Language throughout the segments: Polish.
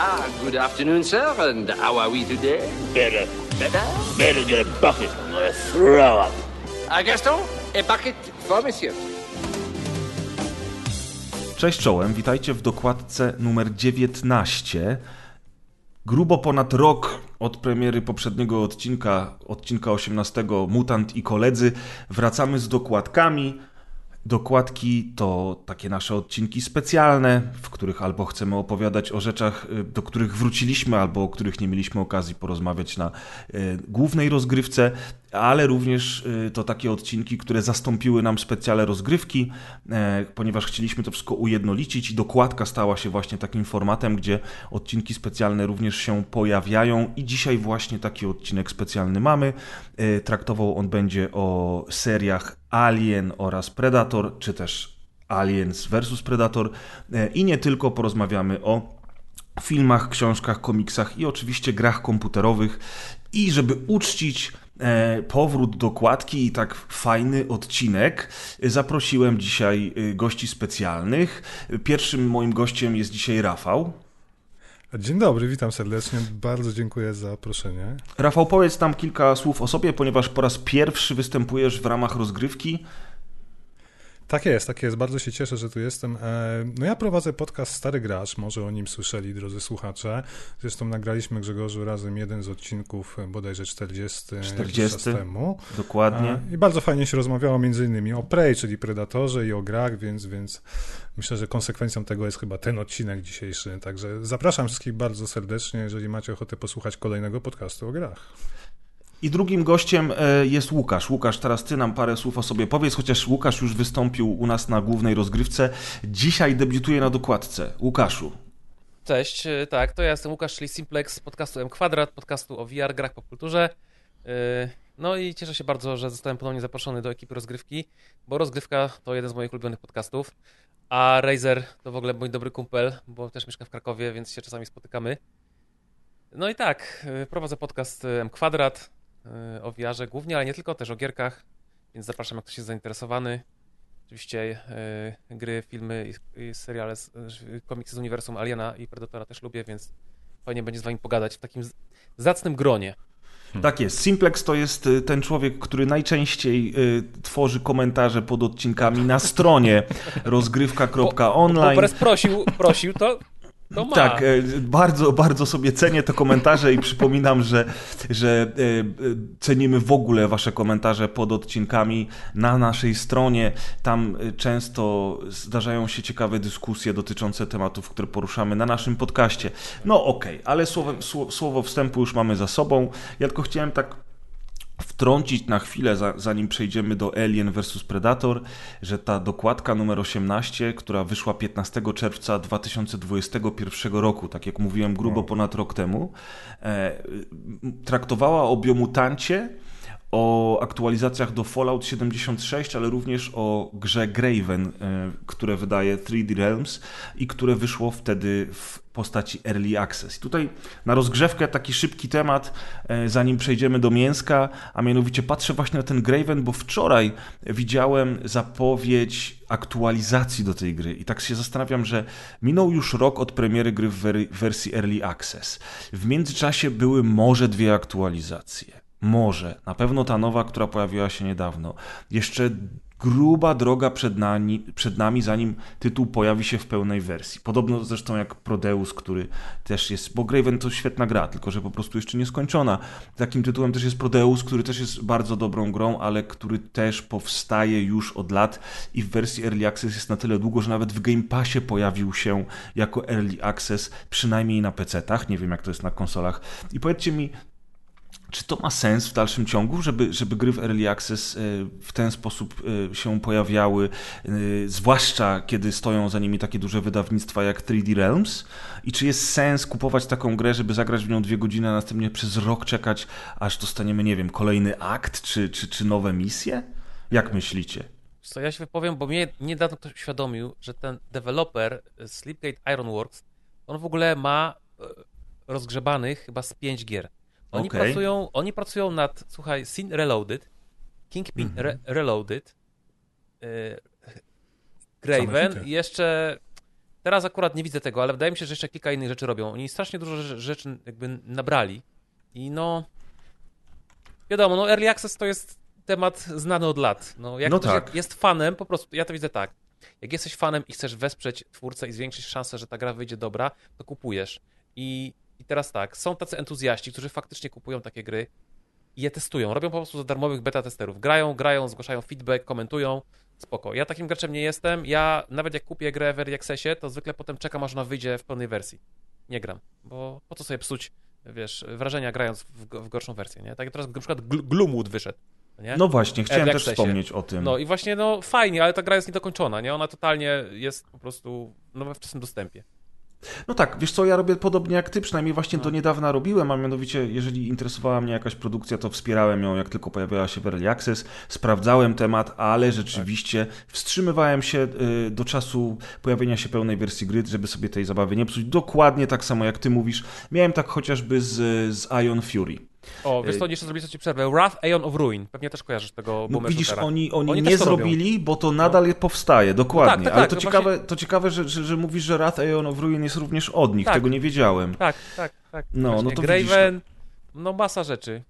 Ah, good afternoon, sir, and how are we today? Better, Better? better get a bucket. I'm gonna throw up. Ah, Gaston, a bucket for monsieur. Cześć czołem, witajcie w dokładce numer 19. Grubo ponad rok od premiery poprzedniego odcinka, odcinka 18 Mutant i koledzy, wracamy z dokładkami. Dokładki to takie nasze odcinki specjalne, w których albo chcemy opowiadać o rzeczach, y, do których wróciliśmy, albo o których nie mieliśmy okazji porozmawiać na y, głównej rozgrywce, ale również y, to takie odcinki, które zastąpiły nam specjalne rozgrywki, e, ponieważ chcieliśmy to wszystko ujednolicić i dokładka stała się właśnie takim formatem, gdzie odcinki specjalne również się pojawiają i dzisiaj właśnie taki odcinek specjalny mamy. E, Traktował on będzie o seriach Alien oraz Predator, czy też Aliens vs Predator e, i nie tylko porozmawiamy o filmach, książkach, komiksach i oczywiście grach komputerowych. I żeby uczcić e, powrót dokładki i tak fajny odcinek, zaprosiłem dzisiaj e, gości specjalnych. Pierwszym moim gościem jest dzisiaj Rafał. Dzień dobry, witam serdecznie. Bardzo dziękuję za zaproszenie. Rafał, powiedz nam kilka słów o sobie, ponieważ po raz pierwszy występujesz w ramach rozgrywki. Tak jest, tak jest. Bardzo się cieszę, że tu jestem. E, No ja prowadzę podcast Stary Gracz, może o nim słyszeli, drodzy słuchacze. Zresztą nagraliśmy Grzegorzu razem jeden z odcinków, e, bodajże 40, 40. jakiś czas temu. Dokładnie. E, I bardzo fajnie się rozmawiało między innymi o Prey, czyli Predatorze i o grach, więc, więc myślę, że konsekwencją tego jest chyba ten odcinek dzisiejszy. Także zapraszam wszystkich bardzo serdecznie, jeżeli macie ochotę posłuchać kolejnego podcastu o grach. I drugim gościem e, jest Łukasz. Łukasz, teraz ty nam parę słów o sobie powiedz, chociaż Łukasz już wystąpił u nas na głównej rozgrywce. Dzisiaj debiutuje na dokładce. Łukaszu, Cześć, y, tak, to ja jestem Łukasz, czyli Simplex z podcastu M Kwadrat, podcastu o VR, grach, popkulturze. Y, No i cieszę się bardzo, że zostałem ponownie zaproszony do ekipy rozgrywki, bo rozgrywka to jeden z moich ulubionych podcastów, a Razer to w ogóle mój dobry kumpel, bo też mieszka w Krakowie, więc się czasami spotykamy. No i tak, prowadzę podcast M Kwadrat o VR-ze głównie, ale nie tylko, też o gierkach, więc zapraszam, jak ktoś jest zainteresowany. Oczywiście y, gry, filmy i, i seriale, z, y, komiksy z uniwersum Aliena i Predatora też lubię, więc fajnie będzie z wami pogadać w takim zacnym gronie. Tak jest. Simplex to jest y, ten człowiek, który najczęściej y, tworzy komentarze pod odcinkami na stronie rozgrywka.online. Popres prosił, prosił, to. Tak, e, bardzo, bardzo sobie cenię te komentarze i przypominam, że, że e, e, cenimy w ogóle Wasze komentarze pod odcinkami na naszej stronie. Tam często zdarzają się ciekawe dyskusje dotyczące tematów, które poruszamy na naszym podcaście. No okej, ale słowo, sło- słowo wstępu już mamy za sobą. Ja tylko chciałem tak wtrącić na chwilę, za- zanim przejdziemy do Alien vs Predator, że ta dokładka numer 18, która wyszła 15 czerwca 2021 roku, tak jak mówiłem, grubo ponad rok temu, e, traktowała o biomutancie, o aktualizacjach do Fallout 76, ale również o grze Graven, e, które wydaje 3D Realms i które wyszło wtedy w postaci Early Access. I tutaj na rozgrzewkę taki szybki temat, e, zanim przejdziemy do mięska, a mianowicie patrzę właśnie na ten Graven, bo wczoraj widziałem zapowiedź aktualizacji do tej gry i tak się zastanawiam, że minął już rok od premiery gry w wer- wersji Early Access. W międzyczasie były może dwie aktualizacje. Może. Na pewno ta nowa, która pojawiła się niedawno. Jeszcze gruba droga przed nami, przed nami, zanim tytuł pojawi się w pełnej wersji. Podobno zresztą jak Prodeus, który też jest, bo Graven to świetna gra, tylko że po prostu jeszcze nieskończona. Takim tytułem też jest Prodeus, który też jest bardzo dobrą grą, ale który też powstaje już od lat i w wersji Early Access jest na tyle długo, że nawet w Game Passie pojawił się jako Early Access, przynajmniej na PC-tach. Nie wiem jak to jest na konsolach. I powiedzcie mi, czy to ma sens w dalszym ciągu, żeby, żeby gry w Early Access e, w ten sposób e, się pojawiały, e, zwłaszcza kiedy stoją za nimi takie duże wydawnictwa jak 3D Realms? I czy jest sens kupować taką grę, żeby zagrać w nią dwie godziny, a następnie przez rok czekać, aż dostaniemy, nie wiem, kolejny akt czy, czy, czy nowe misje? Jak myślicie? Co ja się wypowiem, bo mnie niedawno ktoś uświadomił, że ten deweloper Sleepgate Ironworks, on w ogóle ma rozgrzebanych chyba z pięć gier. Oni Okej. pracują, oni pracują nad, słuchaj, Sin Reloaded, Kingpin Mhm. Re Reloaded, e, Graven i jeszcze Teraz akurat nie widzę tego, ale wydaje mi się, że jeszcze kilka innych rzeczy robią. Oni strasznie dużo rzeczy jakby nabrali i no wiadomo, no Early Access to jest temat znany od lat. No, jak no ktoś tak. jest fanem, po prostu, ja to widzę tak. Jak jesteś fanem i chcesz wesprzeć twórcę i zwiększyć szansę, że ta gra wyjdzie dobra, to kupujesz. I, I teraz tak, są tacy entuzjaści, którzy faktycznie kupują takie gry i je testują. Robią po prostu za darmowych beta testerów. Grają, grają, zgłaszają feedback, komentują. Spoko. Ja takim graczem nie jestem. Ja nawet jak kupię grę w Early Accessie, to zwykle potem czekam, aż ona wyjdzie w pełnej wersji. Nie gram, bo po co sobie psuć, wiesz, wrażenia grając w, w gorszą wersję, nie? Tak jak teraz na przykład Gl- Gloomwood wyszedł. Nie? No właśnie, chciałem Early też Accessie. wspomnieć o tym. No i właśnie, no fajnie, ale ta gra jest niedokończona, nie? Ona totalnie jest po prostu no, we wczesnym dostępie. No tak, wiesz co, ja robię podobnie jak ty, przynajmniej właśnie No. do niedawna robiłem, a mianowicie jeżeli interesowała mnie jakaś produkcja, to wspierałem ją jak tylko pojawiała się w Early Access, sprawdzałem temat, ale rzeczywiście wstrzymywałem się y, do czasu pojawienia się pełnej wersji gry, żeby sobie tej zabawy nie psuć. Dokładnie tak samo jak ty mówisz. Miałem tak chociażby z, z Ion Fury. O, wiesz Ej. co, jeszcze zrobię co ci przerwę. Wrath Aeon of Ruin. Pewnie też kojarzysz tego No widzisz, shootera. oni, oni, Oni nie to robią. zrobili, bo to nadal powstaje, dokładnie. tak, ale tak, to no ciekawe, to ciekawe że, że, że mówisz, że Wrath Aeon of Ruin jest również od nich, Tak. tego nie wiedziałem. Tak, tak, tak. No, Właśnie. no to Graven, no masa rzeczy.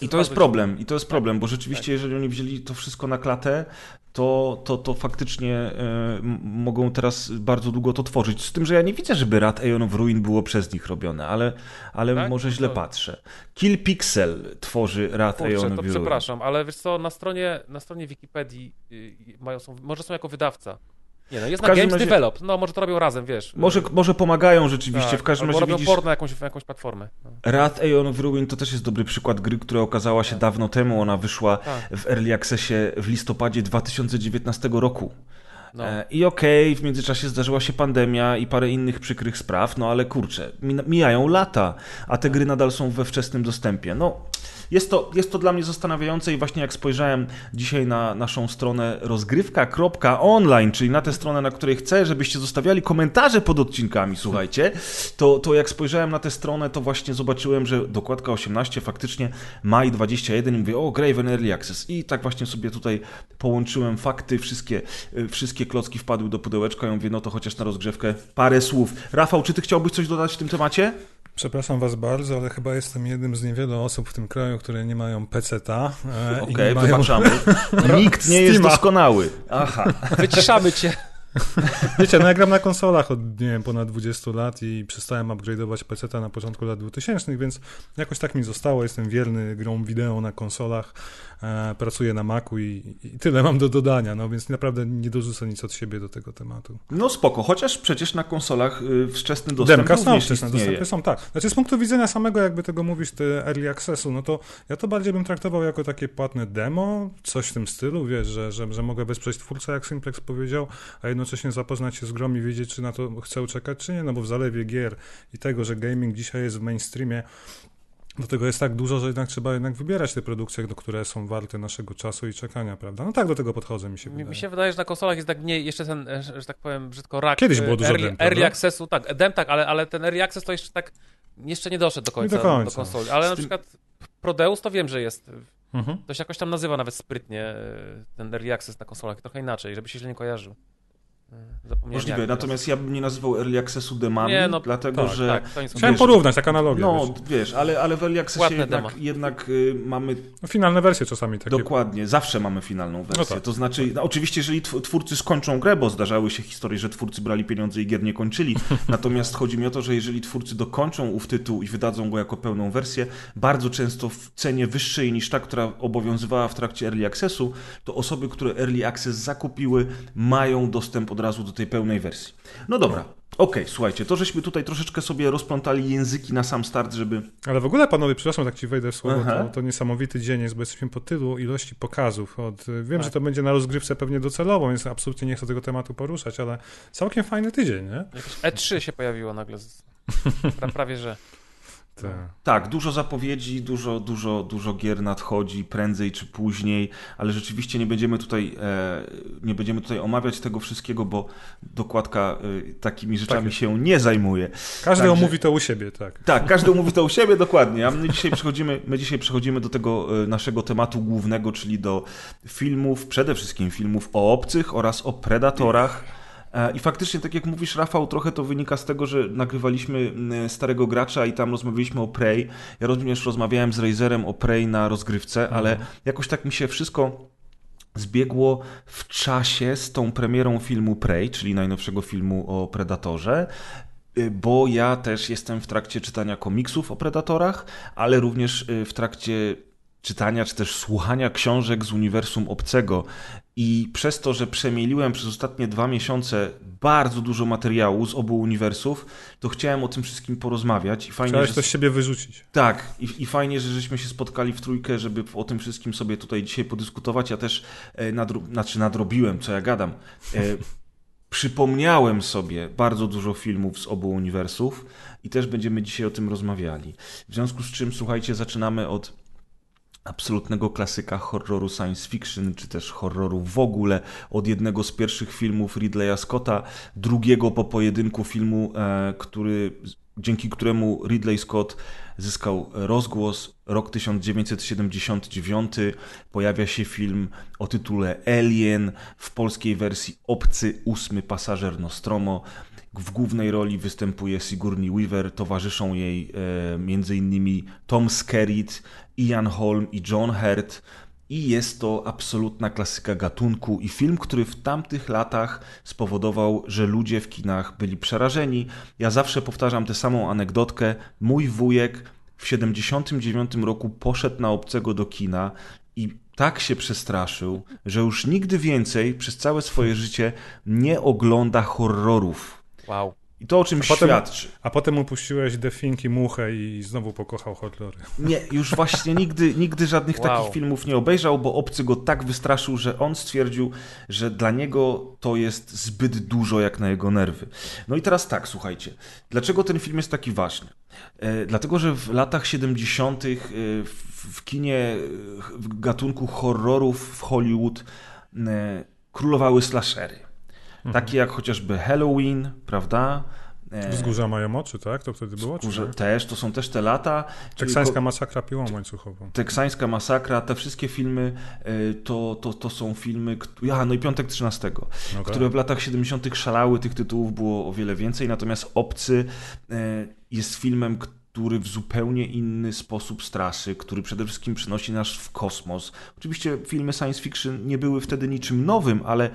I to jest problem, i to jest problem, bo Tak. rzeczywiście, jeżeli oni wzięli to wszystko na klatę, to, to, to faktycznie m- mogą teraz bardzo długo to tworzyć. Z tym, że ja nie widzę, żeby Rat Aeon of Ruin było przez nich robione, ale, ale Tak? może No źle to- patrzę. Kill Pixel tworzy Rat Kurczę, Aeon to Ruin. przepraszam, ale wiesz co, na stronie, na stronie Wikipedii y, mają, są, może są jako wydawca. Nie no, jest W na Games razie- Develop, no może to robią razem, wiesz. Może, może pomagają rzeczywiście, tak, w każdym razie robią widzisz... port na jakąś, jakąś platformę. No. Wrath Aeon of Ruin to też jest dobry przykład gry, która okazała się dawno temu. Ona wyszła Tak. w Early Accessie w listopadzie 2019 roku. No. E, I okej, w międzyczasie zdarzyła się pandemia i parę innych przykrych spraw, no ale kurczę, mijają lata, a te gry nadal są we wczesnym dostępie. No, jest to, jest to dla mnie zastanawiające i właśnie jak spojrzałem dzisiaj na naszą stronę rozgrywka.online, czyli na tę stronę, na której chcę, żebyście zostawiali komentarze pod odcinkami, słuchajcie, to, to jak spojrzałem na tę stronę, to właśnie zobaczyłem, że dokładka 18 faktycznie maj 21 i mówię, o, Graven Early Access i tak właśnie sobie tutaj połączyłem fakty, wszystkie, y, wszystkie klocki wpadły do pudełeczka i mówię, no to chociaż na rozgrzewkę parę słów. Rafał, czy ty chciałbyś coś dodać w tym temacie? Przepraszam was bardzo, ale chyba jestem jednym z niewielu osób w tym kraju, które nie mają peceta. e, Okej, mają... wybaczamy. Nikt nie jest doskonały. Aha. Wyciszamy cię. Wiecie, no ja gram na konsolach od, nie wiem, ponad 20 lat i przestałem upgrade'ować peceta na początku lat 2000, więc jakoś tak mi zostało. Jestem wierny grom wideo na konsolach, e, pracuję na Macu i, i tyle mam do dodania, no więc naprawdę nie dorzucę nic od siebie do tego tematu. No spoko, chociaż przecież na konsolach y, wczesny dostęp Demka są, wczesne dostępy są, tak. Znaczy z punktu widzenia samego, jakby tego mówisz, te early accessu, no to ja to bardziej bym traktował jako takie płatne demo, coś w tym stylu, wiesz, że, że, że mogę wesprzeć twórcę, jak Simplex powiedział, a jednocześnie zapoznać się z grą i wiedzieć, czy na to chcę czekać, czy nie, no bo w zalewie gier i tego, że gaming dzisiaj jest w mainstreamie, do tego jest tak dużo, że jednak trzeba jednak wybierać te produkcje, do które są warte naszego czasu i czekania, prawda? No tak do tego podchodzę, mi się Mi, wydaje. mi się wydaje, że na konsolach jest tak mniej, jeszcze ten, e, że że tak powiem, brzydko rak. Kiedyś e, było dużo early, dem, early prawda? accessu, tak, dem tak, ale, ale ten early access to jeszcze tak, jeszcze nie doszedł do końca, do końca. konsoli. Ale Z na tym- przykład Prodeus to wiem, że jest, Mhm. to się jakoś tam nazywa nawet sprytnie e, ten early access na konsolach, trochę inaczej, żeby się źle nie kojarzył. Zapomniałem Możliwe, natomiast ja bym nie nazywał Early Accessu demami, Nie, no, dlatego tak, że... Tak, są Chciałem Wiesz, porównać, tak analogię. No, wiesz. wiesz, ale, ale w Early Accessie jednak, jednak y, mamy No, finalne wersje czasami takie. Dokładnie, zawsze mamy finalną wersję. No tak. To znaczy, no, oczywiście, jeżeli tw- twórcy skończą grę, bo zdarzały się historie, że twórcy brali pieniądze i gier nie kończyli. Natomiast chodzi mi o to, że jeżeli twórcy dokończą ów tytuł i wydadzą go jako pełną wersję, bardzo często w cenie wyższej niż ta, która obowiązywała w trakcie Early Accessu, to osoby, które Early Access zakupiły, mają dostęp od razu do tej pełnej wersji. No dobra. Okej, słuchajcie, to żeśmy tutaj troszeczkę sobie rozplątali języki na sam start, żeby Ale w ogóle, panowie, przepraszam, tak ci wejdę w słowo, Aha. to, to niesamowity dzień jest, bo jesteśmy po tylu ilości pokazów. Od, wiem, Tak. że to będzie na rozgrywce pewnie docelowo, więc absolutnie nie chcę tego tematu poruszać, ale całkiem fajny tydzień, nie? Jakieś E3 się pojawiło nagle, z... pra, prawie że. Tak. Tak, dużo zapowiedzi, dużo, dużo, dużo gier nadchodzi prędzej czy później, ale rzeczywiście nie będziemy tutaj, e, nie będziemy tutaj omawiać tego wszystkiego, bo dokładka e, takimi rzeczami jest. się nie zajmuje. Każdy Także- omówi to u siebie, tak. Tak, każdy mówi to u siebie dokładnie, a my dzisiaj przechodzimy, my dzisiaj przechodzimy do tego e, naszego tematu głównego, czyli do filmów, przede wszystkim filmów o obcych oraz o predatorach. E, I faktycznie, tak jak mówisz, Rafał, trochę to wynika z tego, że nagrywaliśmy Starego Gracza i tam rozmawialiśmy o Prey. Ja również rozmawiałem z Razerem o Prey na rozgrywce, mhm. ale jakoś tak mi się wszystko zbiegło w czasie z tą premierą filmu Prey, czyli najnowszego filmu o Predatorze y, bo ja też jestem w trakcie czytania komiksów o Predatorach, ale również y, w trakcie czytania czy też słuchania książek z uniwersum obcego. I przez to, że przemieliłem przez ostatnie dwa miesiące bardzo dużo materiału z obu uniwersów, to chciałem o tym wszystkim porozmawiać. I fajnie, Chciałeś że... to z siebie wyrzucić. Tak, i, i fajnie, że żeśmy się spotkali w trójkę, żeby o tym wszystkim sobie tutaj dzisiaj podyskutować. Ja też e, nadro... znaczy nadrobiłem, co ja gadam. E, przypomniałem sobie bardzo dużo filmów z obu uniwersów i też będziemy dzisiaj o tym rozmawiali. W związku z czym, słuchajcie, zaczynamy od absolutnego klasyka horroru science fiction, czy też horroru w ogóle, od jednego z pierwszych filmów Ridleya Scotta, drugiego po pojedynku filmu, e, który, dzięki któremu Ridley Scott zyskał rozgłos. Rok 1979 pojawia się film o tytule Alien, w polskiej wersji Obcy, ósmy pasażer Nostromo. W głównej roli występuje Sigourney Weaver, towarzyszą jej e, m.in. Tom Skerritt, Ian Holm i John Hurt. I jest to absolutna klasyka gatunku i film, który w tamtych latach spowodował, że ludzie w kinach byli przerażeni. Ja zawsze powtarzam tę samą anegdotkę. Mój wujek w 79 roku poszedł na obcego do kina i tak się przestraszył, że już nigdy więcej przez całe swoje życie nie ogląda horrorów. Wow. I to o czym a potem, świadczy. A potem upuściłeś Definki Muchę i znowu pokochał horrory. Nie, już właśnie nigdy, nigdy żadnych wow. takich filmów nie obejrzał, bo obcy go tak wystraszył, że on stwierdził, że dla niego to jest zbyt dużo jak na jego nerwy. No i teraz tak, słuchajcie. Dlaczego ten film jest taki ważny? E, dlatego, że w latach 70. E, w kinie w gatunku horrorów w Hollywood e, królowały slashery. Mhm. Takie jak chociażby Halloween, prawda? E, Wzgórza mają oczy, tak? To wtedy było? Wzgórze też, to są też te lata. Teksańska masakra piłą łańcuchową. Teksańska masakra, te wszystkie filmy e, to, to, to są filmy, ja, no i Piątek 13, okay. które w latach 70. szalały, tych tytułów było o wiele więcej, natomiast Obcy e, jest filmem, który w zupełnie inny sposób straszy, który przede wszystkim przynosi nas w kosmos. Oczywiście filmy science fiction nie były wtedy niczym nowym, ale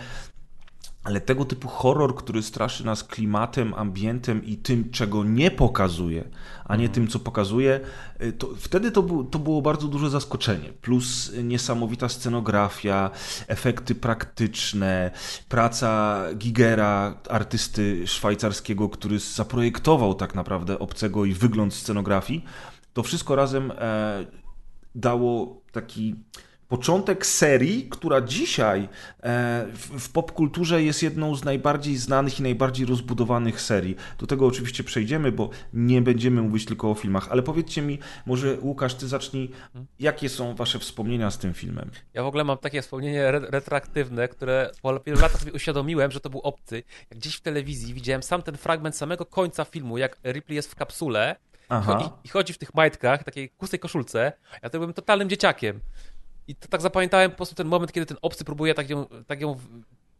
ale tego typu horror, który straszy nas klimatem, ambientem i tym, czego nie pokazuje, a nie mhm. tym, co pokazuje, y, to wtedy to, był, to było bardzo duże zaskoczenie. Plus niesamowita scenografia, efekty praktyczne, praca Gigera, artysty szwajcarskiego, który zaprojektował tak naprawdę obcego i wygląd scenografii. To wszystko razem e, dało taki początek serii, która dzisiaj e, w popkulturze jest jedną z najbardziej znanych i najbardziej rozbudowanych serii. Do tego oczywiście przejdziemy, bo nie będziemy mówić tylko o filmach, ale powiedzcie mi, może Łukasz, ty zacznij, jakie są wasze wspomnienia z tym filmem? Ja w ogóle mam takie wspomnienie re retroaktywne, które po wielu latach sobie uświadomiłem, że to był obcy. Jak gdzieś w telewizji widziałem sam ten fragment samego końca filmu, jak Ripley jest w kapsule, i, I, chodzi w tych majtkach, takiej kustej koszulce. Ja to byłem totalnym dzieciakiem. I to tak zapamiętałem po prostu ten moment, kiedy ten obcy próbuje tak ją, tak ją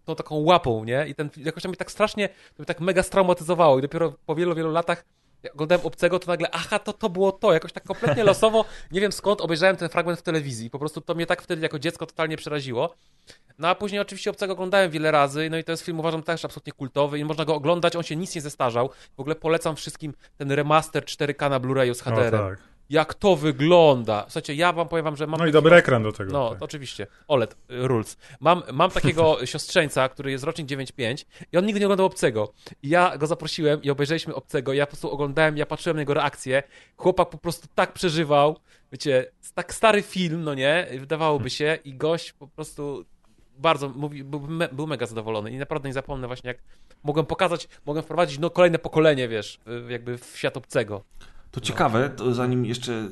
tą taką łapą, nie? I ten jakoś tam mnie tak strasznie, to mnie tak mega straumatyzowało i dopiero po wielu, wielu latach jak oglądałem obcego, to nagle, aha, to to było to, jakoś tak kompletnie losowo, nie wiem skąd, obejrzałem ten fragment w telewizji. Po prostu to mnie tak wtedy jako dziecko totalnie przeraziło. No a później oczywiście obcego oglądałem wiele razy, no i to jest film uważam też absolutnie kultowy i można go oglądać, on się nic nie zestarzał. W ogóle polecam wszystkim ten remaster 4K na Blu-rayu z HDR-em. tak jak to wygląda. Słuchajcie, ja wam powiem wam, że mam... No i dobry ekran do tego. No, tak. oczywiście. OLED, y, rules. Mam, mam takiego siostrzeńca, który jest rocznik 9.5 i on nigdy nie oglądał Obcego. I ja go zaprosiłem i obejrzeliśmy Obcego. Ja po prostu oglądałem, ja patrzyłem na jego reakcję. Chłopak po prostu tak przeżywał. Wiecie, tak stary film, no nie? Wydawałoby się i gość po prostu bardzo mówi, był, me, był mega zadowolony i naprawdę nie zapomnę właśnie jak mogłem pokazać, mogłem wprowadzić no kolejne pokolenie, wiesz, jakby w świat obcego. To ciekawe, to zanim jeszcze y,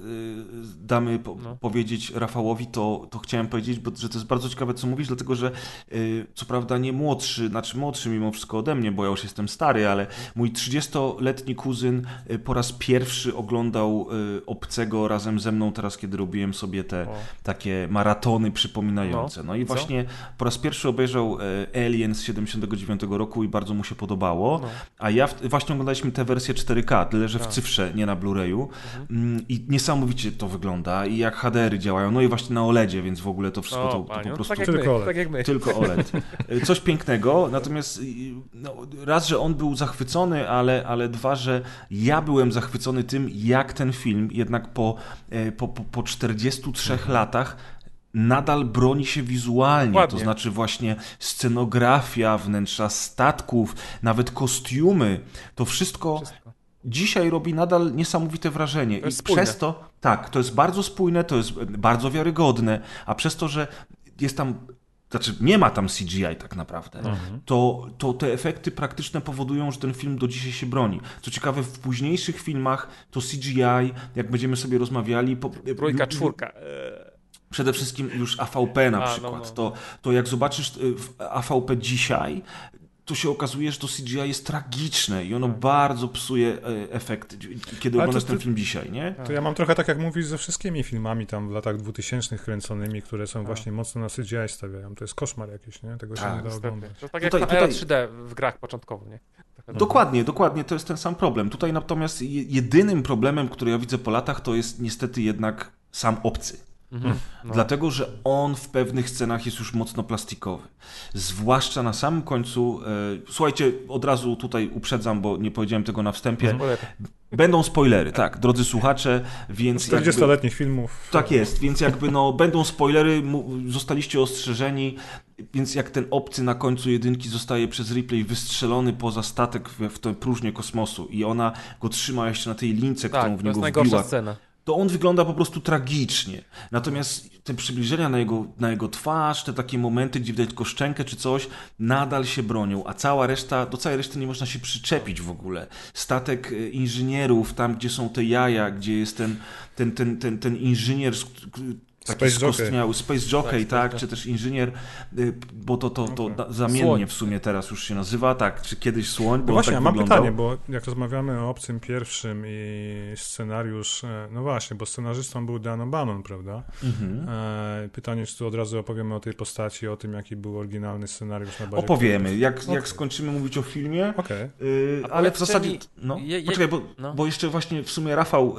damy po, No. powiedzieć Rafałowi, to, to chciałem powiedzieć, bo, że to jest bardzo ciekawe, co mówisz, dlatego że y, co prawda nie młodszy, znaczy młodszy mimo wszystko ode mnie, bo ja już jestem stary, ale mój 30-letni kuzyn y, po raz pierwszy oglądał Obcego razem ze mną teraz, kiedy robiłem sobie te O. takie maratony przypominające. No, i co? właśnie po raz pierwszy obejrzał Alien z 79 roku i bardzo mu się podobało, No. a ja w, właśnie oglądaliśmy tę wersję 4K, tyle że w Tak. cyfrze, nie na Blu-rayu. Mhm. Mm, I niesamowicie to wygląda i jak HDR-y działają, no i właśnie na OLEDzie, więc w ogóle to wszystko O, to, to panie, po prostu tak jak Tylko my, OLED. tak jak my. tylko OLED. Coś pięknego, natomiast y, no, raz, że on był zachwycony, ale, ale dwa, że ja byłem zachwycony tym, jak ten film jednak po, e, po, po, po 43 latach nadal broni się wizualnie, Dokładnie. to znaczy właśnie scenografia, wnętrza statków, nawet kostiumy, to wszystko, Wszystko. Dzisiaj robi nadal niesamowite wrażenie. I spójne. przez to, tak, to jest bardzo spójne, to jest bardzo wiarygodne, a przez to, że jest tam, znaczy nie ma tam CGI tak naprawdę, Mhm. to, to te efekty praktyczne powodują, że ten film do dzisiaj się broni. Co ciekawe, w późniejszych filmach to CGI, jak będziemy sobie rozmawiali, po, Trójka, czwórka. Eee, Przede wszystkim już AVP na A, no, przykład. no. To, to jak zobaczysz w AVP dzisiaj, to się okazuje, że to CGI jest tragiczne i ono bardzo psuje e, efekt, kiedy Ale oglądasz to- ten film dzisiaj, nie? To ja mam trochę tak jak mówisz ze wszystkimi filmami tam w latach 2000 kręconymi, które są właśnie mocno na CGI stawiają. To jest koszmar jakiś, nie? Tego się Tak, nie da oglądać. To tak Tutaj- jak tutaj- na 3D w grach początkowo, nie? Trochę Dokładnie, dokładnie, to jest ten sam problem. Tutaj natomiast je- jedynym problemem, który ja widzę po latach, to jest niestety jednak sam obcy. Mhm. No. Dlatego, że on w pewnych scenach jest już mocno plastikowy. Zwłaszcza na samym końcu. E, słuchajcie, od razu tutaj uprzedzam, bo nie powiedziałem tego na wstępie. Będą spoilery, tak, drodzy słuchacze, więc. jakby- 40-letnich filmów. Tak jest, więc jakby no, będą spoilery, mu- zostaliście ostrzeżeni, więc jak ten obcy na końcu jedynki zostaje przez replay wystrzelony poza statek w, w tę próżnię kosmosu i ona go trzyma jeszcze na tej lince, którą Tak, w to niego jest najgorsza wbiła, scena. To on wygląda po prostu tragicznie. Natomiast te przybliżenia na jego, na jego twarz, te takie momenty, gdzie widać tylko szczękę czy coś, nadal się bronią, a cała reszta, do całej reszty nie można się przyczepić w ogóle. Statek e, inżynierów, tam gdzie są te jaja, gdzie jest ten, ten, ten, ten, ten inżynier, taki Space Jockey. skostniały, Space Jockey, Tak, tak, Space czy też inżynier, y, bo to, to, to da- zamiennie Słoń. w sumie teraz już się nazywa, tak, czy kiedyś słoń, bo No on właśnie, tak ja mam wyglądał. pytanie, bo jak rozmawiamy o obcym pierwszym i scenariusz, e, no właśnie, bo scenarzystą był Dan O'Bannon, prawda? Mhm. E, Pytanie, czy tu od razu opowiemy o tej postaci, o tym, jaki był oryginalny scenariusz na bazie Opowiemy, jak, Okej. jak skończymy mówić o filmie, Okej. Yy, ale w zasadzie. mi, No, je- je- poczekaj, bo, no. bo jeszcze właśnie w sumie Rafał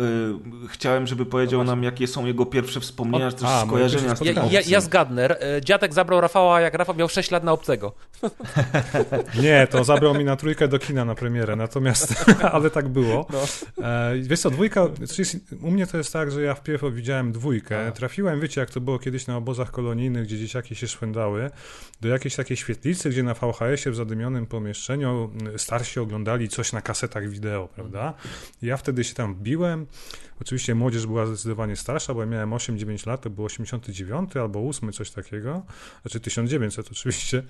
yy, chciałem, żeby powiedział No nam, jakie są jego pierwsze wspomnienia, Czy też a, skojarzenia z Ja, ja, ja zgadnę. E, Dziadek zabrał Rafała, jak Rafał miał 6 lat na obcego. Nie, to zabrał mi na trójkę do kina na premierę, natomiast, ale tak było. E, wiesz co, dwójka, u mnie to jest tak, że ja wpierw widziałem dwójkę, trafiłem, wiecie jak to było kiedyś na obozach kolonijnych, gdzie dzieciaki się szwędały, do jakiejś takiej świetlicy, gdzie na VHS-ie w zadymionym pomieszczeniu starsi oglądali coś na kasetach wideo, prawda? I ja wtedy się tam wbiłem, Oczywiście młodzież była zdecydowanie starsza, bo ja miałem 8-9 lat, to było 89 albo 8, coś takiego, znaczy 1900 oczywiście.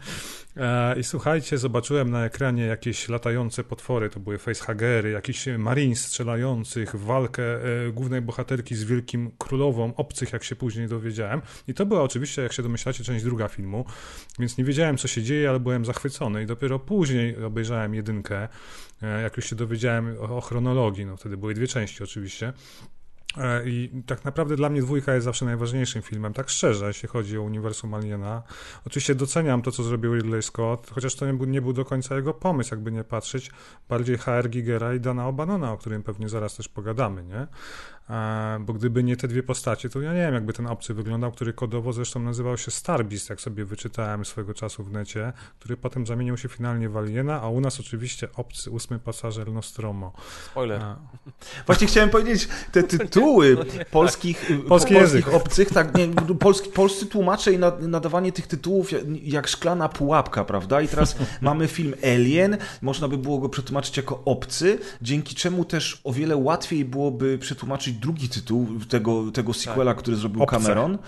E, I słuchajcie, zobaczyłem na ekranie jakieś latające potwory, to były facehagery, jakiś marines strzelających w walkę e, głównej bohaterki z Wielkim Królową, obcych, jak się później dowiedziałem. I to była oczywiście, jak się domyślacie, część druga filmu, więc nie wiedziałem, co się dzieje, ale byłem zachwycony. I dopiero później obejrzałem jedynkę, jak już się dowiedziałem o, o chronologii, no wtedy były dwie części oczywiście. E, I tak naprawdę dla mnie dwójka jest zawsze najważniejszym filmem, tak szczerze, jeśli chodzi o uniwersum Aliena. Oczywiście doceniam to, co zrobił Ridley Scott, chociaż to nie był, nie był do końca jego pomysł, jakby nie patrzeć. Bardziej HR Gigera i Dana O'Banona, o którym pewnie zaraz też pogadamy, nie? E, Bo gdyby nie te dwie postacie, to ja nie wiem, jakby ten obcy wyglądał, który kodowo zresztą nazywał się Starbist, jak sobie wyczytałem swego czasu w necie, który potem zamienił się finalnie w Aliena, a u nas oczywiście obcy, ósmy pasażer Nostromo. Spoiler. E, Właśnie chciałem powiedzieć, te tytuły polskich, y, Polski polskich język. obcych, tak, nie, polski, polscy tłumacze i nad, nadawanie tych tytułów jak, jak szklana pułapka, prawda? I teraz mamy film Alien, można by było go przetłumaczyć jako obcy, dzięki czemu też o wiele łatwiej byłoby przetłumaczyć drugi tytuł tego, tego sequela, który zrobił Obce. Cameron.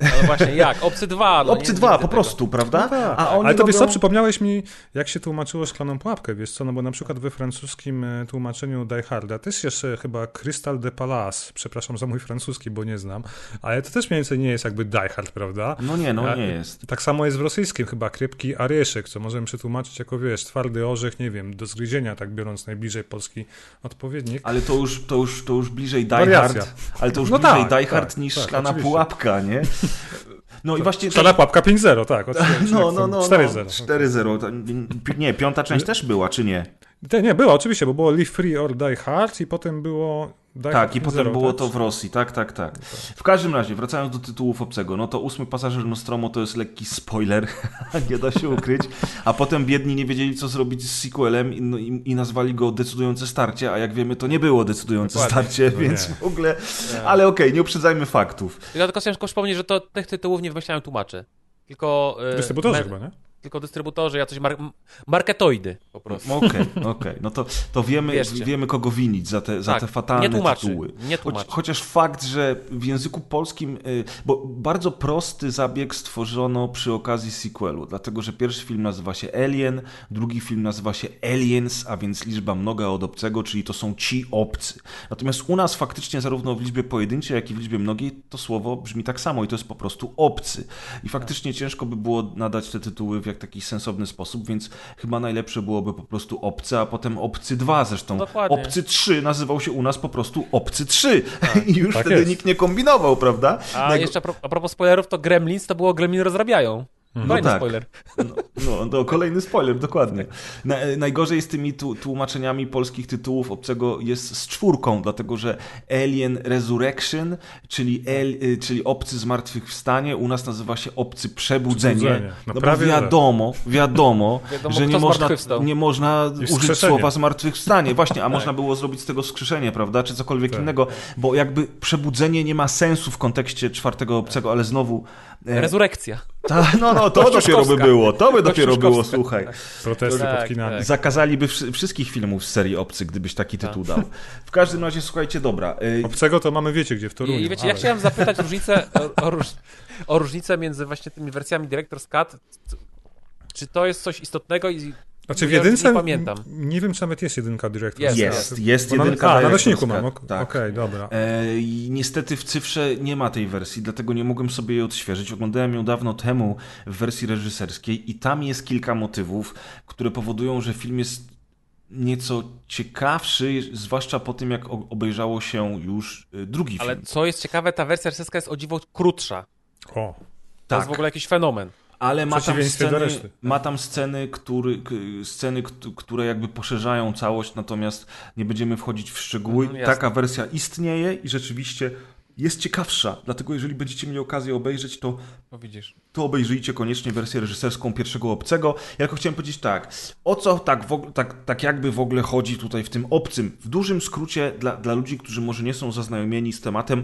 No właśnie, jak? Obcy 2. No, Obcy nie- 2 nigdy po tego. prostu, prawda? No tak. A oni Ale to wiesz co, robią- przypomniałeś mi, jak się tłumaczyło szklaną pułapkę, wiesz co, no bo na przykład we francuskim e, tłumaczeniu Die Harda też jeszcze chyba Crystal de Palace, przepraszam za mój francuski, bo nie znam, ale to też mniej więcej nie jest jakby Die Hard, prawda? No nie, no A- nie jest. Tak samo jest w rosyjskim chyba Krypki Arieszek, co możemy przetłumaczyć jako, wiesz, twardy orzech, nie wiem, do zgryzienia, tak biorąc najbliżej polski odpowiednik. Ale to już, to już, to już bliżej Die Wariacja. Hard. Ale to już No bliżej tak, Die Hard tak, niż tak, szklana oczywiście. pułapka, nie? No i właśnie. Szklana pułapka 5-0, tak. oczywiście, No, no, no. 4-0. 4-0. To- Nie, piąta część też była, czy nie? Te, nie, było oczywiście, bo było Live Free or Die Hard i potem było Die Tak, i potem 5-0, było tak? to w Rosji, tak, tak, tak. W każdym razie, wracając do tytułów obcego, no to ósmy pasażer Nostromo to jest lekki spoiler, nie da się ukryć, a potem biedni nie wiedzieli, co zrobić z sequelem i, no, i, i nazwali go decydujące starcie, a jak wiemy, to nie było decydujące Dokładnie. starcie, No więc nie. w ogóle, ale okej, nie uprzedzajmy faktów. Ja tylko chciałem tylko przypomnieć, że to tych tytułów nie wymyślają tłumaczy. Tylko. e, Dystrybutorzy me- chyba, nie? Tylko dystrybutorzy, jacyś mar- marketoidy po prostu. Okej, okej, no to, to wiemy, Wierzcie. wiemy, kogo winić za te, za Tak, te fatalne nie tłumaczy, tytuły. nie Choć, chociaż fakt, że w języku polskim, y, bo bardzo prosty zabieg stworzono przy okazji sequelu, dlatego że pierwszy film nazywa się Alien, drugi film nazywa się Aliens, a więc liczba mnoga od obcego, czyli to są ci obcy. Natomiast u nas faktycznie zarówno w liczbie pojedynczej, jak i w liczbie mnogiej to słowo brzmi tak samo i to jest po prostu obcy. I faktycznie ciężko by było nadać te tytuły w jak taki sensowny sposób, więc chyba najlepsze byłoby po prostu obcy, a potem obcy 2 zresztą. Dokładnie. Obcy 3 nazywał się u nas po prostu Obcy 3 i już Tak wtedy jest. nikt nie kombinował, prawda? A Najgo- jeszcze a propos spoilerów, to Gremlins to było Gremlin rozrabiają. Kolejny tak. spoiler. No, no, to kolejny spoiler, dokładnie. Na, najgorzej z tymi tu, tłumaczeniami polskich tytułów obcego jest z czwórką, dlatego że Alien Resurrection, czyli, el, y, czyli Obcy Zmartwychwstanie, u nas nazywa się Obcy Przebudzenie. Przebudzenie. No No, prawie, wiadomo, wiadomo, Wiadomo, że nie można, nie można użyć słowa zmartwychwstanie. Właśnie, a można było zrobić z tego skrzeszenie, prawda, czy cokolwiek Tak. innego, bo jakby przebudzenie nie ma sensu w kontekście czwartego obcego, ale znowu... e, Rezurekcja. ta, no, no, to dopiero by było, to by dopiero było, słuchaj. Protesty Tak, pod kinami. tak. Zakazaliby wszy- wszystkich filmów z serii Obcy, gdybyś taki tytuł dał. W każdym razie, słuchajcie, dobra. y, Obcego to mamy, wiecie gdzie, w Toruniu. I wiecie, ale- ja chciałem zapytać różnicę, o, o, o różnicę między właśnie tymi wersjami Director's Cut. Czy to jest coś istotnego i Znaczy w jedynce, nie pamiętam. nie wiem czy nawet jest jedynka Director's Jest, Jest, jest jedynka A, na nośniku mam, ok- tak. okej, dobra. E, I niestety w cyfrze nie ma tej wersji, dlatego nie mogłem sobie jej odświeżyć. Oglądałem ją dawno temu w wersji reżyserskiej i tam jest kilka motywów, które powodują, że film jest nieco ciekawszy, zwłaszcza po tym, jak obejrzało się już y, drugi Ale film. co jest ciekawe, ta wersja reżyserska jest o dziwo krótsza. O, To Tak. jest w ogóle jakiś fenomen. Ale ma tam sceny, ma tam sceny, który, sceny, kt- które jakby poszerzają całość, natomiast nie będziemy wchodzić w szczegóły. Mhm. Taka wersja istnieje i rzeczywiście jest ciekawsza. Dlatego jeżeli będziecie mieli okazję obejrzeć, to No to obejrzyjcie koniecznie wersję reżyserską pierwszego obcego. Ja tylko chciałem powiedzieć tak, o co tak, w ogóle, tak, tak jakby w ogóle chodzi tutaj w tym obcym? W dużym skrócie dla, dla ludzi, którzy może nie są zaznajomieni z tematem,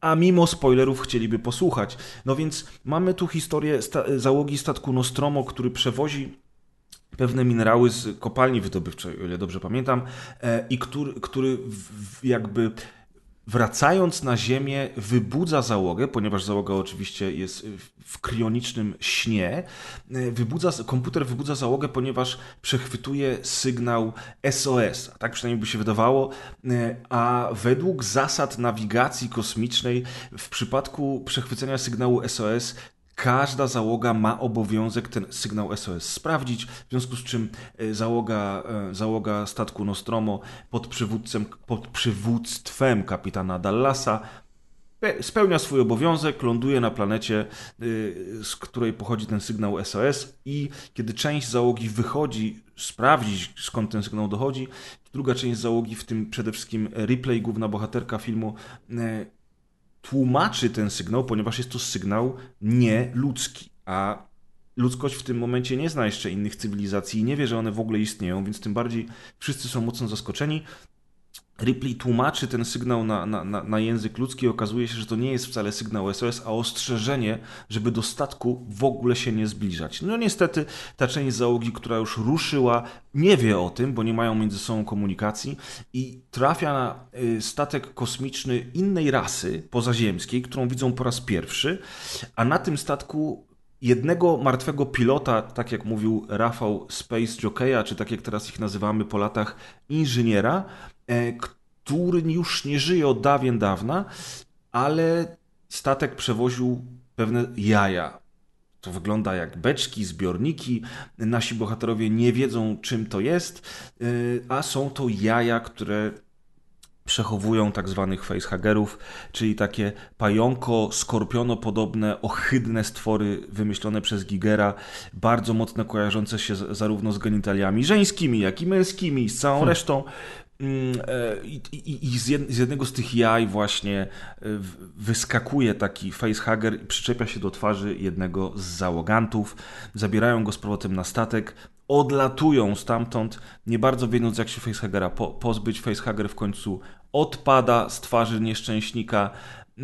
a mimo spoilerów chcieliby posłuchać. No więc mamy tu historię sta- załogi statku Nostromo, który przewozi pewne minerały z kopalni wydobywczej, o ile dobrze pamiętam, e, i który, który w, w jakby wracając na Ziemię wybudza załogę, ponieważ załoga oczywiście jest w- krionicznym śnie, e, wybudza, komputer wybudza załogę, ponieważ przechwytuje sygnał SOS, tak przynajmniej by się wydawało, e, a według zasad nawigacji kosmicznej w przypadku przechwycenia sygnału SOS Każda załoga ma obowiązek ten sygnał SOS sprawdzić, w związku z czym e, załoga, e, załoga statku Nostromo pod, przywódcem, pod przywództwem kapitana Dallasa pe- spełnia swój obowiązek, ląduje na planecie, z której pochodzi ten sygnał SOS i kiedy część załogi wychodzi sprawdzić skąd ten sygnał dochodzi, druga część załogi, w tym przede wszystkim Ripley, główna bohaterka filmu, e, tłumaczy ten sygnał, ponieważ jest to sygnał nieludzki, a ludzkość w tym momencie nie zna jeszcze innych cywilizacji i nie wie, że one w ogóle istnieją, więc tym bardziej wszyscy są mocno zaskoczeni. Ripley tłumaczy ten sygnał na, na, na, język ludzki i okazuje się, że to nie jest wcale sygnał SOS, a ostrzeżenie, żeby do statku w ogóle się nie zbliżać. No niestety ta część załogi, która już ruszyła, nie wie o tym, bo nie mają między sobą komunikacji i trafia na y, statek kosmiczny innej rasy pozaziemskiej, którą widzą po raz pierwszy, a na tym statku jednego martwego pilota, tak jak mówił Rafał Space Jockeya, czy tak jak teraz ich nazywamy po latach, inżyniera, który już nie żyje od dawien dawna, ale statek przewoził pewne jaja. To wygląda jak beczki, zbiorniki. Nasi bohaterowie nie wiedzą, czym to jest, e, a są to jaja, które przechowują tak zwanych facehagerów, czyli takie pająko, skorpiono podobne, ohydne stwory wymyślone przez Gigera, bardzo mocno kojarzące się z, zarówno z genitaliami żeńskimi, jak i męskimi, z całą hmm. resztą e, I, i, i z, jednego z tych jaj właśnie e, wyskakuje taki facehugger i przyczepia się do twarzy jednego z załogantów. Zabierają go z powrotem na statek, odlatują stamtąd, nie bardzo wiedząc jak się facehuggera po, pozbyć. Facehugger w końcu odpada z twarzy nieszczęśnika.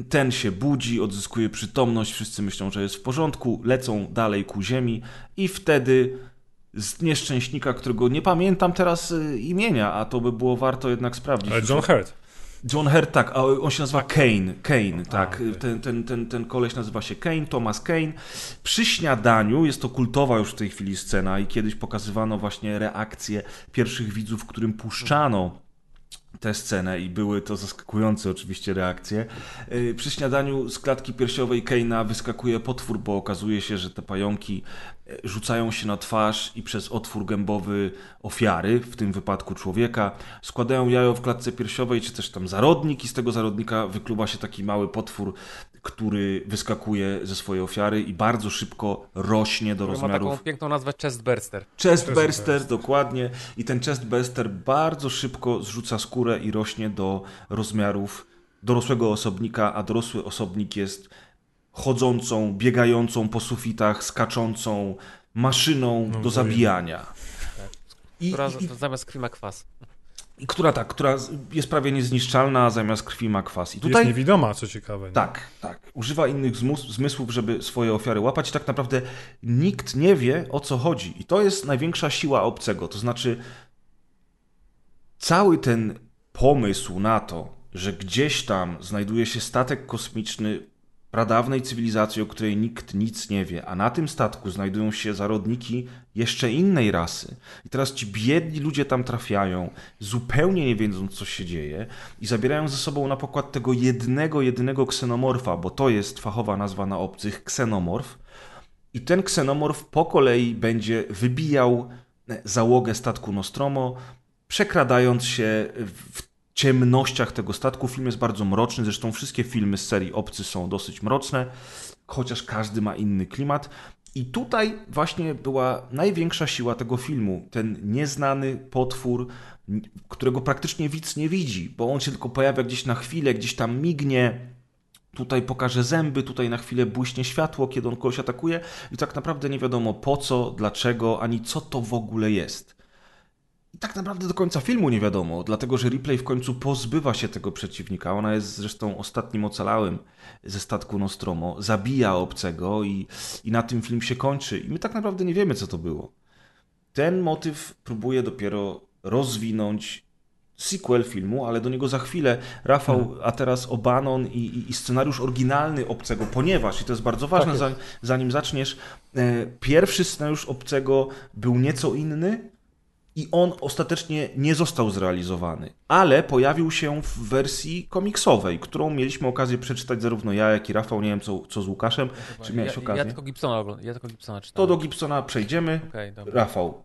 Ten się budzi, odzyskuje przytomność, wszyscy myślą, że jest w porządku, lecą dalej ku ziemi i wtedy z nieszczęśnika, którego nie pamiętam teraz y, imienia, a to by było warto jednak sprawdzić. Ale John Hurt. John Hurt, tak, a on się nazywa Kane. Kane, tak. Ten, ten, ten, ten koleś nazywa się Kane, Thomas Kane. Przy śniadaniu jest to kultowa już w tej chwili scena i kiedyś pokazywano właśnie reakcje pierwszych widzów, którym puszczano tę scenę i były to zaskakujące oczywiście reakcje. Y, przy śniadaniu z klatki piersiowej Keina wyskakuje potwór, bo okazuje się, że te pająki rzucają się na twarz i przez otwór gębowy ofiary, w tym wypadku człowieka, składają jajo w klatce piersiowej, czy też tam zarodnik i z tego zarodnika wykluwa się taki mały potwór, który wyskakuje ze swojej ofiary i bardzo szybko rośnie do który rozmiarów. Ma taką piękną nazwę chestburster. Chestburster, dokładnie. I ten chestburster bardzo szybko zrzuca skórę i rośnie do rozmiarów dorosłego osobnika, a dorosły osobnik jest chodzącą, biegającą po sufitach, skaczącą maszyną no, do zabijania. Tak. I, Która i, zamiast krwi kwas. I która tak, która jest prawie niezniszczalna, a zamiast krwi ma kwas. I tutaj, jest niewidoma, co ciekawe. Nie? Tak, tak. Używa innych zmysłów, żeby swoje ofiary łapać. I tak naprawdę nikt nie wie, o co chodzi. I to jest największa siła obcego. To znaczy, cały ten pomysł na to, że gdzieś tam znajduje się statek kosmiczny pradawnej cywilizacji, o której nikt nic nie wie, a na tym statku znajdują się zarodniki jeszcze innej rasy. I teraz ci biedni ludzie tam trafiają, zupełnie nie wiedząc, co się dzieje, i zabierają ze sobą na pokład tego jednego, jedynego ksenomorfa, bo to jest fachowa nazwa na obcych ksenomorf. I ten ksenomorf po kolei będzie wybijał załogę statku Nostromo, przekradając się w ciemnościach tego statku. Film jest bardzo mroczny, zresztą wszystkie filmy z serii Obcy są dosyć mroczne, chociaż każdy ma inny klimat. I tutaj właśnie była największa siła tego filmu. Ten nieznany potwór, którego praktycznie widz nie widzi, bo on się tylko pojawia gdzieś na chwilę, gdzieś tam mignie, tutaj pokaże zęby, tutaj na chwilę błyśnie światło, kiedy on kogoś atakuje i tak naprawdę nie wiadomo po co, dlaczego, ani co to w ogóle jest. I tak naprawdę do końca filmu nie wiadomo, dlatego że Ripley w końcu pozbywa się tego przeciwnika. Ona jest zresztą ostatnim ocalałym ze statku Nostromo, zabija obcego i, i na tym film się kończy. I my tak naprawdę nie wiemy, co to było. Ten motyw próbuje dopiero rozwinąć sequel filmu, ale do niego za chwilę. Rafał, hmm. a teraz Obanon i, i, i, scenariusz oryginalny Obcego, ponieważ, i to jest bardzo ważne, tak jest. zanim zaczniesz, e, pierwszy scenariusz Obcego był nieco inny, i on ostatecznie nie został zrealizowany, ale pojawił się w wersji komiksowej, którą mieliśmy okazję przeczytać zarówno ja, jak i Rafał. Nie wiem, co, co z Łukaszem. Czy miałeś ja, okazję? Ja tylko Gibsona, ja tylko Gibsona czytałem. To do Gibsona przejdziemy. Okay, Rafał.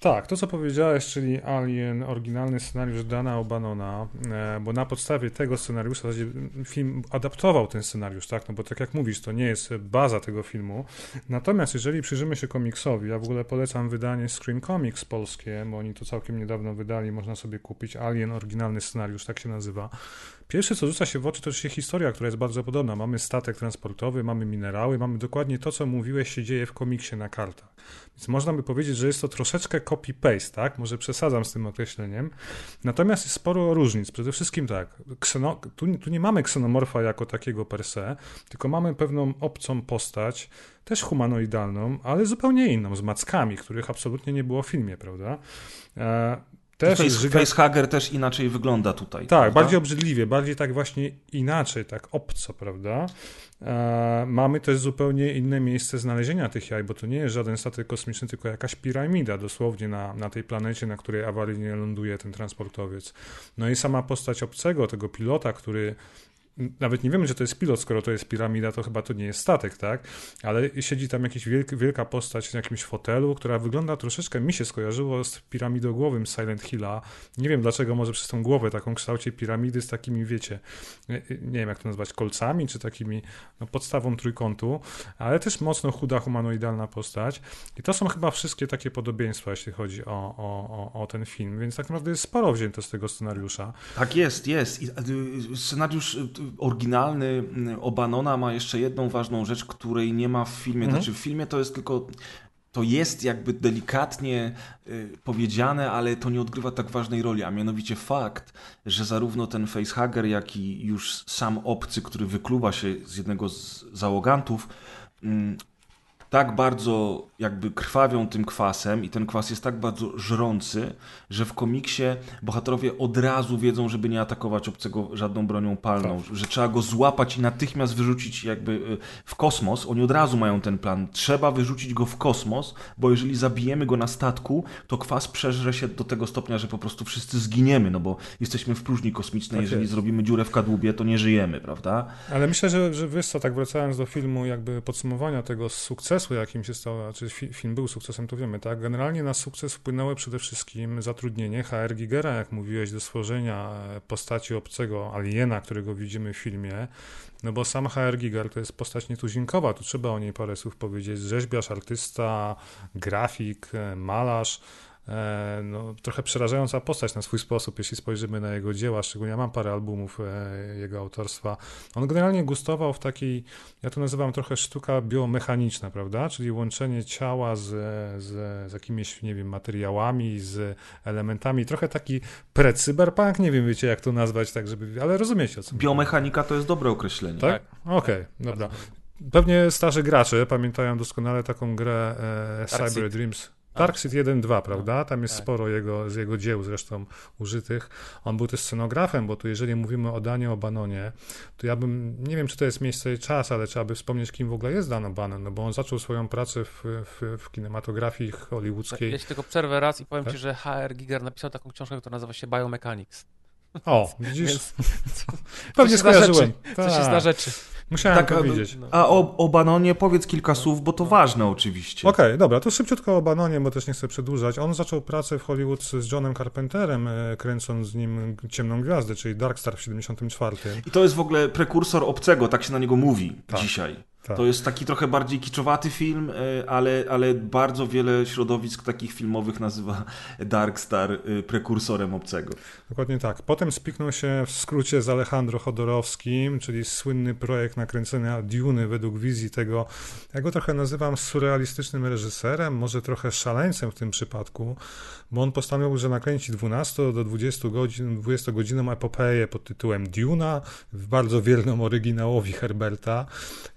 Tak, to co powiedziałeś, czyli Alien, oryginalny scenariusz Dana O'Banona, e, bo na podstawie tego scenariusza w zasadzie film adaptował ten scenariusz, tak? No bo tak jak mówisz, to nie jest baza tego filmu. Natomiast jeżeli przyjrzymy się komiksowi, ja w ogóle polecam wydanie Screen Comics polskie, bo oni to całkiem niedawno wydali, można sobie kupić. Alien, oryginalny scenariusz, tak się nazywa. Pierwsze, co rzuca się w oczy, to oczywiście historia, która jest bardzo podobna. Mamy statek transportowy, mamy minerały, mamy dokładnie to, co mówiłeś, się dzieje w komiksie na kartach. Więc można by powiedzieć, że jest to troszeczkę copy-paste, tak? Może przesadzam z tym określeniem. Natomiast jest sporo różnic. Przede wszystkim tak, kseno, tu, tu nie mamy ksenomorfa jako takiego per se, tylko mamy pewną obcą postać, też humanoidalną, ale zupełnie inną, z mackami, których absolutnie nie było w filmie, prawda? Też Face, żyga... Facehugger też inaczej wygląda tutaj. Tak, prawda? bardziej obrzydliwie, bardziej tak właśnie inaczej, tak obco, prawda? E, mamy też zupełnie inne miejsce znalezienia tych jaj, bo to nie jest żaden statek kosmiczny, tylko jakaś piramida dosłownie na, na tej planecie, na której awaryjnie ląduje ten transportowiec. No i sama postać obcego, tego pilota, który nawet nie wiemy, że to jest pilot, skoro to jest piramida, to chyba to nie jest statek, tak? Ale siedzi tam jakaś wielka, postać w jakimś fotelu, która wygląda troszeczkę, mi się skojarzyło z piramidogłowym Silent Hilla. Nie wiem dlaczego, może przez tą głowę taką kształcie piramidy z takimi, wiecie, nie wiem jak to nazwać, kolcami, czy takimi no, podstawą trójkątu, ale też mocno chuda, humanoidalna postać. I to są chyba wszystkie takie podobieństwa, jeśli chodzi o, o, o, o ten film, więc tak naprawdę jest sporo wzięto z tego scenariusza. Tak jest, jest. I, y, scenariusz y, oryginalny Obanona ma jeszcze jedną ważną rzecz, której nie ma w filmie. Mhm. Znaczy w filmie to jest tylko to jest jakby delikatnie y, powiedziane, ale to nie odgrywa tak ważnej roli, a mianowicie fakt, że zarówno ten facehugger, jak i już sam obcy, który wykluwa się z jednego z załogantów, mm, tak bardzo jakby krwawią tym kwasem i ten kwas jest tak bardzo żrący, że w komiksie bohaterowie od razu wiedzą, żeby nie atakować obcego żadną bronią palną, tak. że trzeba go złapać i natychmiast wyrzucić jakby y, w kosmos. Oni od razu mają ten plan. Trzeba wyrzucić go w kosmos, bo jeżeli zabijemy go na statku, to kwas przeżre się do tego stopnia, że po prostu wszyscy zginiemy, no bo jesteśmy w próżni kosmicznej, tak jeżeli jest. zrobimy dziurę w kadłubie, to nie żyjemy, prawda? Ale myślę, że, że wiesz co, tak wracając do filmu, jakby podsumowania tego sukcesu, jakim się stał, czy film był sukcesem, to wiemy, tak? Generalnie na sukces wpłynęło przede wszystkim zatrudnienie HR Gigera, jak mówiłeś, do stworzenia postaci obcego aliena, którego widzimy w filmie. No bo sam HR Giger to jest postać nietuzinkowa, tu trzeba o niej parę słów powiedzieć. Rzeźbiarz, artysta, grafik, malarz E, no, trochę przerażająca postać na swój sposób, jeśli spojrzymy na jego dzieła, szczególnie ja mam parę albumów e, jego autorstwa. On generalnie gustował w takiej, ja to nazywam trochę sztuka biomechaniczna, prawda, czyli łączenie ciała z, z, z jakimiś, nie wiem, materiałami, z elementami, trochę taki pre-cyberpunk, nie wiem, wiecie jak to nazwać, tak żeby, ale rozumiecie o co Biomechanika to jest dobre określenie. Tak? tak. Okej, okay, dobra. Pewnie starzy gracze pamiętają doskonale taką grę e, Cyber Dreams. Darkseid 1-2, prawda? Tam jest tak. sporo jego, z jego dzieł zresztą użytych. On był też scenografem, bo tu jeżeli mówimy o Danie Banonie, to ja bym, nie wiem czy to jest miejsce i czas, ale trzeba by wspomnieć, kim w ogóle jest Dan O'Bannon, no bo on zaczął swoją pracę w, w, w kinematografii hollywoodzkiej. Ja ci tylko przerwę raz i powiem tak? ci, że HR Giger napisał taką książkę, która nazywa się Biomechanics. O, widzisz? Więc, Pewnie skojarzyłem. Coś jest na rzeczy. Musiałem tak, to widzieć. A o, o Banonie powiedz kilka słów, bo to ważne oczywiście. Okej, okay, dobra, to szybciutko o Banonie, bo też nie chcę przedłużać. On zaczął pracę w Hollywood z Johnem Carpenterem, e, kręcąc z nim Ciemną Gwiazdę, czyli Dark Star w 74. I to jest w ogóle prekursor obcego, tak się na niego mówi tak. dzisiaj. Tak. To jest taki trochę bardziej kiczowaty film, e, ale, ale bardzo wiele środowisk takich filmowych nazywa Dark Star e, prekursorem obcego. Dokładnie tak. Potem spiknął się w skrócie z Alejandro Chodorowskim, czyli słynny projekt nakręcenia Duny według wizji tego, ja go trochę nazywam surrealistycznym reżyserem, może trochę szaleńcem w tym przypadku, bo on postanowił, że nakręci 12 do 20 godzin, 20 godziną epopeję pod tytułem Duna, bardzo wierną oryginałowi Herberta.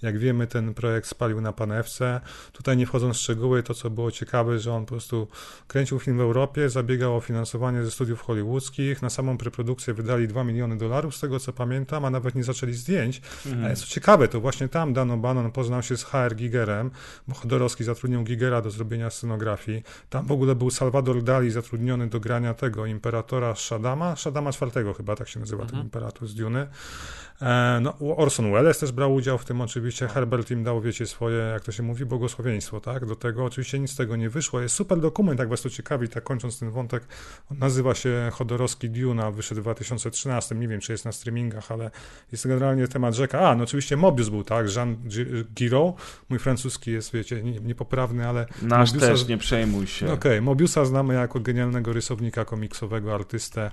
Jak wiemy, ten projekt spalił na panewce. Tutaj nie wchodząc w szczegóły, to co było ciekawe, że on po prostu kręcił film w Europie, zabiegał o finansowanie ze studiów hollywoodzkich, na samą preprodukcję wydali 2 miliony dolarów, z tego co pamiętam, a nawet nie zaczęli zdjęć. Mhm. Co ciekawe, to właśnie tam Dano Bannon poznał się z HR Gigerem, bo Chodorowski zatrudnił Gigera do zrobienia scenografii. Tam w ogóle był Salvador Dali zatrudniony do grania tego imperatora Shadama, Shadama IV chyba tak się nazywa mhm. ten imperator z Duny. E, no, Orson Welles też brał udział w tym oczywiście, Herbert im dał, wiecie, swoje, jak to się mówi, błogosławieństwo, tak? Do tego oczywiście nic z tego nie wyszło. Jest super dokument, jak was to ciekawi, tak kończąc ten wątek, on nazywa się Chodorowski Duna, wyszedł w 2013, nie wiem, czy jest na streamingach, ale jest generalnie temat rzeka. A, no oczywiście Mobius był, tak? Jean Giraud, mój francuski jest, wiecie, niepoprawny, ale... Nasz Mobiusa... też, nie przejmuj się. Okej, okay, Mobiusa znamy jako genialnego rysownika komiksowego, artystę,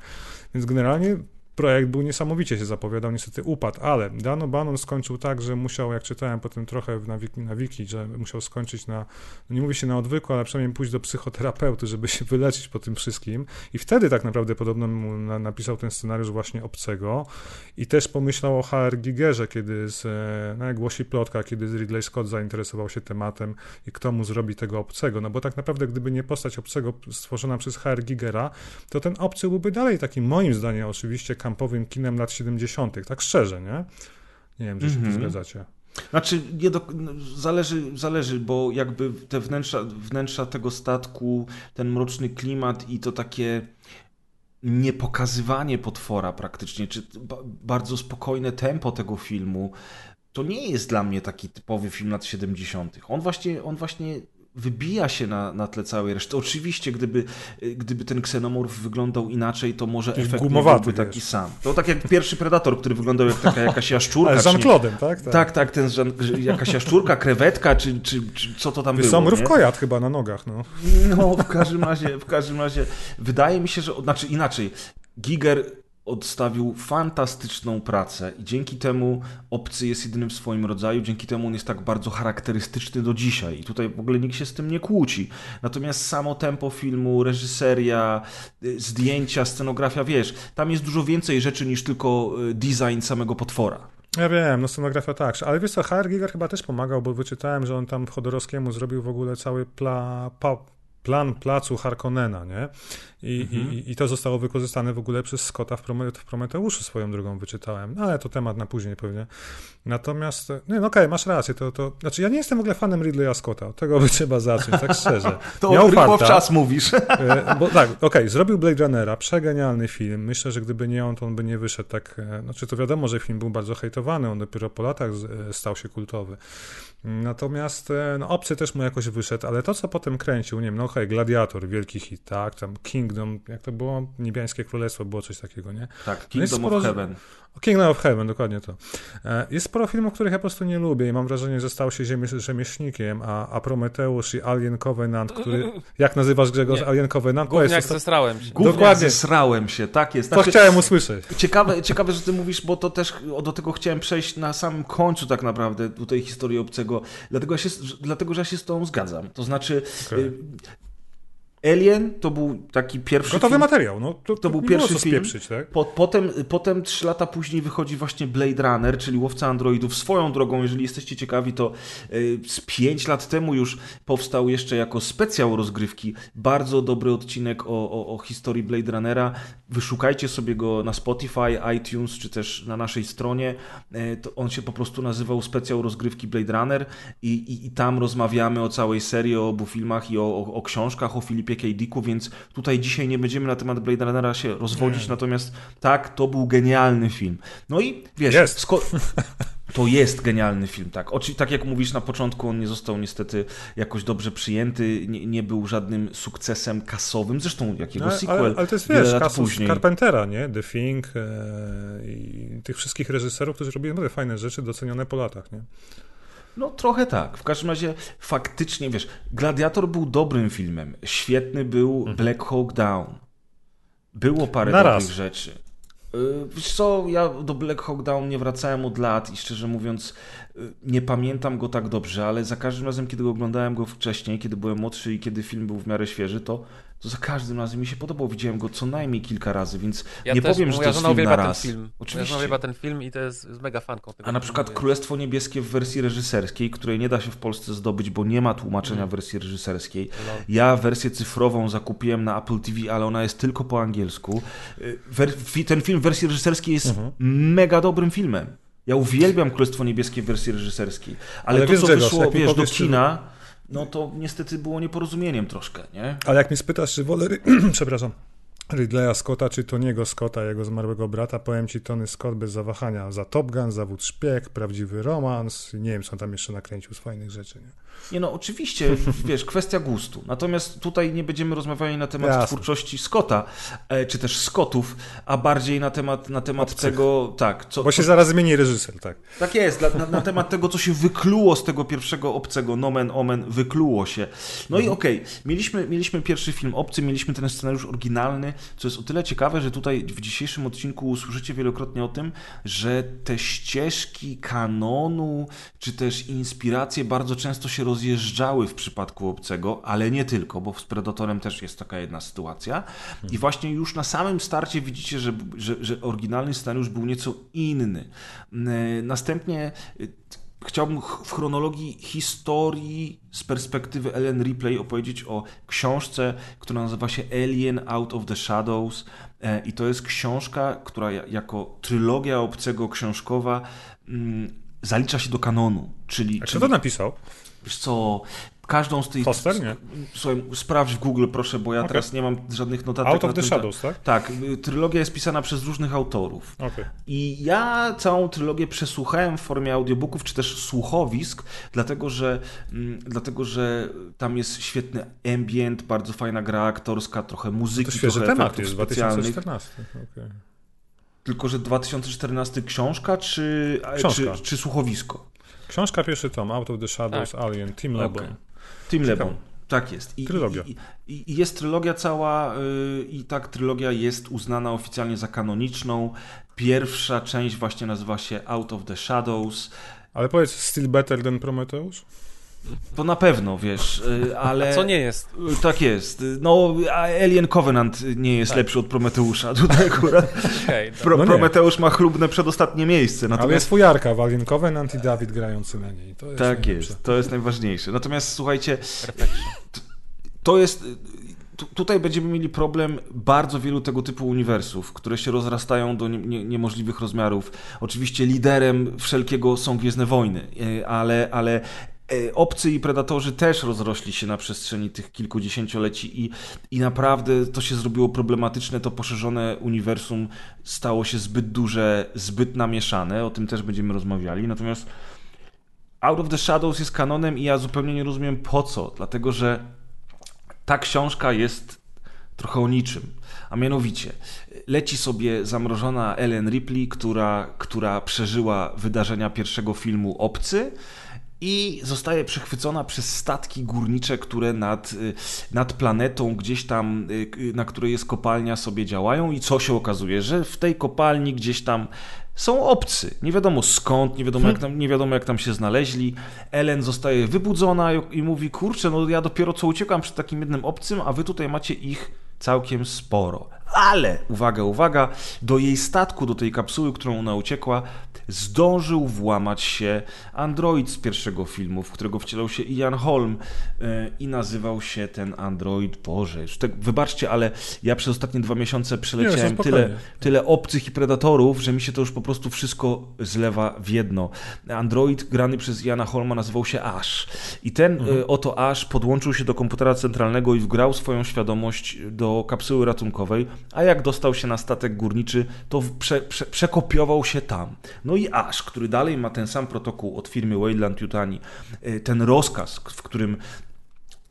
więc generalnie projekt był niesamowicie się zapowiadał, niestety upadł, ale Dan O'Bannon skończył tak, że musiał, jak czytałem potem trochę na wiki, na wiki że musiał skończyć na, no nie mówi się na odwyku, ale przynajmniej pójść do psychoterapeuty, żeby się wyleczyć po tym wszystkim. I wtedy tak naprawdę podobno mu na, napisał ten scenariusz właśnie Obcego i też pomyślał o HR Gigerze, kiedy z, e, no jak głosi plotka, kiedy Ridley Scott zainteresował się tematem i kto mu zrobi tego Obcego, no bo tak naprawdę gdyby nie postać Obcego stworzona przez HR Gigera, to ten Obcy byłby dalej takim moim zdaniem oczywiście kampowym kinem lat 70., tak szczerze, nie? Nie wiem, czy się Mhm. tu zgadzacie. Znaczy, nie do, zależy, zależy, bo jakby te wnętrza, wnętrza tego statku, ten mroczny klimat i to takie niepokazywanie potwora praktycznie, czy ba, bardzo spokojne tempo tego filmu, to nie jest dla mnie taki typowy film lat 70. On właśnie, on właśnie wybija się na, na tle całej reszty. Oczywiście, gdyby, gdyby ten ksenomorf wyglądał inaczej, to może efekt byłby taki wiesz. sam. To tak jak pierwszy Predator, który wyglądał jak taka jakaś jaszczurka. Ale z Jean-Claude'em, tak? tak, tak, ten Jean, jakaś jaszczurka, krewetka, czy, czy, czy co to tam Wiesz, było. Nie? mrówkojad chyba na nogach, no. No, w każdym razie, w każdym razie, wydaje mi się, że, znaczy inaczej, Giger odstawił fantastyczną pracę i dzięki temu Obcy jest jedynym w swoim rodzaju, dzięki temu on jest tak bardzo charakterystyczny do dzisiaj i tutaj w ogóle nikt się z tym nie kłóci. Natomiast samo tempo filmu, reżyseria, y, zdjęcia, scenografia, wiesz, tam jest dużo więcej rzeczy niż tylko y, design samego potwora. Ja wiem, no scenografia tak, ale wiesz co, HR Giger chyba też pomagał, bo wyczytałem, że on tam Chodorowskiemu zrobił w ogóle cały pla, pa, plan placu Harkonnena, nie? I, i, I to zostało wykorzystane w ogóle przez Scotta w, Prome, w Prometeuszu swoją drogą wyczytałem, no ale to temat na później pewnie. Natomiast, nie, no okej, masz rację, to, to, znaczy ja nie jestem w ogóle fanem Ridleya Scotta, od tego by trzeba zacząć, tak szczerze. To Miał farta. czas mówisz. E, Bo tak, okej, zrobił Blade Runnera, przegenialny film. Myślę, że gdyby nie on, to on by nie wyszedł tak. e, Znaczy, to wiadomo, że film był bardzo hejtowany, on dopiero po latach e, stał się kultowy. Natomiast e, no, obcy też mu jakoś wyszedł, ale to, co potem kręcił, nie wiem, no okej, Gladiator, wielki hit, tak, tam Kingdom, jak to było? Niebiańskie Królestwo, było coś takiego, nie? Tak, No Kingdom sporo- of Heaven. Kingdom of Heaven, dokładnie to. E, Jest sporo filmów, których ja po prostu nie lubię i mam wrażenie, że stał się ziemi- rzemieślnikiem, a, a Prometeusz i Alien Covenant, który... Jak nazywasz Grzegorz? Nie. Alien Covenant? Gówniak to- zesrałem się. Gówniak Dokładnie. zesrałem się, tak jest. To Znaczy, chciałem usłyszeć. Ciekawe, ciekawe, że ty mówisz, bo to też do tego chciałem przejść na samym końcu tak naprawdę tej historii obcego, dlatego, ja się, dlatego że ja się z tobą zgadzam. To znaczy Okej. y, Alien to był taki pierwszy Gotowy film, materiał, no to, To był nie pierwszy film. spieprzyć, tak? Po, potem, potem trzy lata później wychodzi właśnie Blade Runner, czyli Łowca Androidów. Swoją drogą, jeżeli jesteście ciekawi, to y, z pięć lat temu już powstał jeszcze jako specjał rozgrywki bardzo dobry odcinek o, o, o historii Blade Runnera. Wyszukajcie sobie go na Spotify, iTunes, czy też na naszej stronie. Y, to on się po prostu nazywał specjał rozgrywki Blade Runner i, i, i tam rozmawiamy o całej serii, o obu filmach i o, o, o książkach, o Filipie K. Dicku, więc tutaj dzisiaj nie będziemy na temat Blade Runnera się rozwodzić, natomiast tak, to był genialny film. No i wiesz, Jest. to jest genialny film, tak. Oczy, tak jak mówisz na początku, on nie został niestety jakoś dobrze przyjęty, nie, nie był żadnym sukcesem kasowym, zresztą jakiego No, sequel ale, ale to jest, wiesz, lat później. Carpentera, nie? The Thing e, i tych wszystkich reżyserów, którzy robili naprawdę fajne rzeczy, docenione po latach, nie? No trochę tak. W każdym razie faktycznie, wiesz, Gladiator był dobrym filmem. Świetny był Black Hawk Down. Było parę Na dobrych raz. rzeczy. Yy, Wiesz co, ja do Black Hawk Down nie wracałem od lat i szczerze mówiąc yy, nie pamiętam go tak dobrze, ale za każdym razem, kiedy oglądałem go wcześniej, kiedy byłem młodszy i kiedy film był w miarę świeży, to, to za każdym razem mi się podobał. Widziałem go co najmniej kilka razy, więc Ja nie też, powiem, że to moja jest żona film na ten raz. film. Moja Oczywiście. żona uwielbia ten film i to jest, jest mega fanką tego A na filmu, przykład więc- Królestwo Niebieskie w wersji reżyserskiej, której nie da się w Polsce zdobyć, bo nie ma tłumaczenia Mm. w wersji reżyserskiej. No. Ja wersję cyfrową zakupiłem na Apple TV, ale ona jest tylko po angielsku. Y, Ten film w wersji reżyserskiej jest Mhm. mega dobrym filmem. Ja uwielbiam Królestwo Niebieskie w wersji reżyserskiej, ale, Ale to, wiesz, co wyszło, wiesz, do kina, no to niestety było nieporozumieniem troszkę, nie? Ale jak mnie spytasz, czy wolę, przepraszam, Ridleya Scotta, czy Toniego Scotta, jego zmarłego brata, powiem ci Tony Scott bez zawahania. Za Top Gun, zawód szpieg, prawdziwy romans, nie wiem, co on tam jeszcze nakręcił z fajnych rzeczy, nie? Nie no, oczywiście, wiesz, kwestia gustu. Natomiast tutaj nie będziemy rozmawiali na temat Jasne. twórczości Scotta, e, czy też Scottów, a bardziej na temat, na temat Obcych. tego, tak, co, Bo się zaraz zmieni reżyser, tak. tak jest, na, na temat tego, co się wykluło z tego pierwszego obcego, nomen omen, wykluło się. No i okej, mieliśmy, mieliśmy pierwszy film obcy, mieliśmy ten scenariusz oryginalny, co jest o tyle ciekawe, że tutaj w dzisiejszym odcinku usłyszycie wielokrotnie o tym, że te ścieżki kanonu, czy też inspiracje bardzo często się rozjeżdżały w przypadku obcego, ale nie tylko, bo z Predatorem też jest taka jedna sytuacja. I właśnie już na samym starcie widzicie, że, że, że oryginalny scenariusz był nieco inny. E, Następnie e, chciałbym ch- w chronologii historii z perspektywy Ellen Ripley opowiedzieć o książce, która nazywa się Alien Out of the Shadows. E, I to jest książka, która ja- jako trylogia obcego książkowa mm, zalicza się do kanonu. Czyli, A kto czyli to napisał? Wiesz co, każdą z tych... Foster, nie? Słuchaj, sprawdź w Google proszę, bo ja Okej. teraz nie mam żadnych notatek. Out of the Shadows, tak? Tak, y, trylogia jest pisana przez różnych autorów. Okej. I ja całą trylogię przesłuchałem w formie audiobooków czy też słuchowisk, dlatego że, mm, dlatego że tam jest świetny ambient, bardzo fajna gra aktorska, trochę muzyki, To świeży trochę temat jest, specjalnych. 2014. okej. Tylko, że 2014 książka czy, Książka. czy, czy słuchowisko? Książka pierwszy tom, Out of the Shadows, Alien, Tim LeBon. Tim LeBon. Tak jest. I, Trylogia. I, i, I jest trylogia cała y, i tak trylogia jest uznana oficjalnie za kanoniczną. Pierwsza część właśnie nazywa się Out of the Shadows. Ale powiedz, still better than Prometheus? To na pewno, wiesz, y, ale... Co nie jest? Y, Tak jest. Y, No, a Alien Covenant nie jest lepszy od Prometeusza. Tutaj akurat Okej, Pro, No. Prometeusz ma chlubne przedostatnie miejsce. Ale jest Natomiast fujarka w Alien Covenant i Dawid grający na niej. To jest tak najlepsze. jest, to jest najważniejsze. Natomiast słuchajcie, to jest. tu- Tutaj będziemy mieli problem bardzo wielu tego typu uniwersów, które się rozrastają do nie, nie, niemożliwych rozmiarów. Oczywiście liderem wszelkiego są Gwiezdne Wojny, ale, ale obcy i predatorzy też rozrośli się na przestrzeni tych kilkudziesięcioleci i, i naprawdę to się zrobiło problematyczne. To poszerzone uniwersum stało się zbyt duże, zbyt namieszane. O tym też będziemy rozmawiali. Natomiast Out of the Shadows jest kanonem i ja zupełnie nie rozumiem po co, dlatego że ta książka jest trochę o niczym. A mianowicie, leci sobie zamrożona Ellen Ripley, która, która przeżyła wydarzenia pierwszego filmu Obcy i zostaje przechwycona przez statki górnicze, które nad, y, nad planetą, gdzieś tam, y, na której jest kopalnia, sobie działają. I co się okazuje? Że w tej kopalni gdzieś tam są obcy. Nie wiadomo skąd, nie wiadomo, jak tam, nie wiadomo jak tam się znaleźli. Ellen zostaje wybudzona i, i mówi: Kurczę, no ja dopiero co uciekam przed takim jednym obcym, a wy tutaj macie ich całkiem sporo. Ale, uwaga, uwaga, do jej statku, do tej kapsuły, którą ona uciekła, zdążył włamać się android z pierwszego filmu, w którego wcielał się Ian Holm e, i nazywał się ten android, Boże, już tak, wybaczcie, ale ja przez ostatnie dwa miesiące przeleciałem Nie, tyle, tyle obcych i predatorów, że mi się to już po prostu wszystko zlewa w jedno. Android grany przez Jana Holma nazywał się Ash. I ten Mhm. y, oto Ash podłączył się do komputera centralnego i wgrał swoją świadomość do kapsuły ratunkowej, a jak dostał się na statek górniczy, to prze, prze, przekopiował się tam. No i Ash, który dalej ma ten sam protokół od firmy Wayland Yutani, y, ten rozkaz, w którym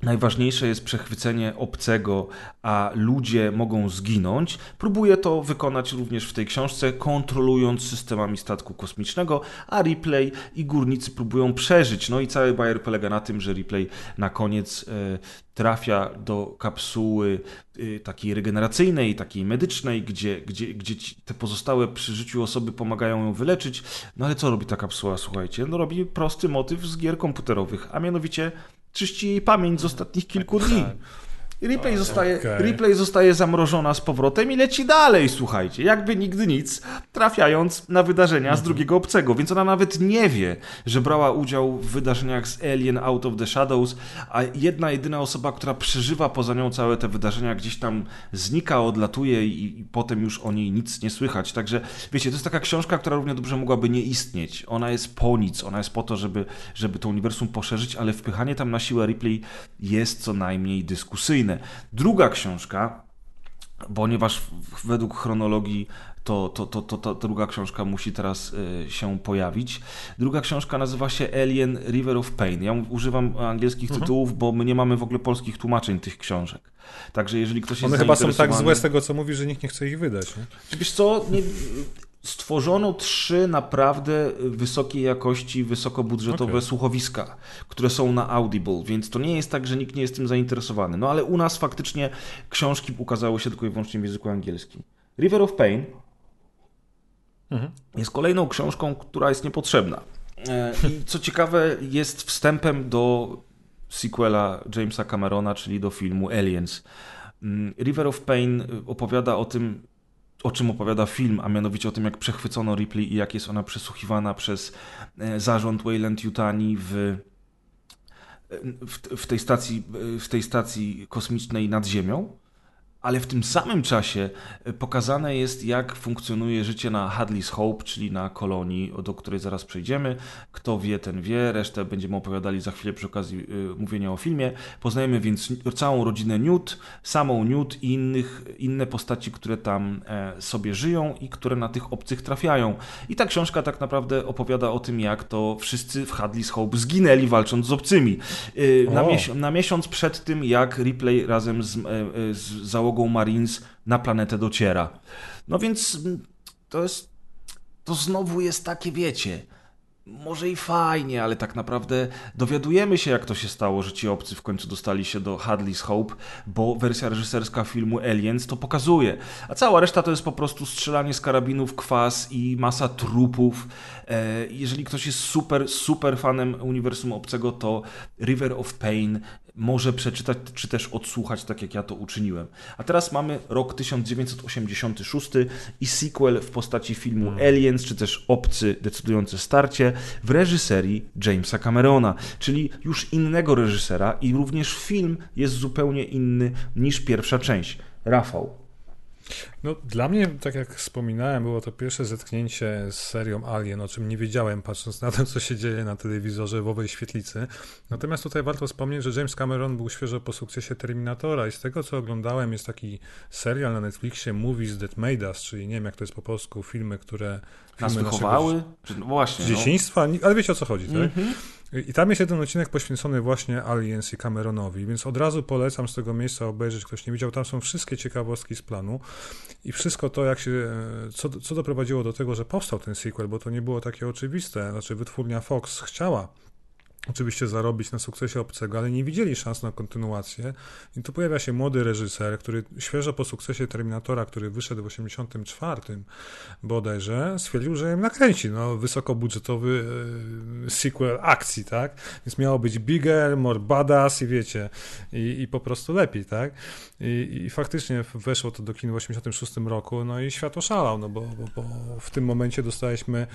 Najważniejsze jest przechwycenie obcego, a ludzie mogą zginąć. Próbuje to wykonać również w tej książce, kontrolując systemami statku kosmicznego, a Ripley i górnicy próbują przeżyć. No i cały bajer polega na tym, że Ripley na koniec e, trafia do kapsuły e, takiej regeneracyjnej, takiej medycznej, gdzie, gdzie, gdzie te pozostałe przy życiu osoby pomagają ją wyleczyć. No ale co robi ta kapsuła, słuchajcie? No robi prosty motyw z gier komputerowych, a mianowicie czyści jej pamięć z ostatnich kilku dni. I Ripley zostaje, okej. Ripley zostaje zamrożona z powrotem i leci dalej, słuchajcie, jakby nigdy nic, trafiając na wydarzenia z drugiego obcego, więc ona nawet nie wie, że brała udział w wydarzeniach z Alien Out of the Shadows, a jedna, jedyna osoba, która przeżywa poza nią całe te wydarzenia, gdzieś tam znika, odlatuje i, i potem już o niej nic nie słychać. Także wiecie, to jest taka książka, która równie dobrze mogłaby nie istnieć. Ona jest po nic, ona jest po to, żeby, żeby to uniwersum poszerzyć, ale wpychanie tam na siłę Ripley jest co najmniej dyskusyjne. Druga książka, ponieważ według chronologii to, to, to, to, to druga książka musi teraz y, się pojawić. Druga książka nazywa się Alien River of Pain. Ja używam angielskich Mhm. tytułów, bo my nie mamy w ogóle polskich tłumaczeń tych książek. Także jeżeli ktoś jest One chyba są tak złe z tego, co mówi, że nikt nie chce ich wydać. Nie? Wiesz co, nie, stworzono trzy naprawdę wysokiej jakości, wysokobudżetowe Okej. słuchowiska, które są na Audible, więc to nie jest tak, że nikt nie jest tym zainteresowany. No ale u nas faktycznie książki ukazały się tylko i wyłącznie w języku angielskim. River of Pain jest kolejną książką, która jest niepotrzebna. E, I co ciekawe, jest wstępem do sequela Jamesa Camerona, czyli do filmu Aliens. Mm, River of Pain opowiada o tym, o czym opowiada film, a mianowicie o tym, jak przechwycono Ripley i jak jest ona przesłuchiwana przez e, zarząd Wayland Yutani w, w, w, tej stacji, w tej stacji kosmicznej nad Ziemią. Ale w tym samym czasie e, pokazane jest, jak funkcjonuje życie na Hadley's Hope, czyli na kolonii, do której zaraz przejdziemy. Kto wie, ten wie, resztę będziemy opowiadali za chwilę przy okazji y, mówienia o filmie. Poznajemy więc całą rodzinę Newt, samą Newt i innych, inne postaci, które tam e, sobie żyją i które na tych obcych trafiają. I ta książka tak naprawdę opowiada o tym, jak to wszyscy w Hadley's Hope zginęli walcząc z obcymi. Na, O. mies- na miesiąc przed tym, jak Ripley razem z, e, e, z załogą Marines na planetę dociera. No więc mm, to jest. To znowu jest takie, wiecie. Może i fajnie, ale tak naprawdę dowiadujemy się, jak to się stało, że ci obcy w końcu dostali się do Hadley's Hope, bo wersja reżyserska filmu Aliens to pokazuje. A cała reszta to jest po prostu strzelanie z karabinów, kwas i masa trupów. E, Jeżeli ktoś jest super, super fanem uniwersum obcego, to River of Pain może przeczytać, czy też odsłuchać, tak jak ja to uczyniłem. A teraz mamy rok 1986 i sequel w postaci filmu Aliens, czy też Obcy decydujące starcie w reżyserii Jamesa Camerona, czyli już innego reżysera i również film jest zupełnie inny niż pierwsza część. Rafał. No, dla mnie, tak jak wspominałem, było to pierwsze zetknięcie z serią Alien, o czym nie wiedziałem, patrząc na to, co się dzieje na telewizorze w owej świetlicy. Natomiast tutaj warto wspomnieć, że James Cameron był świeżo po sukcesie Terminatora i z tego, co oglądałem, jest taki serial na Netflixie Movies That Made Us, czyli nie wiem, jak to jest po polsku, filmy, które... Nas filmy wychowały? Czy, no właśnie. No. dzieciństwa, ni- ale wiecie o co chodzi, tak? I tam jest jeden odcinek poświęcony właśnie Aliens i Cameronowi, więc od razu polecam z tego miejsca obejrzeć, ktoś nie widział, tam są wszystkie ciekawostki z planu i wszystko to, jak się, e, co, co doprowadziło do tego, że powstał ten sequel, bo to nie było takie oczywiste, znaczy wytwórnia Fox chciała oczywiście zarobić na sukcesie obcego, ale nie widzieli szans na kontynuację. I tu pojawia się młody reżyser, który świeżo po sukcesie Terminatora, który wyszedł w 84 bodajże, stwierdził, że im nakręci no, wysokobudżetowy e, sequel akcji, tak? Więc miało być bigger, more badass i wiecie, i, i po prostu lepiej, tak? I, I faktycznie weszło to do kin w 86 roku, no i świat oszalał, no bo, bo, bo w tym momencie dostaliśmy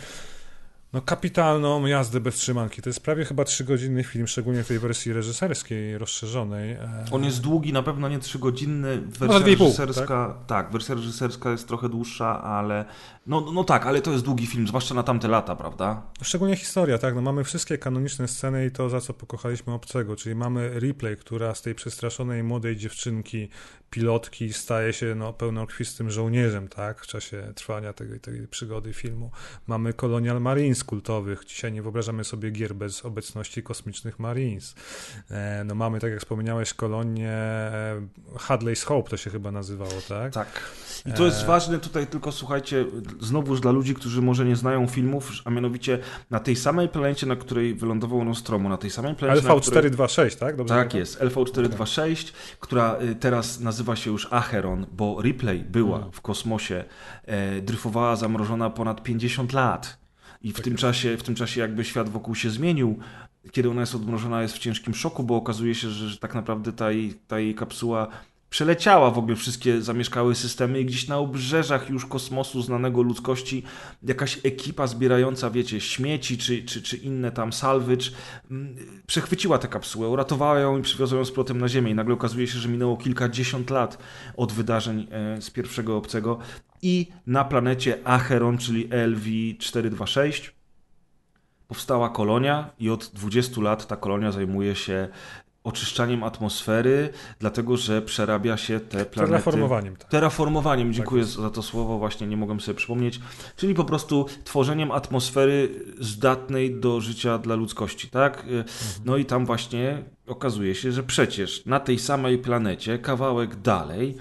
no kapitalną jazdę bez trzymanki. To jest prawie chyba trzygodzinny film, szczególnie w tej wersji reżyserskiej, rozszerzonej. E, On jest długi, na pewno nie trzygodzinny. Wersja No, i pół, reżyserska, tak? wersja reżyserska jest trochę dłuższa, ale no, no tak, ale to jest długi film, zwłaszcza na tamte lata, prawda? Szczególnie historia, tak? No mamy wszystkie kanoniczne sceny i to, za co pokochaliśmy obcego, czyli mamy replay, która z tej przestraszonej młodej dziewczynki, pilotki staje się no, pełnokrwistym żołnierzem, tak? W czasie trwania tej, tej przygody filmu. Mamy Colonial Marines kultowych. Dzisiaj nie wyobrażamy sobie gier bez obecności kosmicznych Marines. E, no mamy, tak jak wspomniałeś, kolonię e, Hadley's Hope, to się chyba nazywało, tak? Tak. I to jest E. ważne tutaj, tylko słuchajcie, znowuż dla ludzi, którzy może nie znają filmów, a mianowicie na tej samej planecie, na której wylądował Nostromo, na tej samej planecie, na której... LV426, tak? Dobrze Tak jest, LV426, która y, teraz nazywa się już Acheron, bo Ripley była Mm. w kosmosie, e, dryfowała zamrożona ponad 50 lat. I w Tak tym, jest. czasie, w tym czasie jakby świat wokół się zmienił. Kiedy ona jest odmrożona, jest w ciężkim szoku, bo okazuje się, że, że tak naprawdę ta jej, ta jej kapsuła przeleciała w ogóle wszystkie zamieszkałe systemy i gdzieś na obrzeżach już kosmosu znanego ludzkości jakaś ekipa zbierająca, wiecie, śmieci czy, czy, czy inne tam salvage mm, przechwyciła tę kapsułę, uratowała ją i przywiozła ją z powrotem na Ziemię. I nagle okazuje się, że minęło kilkadziesiąt lat od wydarzeń e, z pierwszego obcego. I na planecie Acheron, czyli LV-426 powstała kolonia i od 20 lat ta kolonia zajmuje się oczyszczaniem atmosfery, dlatego że przerabia się te planety... Terraformowaniem, tak. Terraformowaniem, dziękuję za to słowo, właśnie nie mogłem sobie przypomnieć. Czyli po prostu tworzeniem atmosfery zdatnej do życia dla ludzkości, tak? No i tam właśnie okazuje się, że przecież na tej samej planecie, kawałek dalej,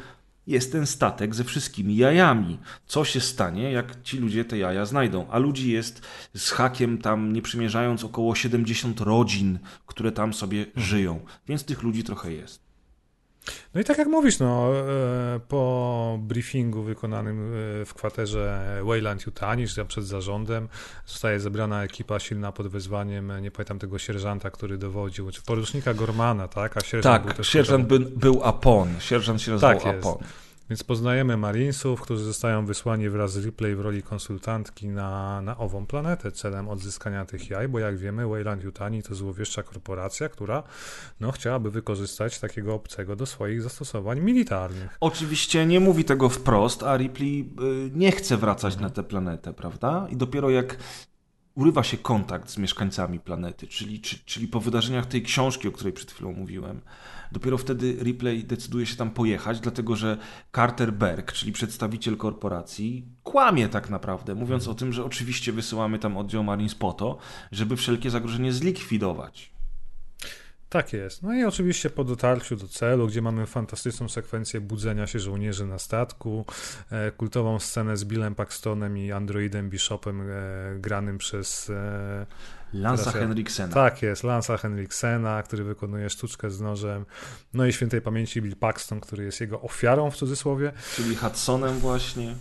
jest ten statek ze wszystkimi jajami. Co się stanie, jak ci ludzie te jaja znajdą? A ludzi jest z hakiem tam, nie przymierzając, około 70 rodzin, które tam sobie żyją. Więc tych ludzi trochę jest. No i tak jak mówisz, no, e, po briefingu wykonanym e, w kwaterze Wayland tam przed zarządem, zostaje zebrana ekipa silna pod wezwaniem, nie pamiętam tego sierżanta, który dowodził, czy porucznika Gormana, tak? A sierżant Tak, był też sierżant by, był Apon. Sierżant się nazywał Tak jest. Więc poznajemy Marinesów, którzy zostają wysłani wraz z Ripley w roli konsultantki na, na ową planetę celem odzyskania tych jaj, bo jak wiemy, Wayland Yutani to złowieszcza korporacja, która no, chciałaby wykorzystać takiego obcego do swoich zastosowań militarnych. Oczywiście nie mówi tego wprost, a Ripley y, nie chce wracać na tę planetę, prawda? I dopiero jak urywa się kontakt z mieszkańcami planety, czyli, czy, czyli po wydarzeniach tej książki, o której przed chwilą mówiłem, dopiero wtedy Ripley decyduje się tam pojechać, dlatego że Carter Berg, czyli przedstawiciel korporacji, kłamie tak naprawdę, mówiąc o tym, że oczywiście wysyłamy tam oddział Marines po to, żeby wszelkie zagrożenie zlikwidować. Tak jest. No i oczywiście po dotarciu do celu, gdzie mamy fantastyczną sekwencję budzenia się żołnierzy na statku, e, kultową scenę z Billem Paxtonem i androidem Bishopem e, granym przez... E, Lansa ja- Henriksena. Tak jest, Lansa Henriksena, który wykonuje sztuczkę z nożem. No i świętej pamięci Bill Paxton, który jest jego ofiarą w cudzysłowie. Czyli Hudsonem właśnie.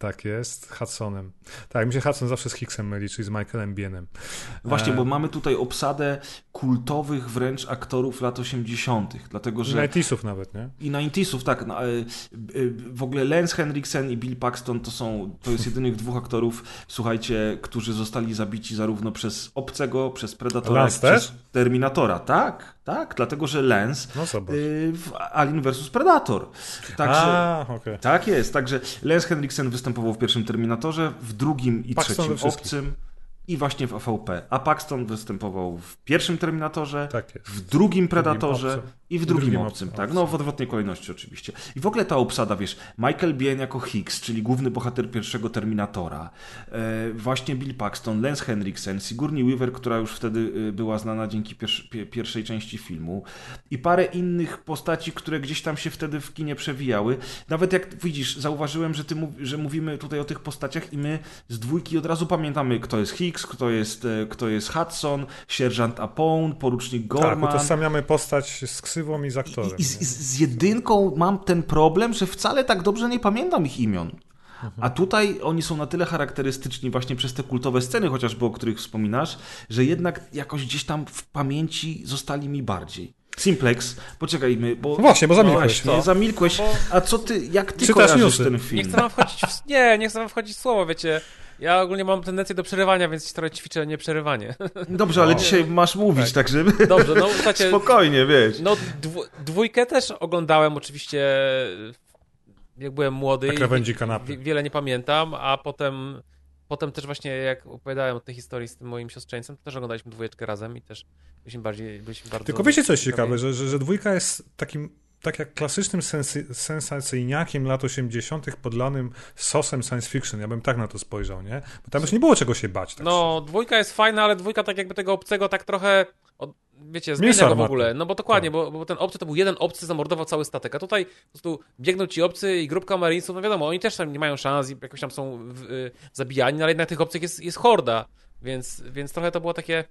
Tak jest, Hudsonem. Tak, mi się Hudson zawsze z Hicksem myli, czyli z Michaelem Bienem. Właśnie, E, bo mamy tutaj obsadę kultowych wręcz aktorów lat 80., dlatego że... Nightisów nawet, nie? I 90sów, tak. No, e, e, w ogóle Lance Henriksen i Bill Paxton to są, to jest jedynych dwóch aktorów, słuchajcie, którzy zostali zabici zarówno przez Obcego, przez Predatora, Lance jak też? przez Terminatora. Tak, tak, dlatego że Lance No y, w Alien vs Predator. Także... A, okej. Tak jest, także Lance Henriksen występował w pierwszym Terminatorze, w drugim i Paxton trzecim. Obcym i właśnie w AVP. A Paxton występował w pierwszym Terminatorze, Tak w drugim Predatorze. I w drugim, drugim Obcym. Obcym. Tak, no w odwrotnej kolejności oczywiście. I w ogóle ta obsada, wiesz, Michael Biehn jako Hicks, czyli główny bohater pierwszego Terminatora, e, właśnie Bill Paxton, Lance Henriksen, Sigourney Weaver, która już wtedy y, była znana dzięki piers- pie- pierwszej części filmu i parę innych postaci, które gdzieś tam się wtedy w kinie przewijały. Nawet jak widzisz, zauważyłem, że, ty mów, że mówimy tutaj o tych postaciach i my z dwójki od razu pamiętamy, kto jest Hicks, kto jest, e, kto jest Hudson, sierżant Apone, porucznik Tak, Gorman. utożsamiamy postać z ksywą i z aktorem. I, i z, z jedynką mam ten problem, że wcale tak dobrze nie pamiętam ich imion. A tutaj oni są na tyle charakterystyczni właśnie przez te kultowe sceny, chociażby o których wspominasz, że jednak jakoś gdzieś tam w pamięci zostali mi bardziej. Simplex, poczekajmy, bo... No właśnie, bo zamilkłeś. właśnie, No. zamilkłeś. Bo- A co ty, jak ty Czytasz kojarzysz newsy. ten Nie film? chcę wam wchodzić w... Nie, nie chcę wam wchodzić w słowo, wiecie. Ja ogólnie mam tendencję do przerywania, więc trochę ćwiczę nieprzerywanie. Dobrze, ale dzisiaj masz mówić, tak żeby... Dobrze, no słuchajcie, Spokojnie, wiesz. no dwu, dwójkę też oglądałem oczywiście jak byłem młody. Na i krawędzi kanapy. wi- Wiele nie pamiętam, a potem potem też właśnie jak opowiadałem o tej historii z tym moim siostrzeńcem, to też oglądaliśmy dwójeczkę razem i też byliśmy bardziej, byliśmy bardzo... Tylko wiecie coś ciekawe, że, że, że dwójka jest takim tak jak klasycznym sensy, sensacyjniakiem lat 80. podlanym sosem science fiction. Ja bym tak na to spojrzał, nie? Bo tam już nie było czego się bać. Tak No, dwójka jest fajna, ale dwójka tak jakby tego obcego tak trochę, od, wiecie, zmienia go w ogóle. No bo dokładnie, Tak. bo, bo ten obcy to był jeden obcy, zamordował cały statek, a tutaj po prostu biegną ci obcy i grupka marinesów, no wiadomo, oni też tam nie mają szans i jakoś tam są w, y, zabijani, no ale jednak tych obcych jest, jest horda, więc, więc trochę to było takie,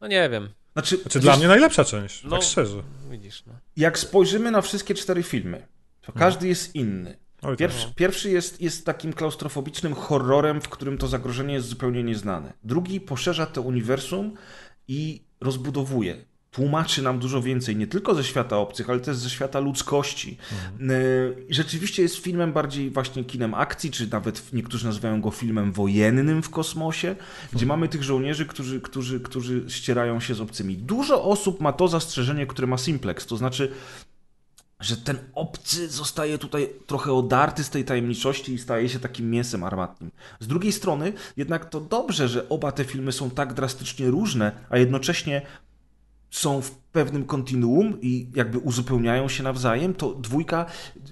no nie wiem, Znaczy, Znaczy dla mnie najlepsza część, No. tak szczerze. widzisz, no. jak spojrzymy na wszystkie cztery filmy, to każdy jest inny. Oj, tak. Pierwszy, pierwszy jest, jest takim klaustrofobicznym horrorem, w którym to zagrożenie jest zupełnie nieznane. Drugi poszerza to uniwersum i rozbudowuje. Tłumaczy nam dużo więcej, nie tylko ze świata obcych, ale też ze świata ludzkości. Y, Rzeczywiście jest filmem bardziej właśnie kinem akcji, czy nawet niektórzy nazywają go filmem wojennym w kosmosie, gdzie mamy tych żołnierzy, którzy, którzy, którzy ścierają się z obcymi. Dużo osób ma to zastrzeżenie, które ma Simplex, to znaczy że ten obcy zostaje tutaj trochę odarty z tej tajemniczości i staje się takim mięsem armatnim. Z drugiej strony, jednak to dobrze, że oba te filmy są tak drastycznie różne, a jednocześnie są w pewnym kontinuum i jakby uzupełniają się nawzajem, to dwójka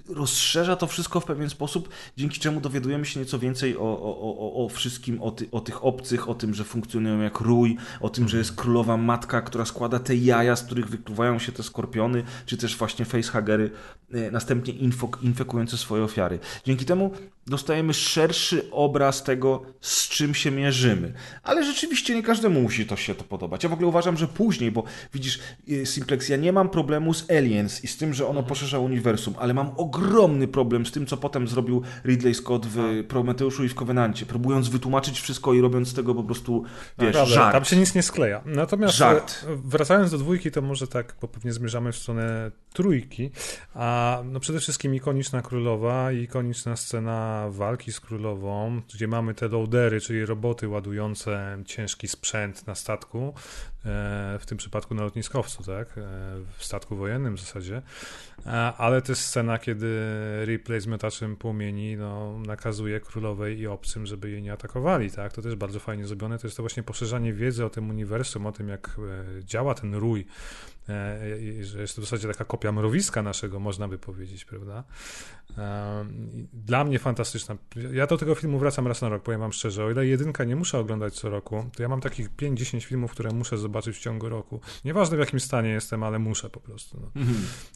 rozszerza to wszystko w pewien sposób, dzięki czemu dowiadujemy się nieco więcej o, o, o, o wszystkim, o, ty, o tych obcych, o tym, że funkcjonują jak rój, o tym, że jest królowa matka, która składa te jaja, z których wykluwają się te skorpiony, czy też właśnie facehagery, e, następnie infok, infekujące swoje ofiary. Dzięki temu dostajemy szerszy obraz tego, z czym się mierzymy. Ale rzeczywiście nie każdemu musi to się to podobać. Ja w ogóle uważam, że później, bo widzisz, Simplex, ja nie mam problemu z Aliens i z tym, że ono poszerza uniwersum, ale mam ogromny problem z tym, co potem zrobił Ridley Scott w Prometeuszu i w Covenancie, próbując wytłumaczyć wszystko i robiąc z tego po prostu, wiesz, Naprawdę, żart. Tam się nic nie skleja. Natomiast Żart. e, wracając do dwójki, to może tak, bo pewnie zmierzamy w stronę trójki, a no przede wszystkim ikoniczna królowa i ikoniczna scena walki z królową, gdzie mamy te loadery, czyli roboty ładujące ciężki sprzęt na statku, w tym przypadku na lotniskowcu, tak, e, w statku wojennym w zasadzie, A- ale też scena, kiedy Ripley z miotaczem płomieni no, nakazuje królowej i obcym, żeby jej nie atakowali, tak, to też bardzo fajnie zrobione, to jest to właśnie poszerzanie wiedzy o tym uniwersum, o tym, jak e, działa ten rój, e, że jest to w zasadzie taka kopia mrowiska naszego, można by powiedzieć, prawda? Dla mnie fantastyczna. Ja do tego filmu wracam raz na rok, powiem wam szczerze. O ile jedynka nie muszę oglądać co roku, to ja mam takich 5-10 filmów, które muszę zobaczyć w ciągu roku. Nieważne w jakim stanie jestem, ale muszę po prostu. No.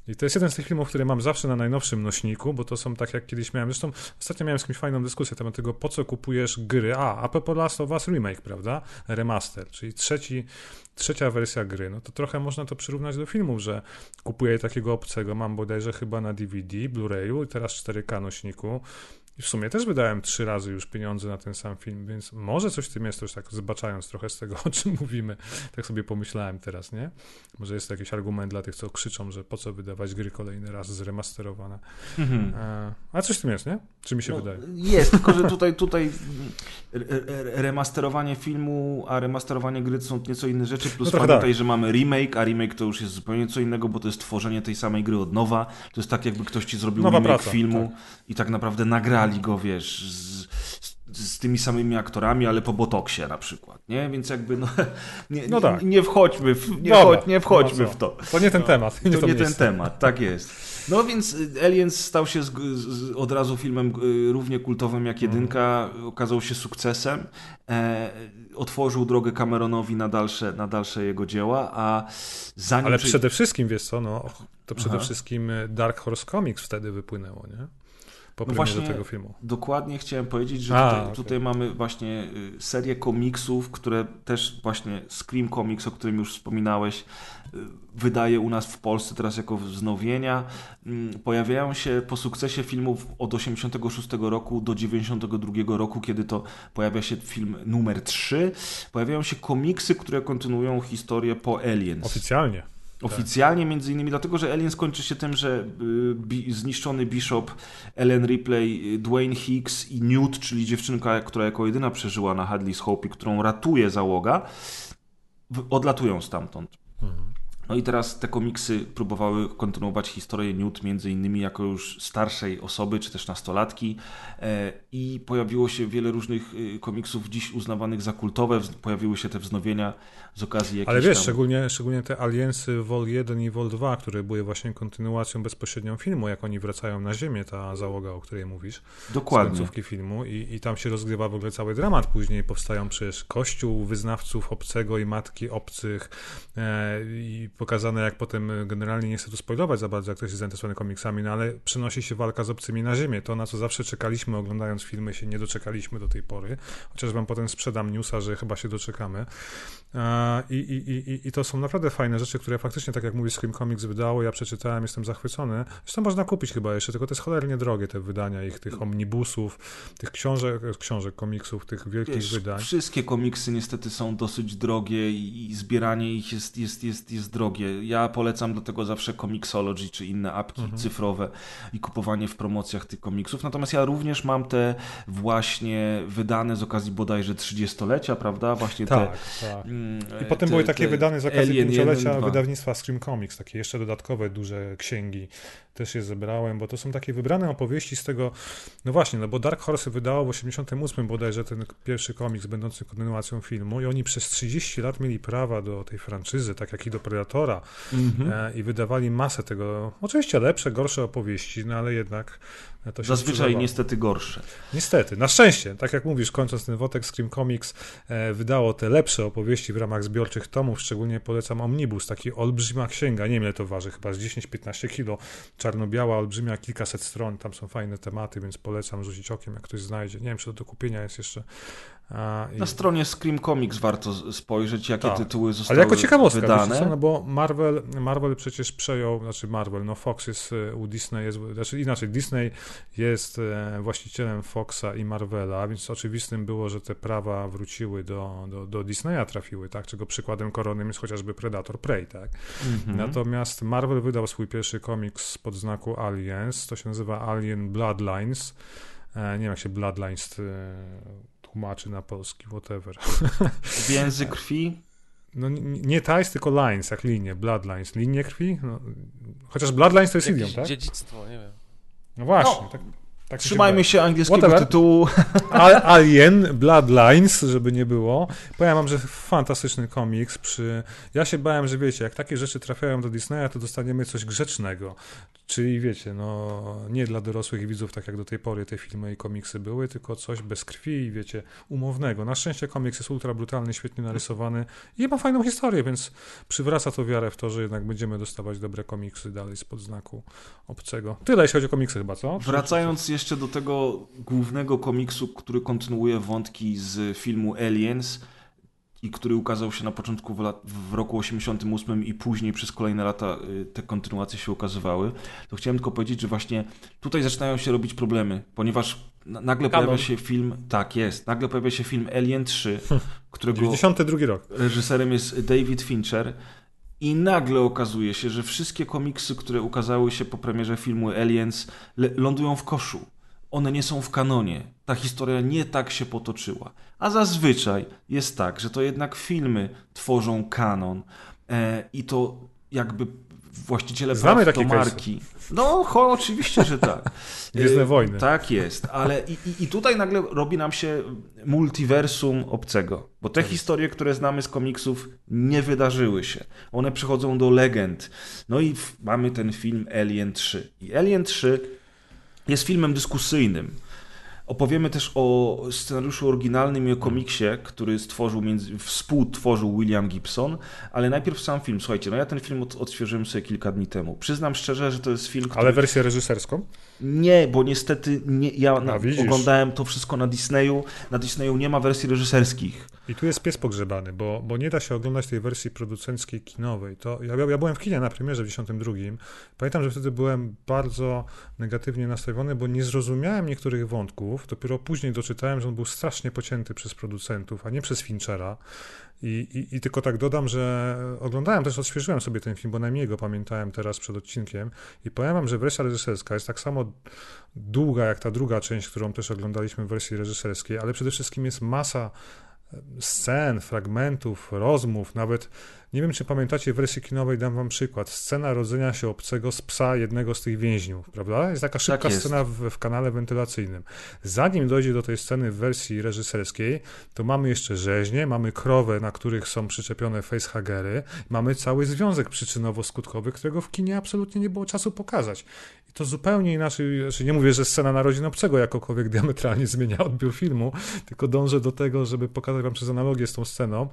I to jest jeden z tych filmów, które mam zawsze na najnowszym nośniku, bo to są tak jak kiedyś miałem. Zresztą ostatnio miałem z kimś fajną dyskusję na temat tego, po co kupujesz gry. A, a propos Last of Us Remake, prawda? Remaster, czyli trzeci, trzecia wersja gry. No to trochę można to przyrównać do filmów, że kupuję takiego obcego, mam bodajże chyba na DVD, Blu-rayu i teraz 4K nośniku. I w sumie też wydałem trzy razy już pieniądze na ten sam film, więc może coś w tym jest, już tak zbaczając trochę z tego, o czym mówimy. Tak sobie pomyślałem teraz, nie? Może jest to jakiś argument dla tych, co krzyczą, że po co wydawać gry kolejny raz zremasterowane. E, a coś w tym jest, nie? Czy mi się No, wydaje? Jest, tylko że tutaj, tutaj re- re- remasterowanie filmu, a remasterowanie gry to są nieco inne rzeczy, plus No pamiętaj, tak. że mamy remake, a remake to już jest zupełnie co innego, bo to jest tworzenie tej samej gry od nowa. To jest tak, jakby ktoś ci zrobił Nowa remake praca, filmu i tak naprawdę nagrali go, wiesz, z, z, tymi samymi aktorami, ale po botoksie na przykład, nie? Więc jakby, no, nie, No tak. nie, nie wchodźmy, w, nie, Dobra, wchodź, nie wchodźmy no w to. To nie ten temat. Nie To to nie ten temat, tak jest. No więc y, Aliens stał się z, z, od razu filmem y, równie kultowym jak jedynka, okazał się sukcesem, e, otworzył drogę Cameronowi na dalsze, na dalsze jego dzieła, a zanim... Ale przede wszystkim, wiesz co, no, to przede Aha. wszystkim e, Dark Horse Comics wtedy wypłynęło, nie? Po No właśnie- tego filmu. Dokładnie chciałem powiedzieć, że A, tutaj, okej. tutaj mamy właśnie y, serię komiksów, które też właśnie Scream Comics, o którym już wspominałeś, y, wydaje u nas w Polsce teraz jako wznowienia. Mm, Pojawiają się po sukcesie filmów od 86 roku do 92 roku, kiedy to pojawia się film numer 3. Pojawiają się komiksy, które kontynuują historię po Aliens. Oficjalnie. Oficjalnie między innymi dlatego, że Alien skończy się tym, że y, bi, zniszczony Bishop, Ellen Ripley, y, Dwayne Hicks i Newt, czyli dziewczynka, która jako jedyna przeżyła na Hadley's Hope i którą ratuje załoga, odlatują stamtąd. No i teraz te komiksy próbowały kontynuować historię Newt między innymi jako już starszej osoby, czy też nastolatki e, i pojawiło się wiele różnych y, komiksów dziś uznawanych za kultowe, pojawiły się te wznowienia z okazji jakichś Ale wiesz, tam... szczególnie, szczególnie te Aliensy Vol 1 i Vol 2, które były właśnie kontynuacją bezpośrednią filmu, jak oni wracają na Ziemię, ta załoga, o której mówisz, z Dokładnie. końcówki filmu i, i tam się rozgrywa w ogóle cały dramat. Później powstają przecież kościół wyznawców obcego i matki obcych e, i pokazane jak potem e, generalnie nie chcę tu spoilować za bardzo, jak ktoś jest zainteresowany komiksami, no ale przenosi się walka z obcymi na ziemię. To, na co zawsze czekaliśmy oglądając filmy, się nie doczekaliśmy do tej pory. Chociaż wam potem sprzedam newsa, że chyba się doczekamy. I, i, i, I to są naprawdę fajne rzeczy, które faktycznie, tak jak mówisz, Scream Comics wydało, ja przeczytałem, jestem zachwycony. Zresztą można kupić chyba jeszcze, tylko to jest cholernie drogie te wydania ich, tych omnibusów, tych książek, książek komiksów, tych wielkich Wiesz, wydań. wszystkie komiksy niestety są dosyć drogie i, i zbieranie ich jest, jest, jest, jest drogie. Ja polecam do tego zawsze Comixology czy inne apki Mhm. cyfrowe i kupowanie w promocjach tych komiksów. Natomiast ja również mam te właśnie wydane z okazji bodajże 30-lecia, prawda? Właśnie Tak, te. tak. Mm, I potem te- były takie wydane z okazji pięciolecia 1, 2. wydawnictwa Scream Comics, takie jeszcze dodatkowe duże księgi też je zebrałem, bo to są takie wybrane opowieści z tego, no właśnie, no bo Dark Horse wydało w 88 bodajże ten pierwszy komiks będący kontynuacją filmu i oni przez 30 lat mieli prawa do tej franczyzy, tak jak i do Predatora Mhm. e, i wydawali masę tego, oczywiście lepsze, gorsze opowieści, no ale jednak to się Zazwyczaj sprzedawało. niestety gorsze. Niestety, na szczęście, tak jak mówisz, kończąc ten wątek, Scream Comics e, wydało te lepsze opowieści w ramach zbiorczych tomów, szczególnie polecam Omnibus, taki olbrzyma księga, nie wiem ile to waży, chyba z 10-15 kilo, czarno-biała, olbrzymia, kilkaset stron, tam są fajne tematy, więc polecam rzucić okiem, jak ktoś znajdzie. Nie wiem, czy to do kupienia jest jeszcze. I... Na stronie Scream Comics warto spojrzeć, jakie Tak. tytuły zostały Ale jako ciekawostka, wydane. co, no bo Marvel, Marvel przecież przejął, znaczy Marvel, no Fox jest e, u Disney, jest, znaczy inaczej, Disney jest e, właścicielem Foxa i Marvela, więc oczywistym było, że te prawa wróciły do, do, do Disneya, trafiły, tak, czego przykładem koronnym jest chociażby Predator Prey, tak. Mhm. Natomiast Marvel wydał swój pierwszy komiks pod znaku Aliens, to się nazywa Alien Bloodlines, e, nie wiem jak się Bloodlines e, tłumaczy na polski, whatever. Więzy krwi. No nie, nie ties, tylko lines, jak linie, bloodlines. Linie krwi? No, chociaż bloodlines to jest idiom, Jakieś tak? dziedzictwo, nie wiem. No właśnie. No, tak, tak Trzymajmy się angielskiego Whatever. tytułu. Al- Alien, Bloodlines, żeby nie było. Powiem wam, że fantastyczny komiks. Przy... Ja się bałem, że wiecie, jak takie rzeczy trafiają do Disneya, to dostaniemy coś grzecznego. Czyli wiecie, no nie dla dorosłych widzów, tak jak do tej pory te filmy i komiksy były, tylko coś bez krwi i wiecie, umownego. Na szczęście komiks jest ultra brutalny, świetnie narysowany i ma fajną historię, więc przywraca to wiarę w to, że jednak będziemy dostawać dobre komiksy dalej spod znaku obcego. Tyle jeśli chodzi o komiksy chyba, co? Wracając jeszcze do tego głównego komiksu, który kontynuuje wątki z filmu Aliens i który ukazał się na początku w, lat, w roku 88 i później przez kolejne lata y, te kontynuacje się ukazywały, to chciałem tylko powiedzieć, że właśnie tutaj zaczynają się robić problemy, ponieważ na- nagle Kanon. pojawia się film, tak jest, nagle pojawia się film Alien 3, którego 92 rok. reżyserem jest David Fincher i nagle okazuje się, że wszystkie komiksy, które ukazały się po premierze filmu Aliens, lądują w koszu. One nie są w kanonie. Ta historia nie tak się potoczyła. A zazwyczaj jest tak, że to jednak filmy tworzą kanon e, i to jakby właściciele Znamy praw do marki. No, cho, oczywiście, że tak. Gwiezdne E, wojny. Tak jest, ale i, i, i tutaj nagle robi nam się multiversum obcego, bo te historie, które znamy z komiksów, nie wydarzyły się. One przechodzą do legend. No i w, mamy ten film Alien 3. I Alien 3 jest filmem dyskusyjnym. Opowiemy też o scenariuszu oryginalnym i o komiksie, który stworzył, między, współtworzył William Gibson, ale najpierw sam film. Słuchajcie, no ja ten film od, odświeżyłem sobie kilka dni temu. Przyznam szczerze, że to jest film, który... Ale wersję reżyserską? Nie, bo niestety nie, ja na, widzisz. oglądałem to wszystko na Disneyu. Na Disneyu nie ma wersji reżyserskich. I tu jest pies pogrzebany, bo, bo nie da się oglądać tej wersji producenckiej kinowej. To, ja, ja byłem w kinie na premierze w 92. Pamiętam, że wtedy byłem bardzo negatywnie nastawiony, bo nie zrozumiałem niektórych wątków. Dopiero później doczytałem, że on był strasznie pocięty przez producentów, a nie przez Finchera. I, i, I tylko tak dodam, że oglądałem też, odświeżyłem sobie ten film, bo najmniej go pamiętałem teraz przed odcinkiem i powiem wam, że wersja reżyserska jest tak samo długa jak ta druga część, którą też oglądaliśmy w wersji reżyserskiej, ale przede wszystkim jest masa scen, fragmentów, rozmów, nawet nie wiem, czy pamiętacie w wersji kinowej, dam wam przykład. Scena rodzenia się obcego z psa jednego z tych więźniów, prawda? Jest taka szybka jest. scena w, w kanale wentylacyjnym. Zanim dojdzie do tej sceny w wersji reżyserskiej, to mamy jeszcze rzeźnie, mamy krowę, na których są przyczepione facehagery, mamy cały związek przyczynowo-skutkowy, którego w kinie absolutnie nie było czasu pokazać. I to zupełnie inaczej, znaczy nie mówię, że scena narodzin obcego jakokolwiek diametralnie zmienia odbiór filmu, tylko dążę do tego, żeby pokazać wam przez analogię z tą sceną,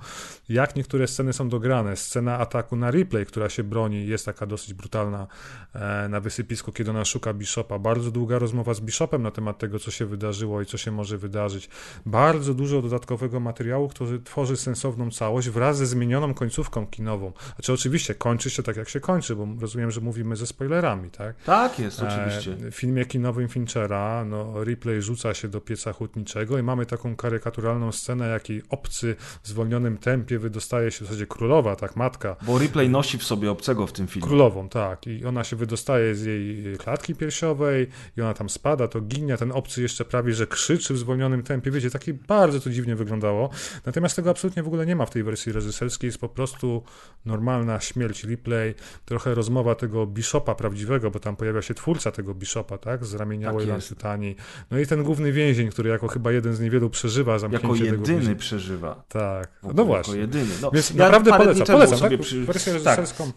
jak niektóre sceny są dograne. Scena ataku na replay, która się broni, jest taka dosyć brutalna e, na wysypisku, kiedy ona szuka Bishopa. Bardzo długa rozmowa z Bishopem na temat tego, co się wydarzyło i co się może wydarzyć. Bardzo dużo dodatkowego materiału, który tworzy sensowną całość wraz ze zmienioną końcówką kinową. Znaczy oczywiście kończy się tak, jak się kończy, bo rozumiem, że mówimy ze spoilerami, tak? Tak jest, oczywiście. E, W filmie kinowym Finchera no, Ripley rzuca się do pieca hutniczego i mamy taką karykaturalną scenę, jak jej obcy w zwolnionym tempie wydostaje się, w zasadzie królowa tak, matka. Bo Ripley nosi w sobie obcego w tym filmie. Królową, tak. I ona się wydostaje z jej klatki piersiowej i ona tam spada, to ginie, ten obcy jeszcze prawie, że krzyczy w zwolnionym tempie. Wiecie, taki bardzo to dziwnie wyglądało. Natomiast tego absolutnie w ogóle nie ma w tej wersji reżyserskiej. Jest po prostu normalna śmierć Ripley, trochę rozmowa tego Bishopa prawdziwego, bo tam pojawia się twórca tego Bishopa, tak? Z ramienia Tak. Yutani. No i ten główny więzień, który jako chyba jeden z niewielu przeżywa zamknięcie Jako jedyny przeżywa. Tak, no Jako właśnie. jedyny. No, Więc ja naprawdę parę polecam, temu polecam, sobie tak? przy- Wersję tak, reżyserską.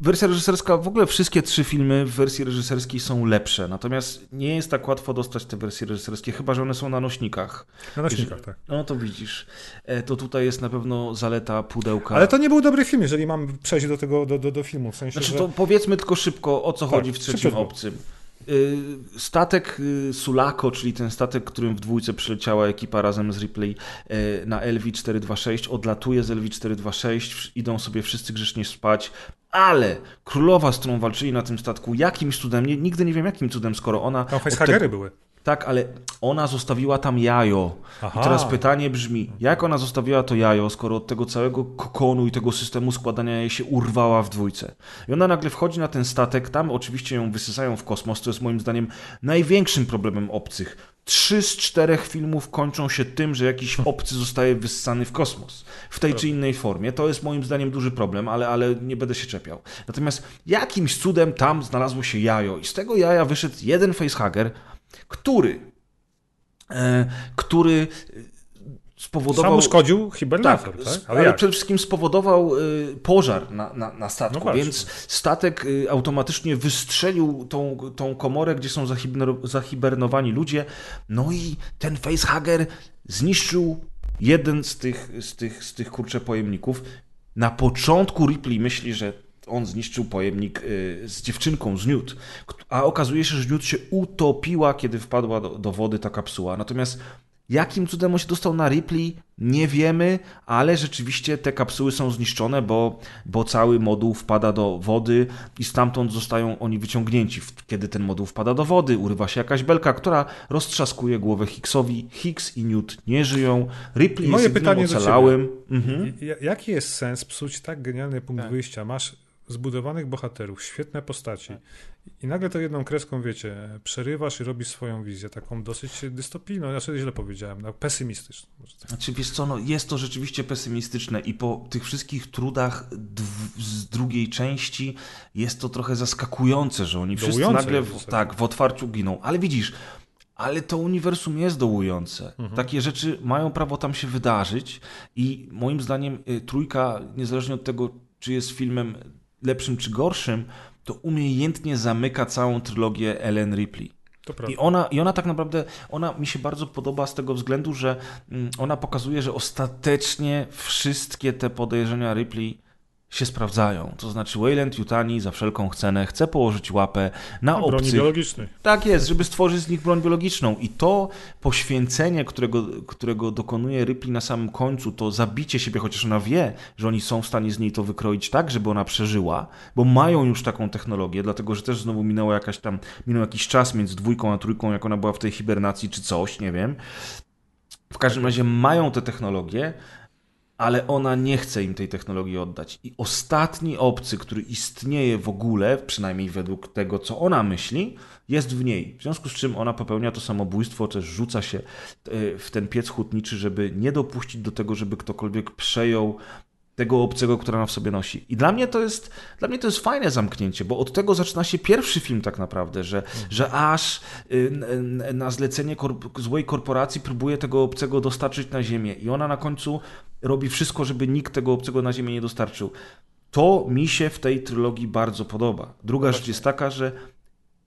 Wersja reżyserska, w ogóle wszystkie trzy filmy w wersji reżyserskiej są lepsze, natomiast nie jest tak łatwo dostać te wersje reżyserskie, chyba że one są na nośnikach. Na nośnikach, tak. No to widzisz, e, to tutaj jest na pewno zaleta pudełka. Ale to nie był dobry film, jeżeli mam przejść do tego, do, do, do filmu, w sensie, Znaczy że... to powiedzmy tylko szybko, o co Tak, chodzi w trzecim szybciutko. obcym. Y, Statek y, Sulako, czyli ten statek, którym w dwójce przyleciała ekipa razem z Ripley y, na LV-426, odlatuje z LV-426, idą sobie wszyscy grzecznie spać, ale królowa, z którą walczyli na tym statku, jakimś cudem, nie, nigdy nie wiem jakim cudem, skoro ona... Tam od facehagery tego- były. Tak, ale ona zostawiła tam jajo. Aha. I teraz pytanie brzmi, jak ona zostawiła to jajo, skoro od tego całego kokonu i tego systemu składania jej się urwała w dwójce. I ona nagle wchodzi na ten statek, tam oczywiście ją wysysają w kosmos, to jest moim zdaniem największym problemem obcych. Trzy z czterech filmów kończą się tym, że jakiś obcy zostaje wyssany w kosmos. W tej czy innej formie. To jest moim zdaniem duży problem, ale, ale nie będę się czepiał. Natomiast jakimś cudem tam znalazło się jajo i z tego jaja wyszedł jeden facehugger, który e, który spowodował... Sam uszkodził hibernator, Tak, tak? Ale, ale przede wszystkim spowodował y, pożar na, na, na statku, No więc statek automatycznie wystrzelił tą, tą komorę, gdzie są zahiberno- zahibernowani ludzie, no i ten facehugger zniszczył jeden z tych, z tych, z tych kurczę pojemników. Na początku Ripley myśli, że on zniszczył pojemnik y, z dziewczynką, z Newt, a okazuje się, że Newt się utopiła, kiedy wpadła do, do wody ta kapsuła. Natomiast Jakim cudem on się dostał na Ripley? Nie wiemy, ale rzeczywiście te kapsuły są zniszczone, bo, bo cały moduł wpada do wody i stamtąd zostają oni wyciągnięci. Kiedy ten moduł wpada do wody, urywa się jakaś belka, która roztrzaskuje głowę Hicksowi. Hicks i Newt nie żyją. Ripley Moje jest jedynym pytanie ocalałym. Mhm. Jaki jest sens psuć tak genialny punkt Tak. wyjścia? Masz zbudowanych bohaterów, świetne postaci i nagle to jedną kreską, wiecie, przerywasz i robisz swoją wizję, taką dosyć dystopijną, znaczy źle powiedziałem, no, pesymistyczną. tak. Znaczy, wiesz co, no, jest to rzeczywiście pesymistyczne i po tych wszystkich trudach dw- z drugiej części jest to trochę zaskakujące, że oni wszyscy Dołujące nagle w tak, w otwarciu giną. Ale widzisz, ale to uniwersum jest dołujące. Mhm. Takie rzeczy mają prawo tam się wydarzyć i moim zdaniem y, trójka, niezależnie od tego, czy jest filmem lepszym czy gorszym, to umiejętnie zamyka całą trylogię Ellen Ripley. I ona, I ona tak naprawdę, ona mi się bardzo podoba z tego względu, że mm, ona pokazuje, że ostatecznie wszystkie te podejrzenia Ripley się sprawdzają. To znaczy Wayland Yutani za wszelką cenę chce położyć łapę na broni obcych. biologicznej. Tak jest, żeby stworzyć z nich broń biologiczną. I to poświęcenie, którego, którego dokonuje Ripley na samym końcu, to zabicie siebie, chociaż ona wie, że oni są w stanie z niej to wykroić tak, żeby ona przeżyła, bo mają już taką technologię, dlatego że też znowu minęło jakaś tam, minął jakiś czas między dwójką a trójką, jak ona była w tej hibernacji czy coś, nie wiem. W każdym razie mają tę technologię, ale ona nie chce im tej technologii oddać. I ostatni obcy, który istnieje w ogóle, przynajmniej według tego, co ona myśli, jest w niej. W związku z czym ona popełnia to samobójstwo, też rzuca się e, w ten piec hutniczy, żeby nie dopuścić do tego, żeby ktokolwiek przejął tego obcego, który ona w sobie nosi. I dla mnie to jest, dla mnie to jest fajne zamknięcie, bo od tego zaczyna się pierwszy film tak naprawdę, że, że aż y, na zlecenie korp- złej korporacji próbuje tego obcego dostarczyć na ziemię i ona na końcu robi wszystko, żeby nikt tego obcego na ziemię nie dostarczył. To mi się w tej trylogii bardzo podoba. Druga rzecz jest taka, że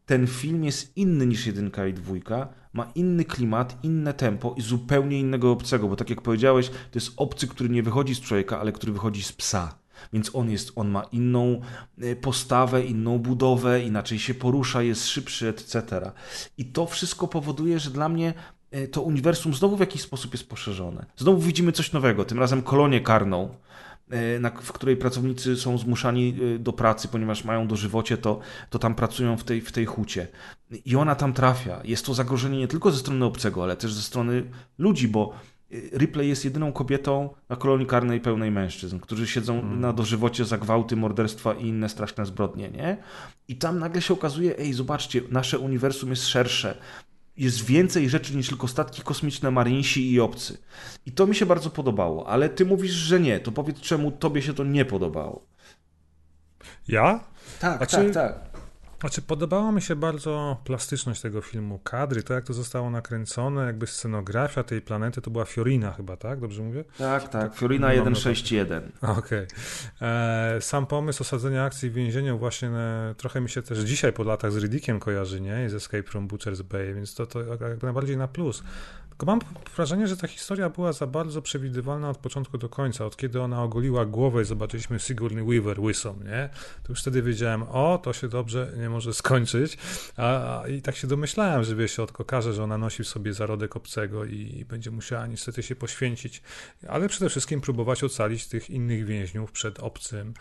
ten film jest inny niż jedynka i dwójka, ma inny klimat, inne tempo i zupełnie innego obcego, bo tak jak powiedziałeś, to jest obcy, który nie wychodzi z człowieka, ale który wychodzi z psa. Więc on jest, on ma inną e, postawę, inną budowę, inaczej się porusza, jest szybszy, etc. I to wszystko powoduje, że dla mnie e, to uniwersum znowu w jakiś sposób jest poszerzone. Znowu widzimy coś nowego, tym razem kolonię karną, w której pracownicy są zmuszani e, do pracy, ponieważ mają dożywocie, to, to tam pracują w tej, w tej hucie. I ona tam trafia. Jest to zagrożenie nie tylko ze strony obcego, ale też ze strony ludzi, bo Ripley jest jedyną kobietą na kolonii karnej pełnej mężczyzn, którzy siedzą Hmm. na dożywocie za gwałty, morderstwa i inne straszne zbrodnie, nie? I tam nagle się okazuje, ej, zobaczcie, nasze uniwersum jest szersze. Jest więcej rzeczy niż tylko statki kosmiczne, marinsi i obcy. I to mi się bardzo podobało, ale ty mówisz, że nie. To powiedz, czemu tobie się to nie podobało. Ja? Tak, Znaczy- tak, tak. Znaczy, podobała mi się bardzo plastyczność tego filmu, kadry, to jak to zostało nakręcone, jakby scenografia tej planety, to była Fiorina chyba, tak? Dobrze mówię? Tak, tak. Fiorina Mam 161. Okej. E, Sam pomysł osadzenia akcji w więzieniu właśnie e, trochę mi się też dzisiaj po latach z Riddickiem kojarzy, nie? I z Escape from Butcher's Bay, więc to, to jak najbardziej na plus. Tylko mam wrażenie, że ta historia była za bardzo przewidywalna od początku do końca. Od kiedy ona ogoliła głowę i zobaczyliśmy Sigourney Weaver łysą, nie? To już wtedy wiedziałem, o, to się dobrze nie może skończyć. A, a, I tak się domyślałem, że wie się od kokarza, że ona nosi w sobie zarodek obcego i będzie musiała niestety się poświęcić. Ale przede wszystkim próbować ocalić tych innych więźniów przed obcym.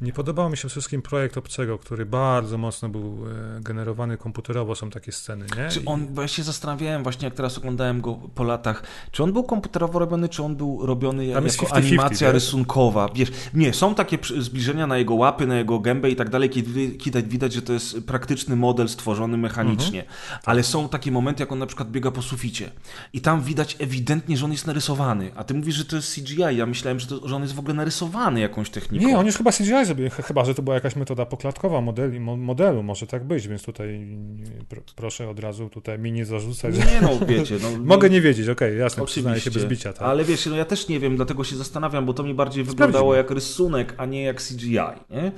Nie podobał mi się wszystkim projekt obcego, który bardzo mocno był e, generowany komputerowo, są takie sceny, nie? Czy I- on, bo ja się zastanawiałem właśnie, jak teraz oglądałem go po latach, czy on był komputerowo robiony, czy on był robiony Tam jest jako 50-50, animacja wiesz? rysunkowa. Wiesz, nie, są takie zbliżenia na jego łapy, na jego gębę i tak dalej, kiedy widać, widać, że to jest praktyczny model stworzony mechanicznie. Mhm. Ale są takie momenty, jak on na przykład biega po suficie i tam widać ewidentnie, że on jest narysowany, a ty mówisz, że to jest CGI. Ja myślałem, że, to, że on jest w ogóle narysowany jakąś techniką. Nie, on już chyba CGI zrobił, ch- chyba, że to była jakaś metoda poklatkowa modeli, mo, modelu, może tak być, więc tutaj pro, proszę od razu tutaj mi nie zarzucać. Nie no, wiecie. No, Mogę nie wiedzieć, okej, jasne, przyznaję się Oczywiście. bez bicia, tak? Ale wiesz, no ja też nie wiem, dlatego się zastanawiam, bo to mi bardziej wyglądało Sprawdźmy. jak rysunek, a nie jak CGI, nie?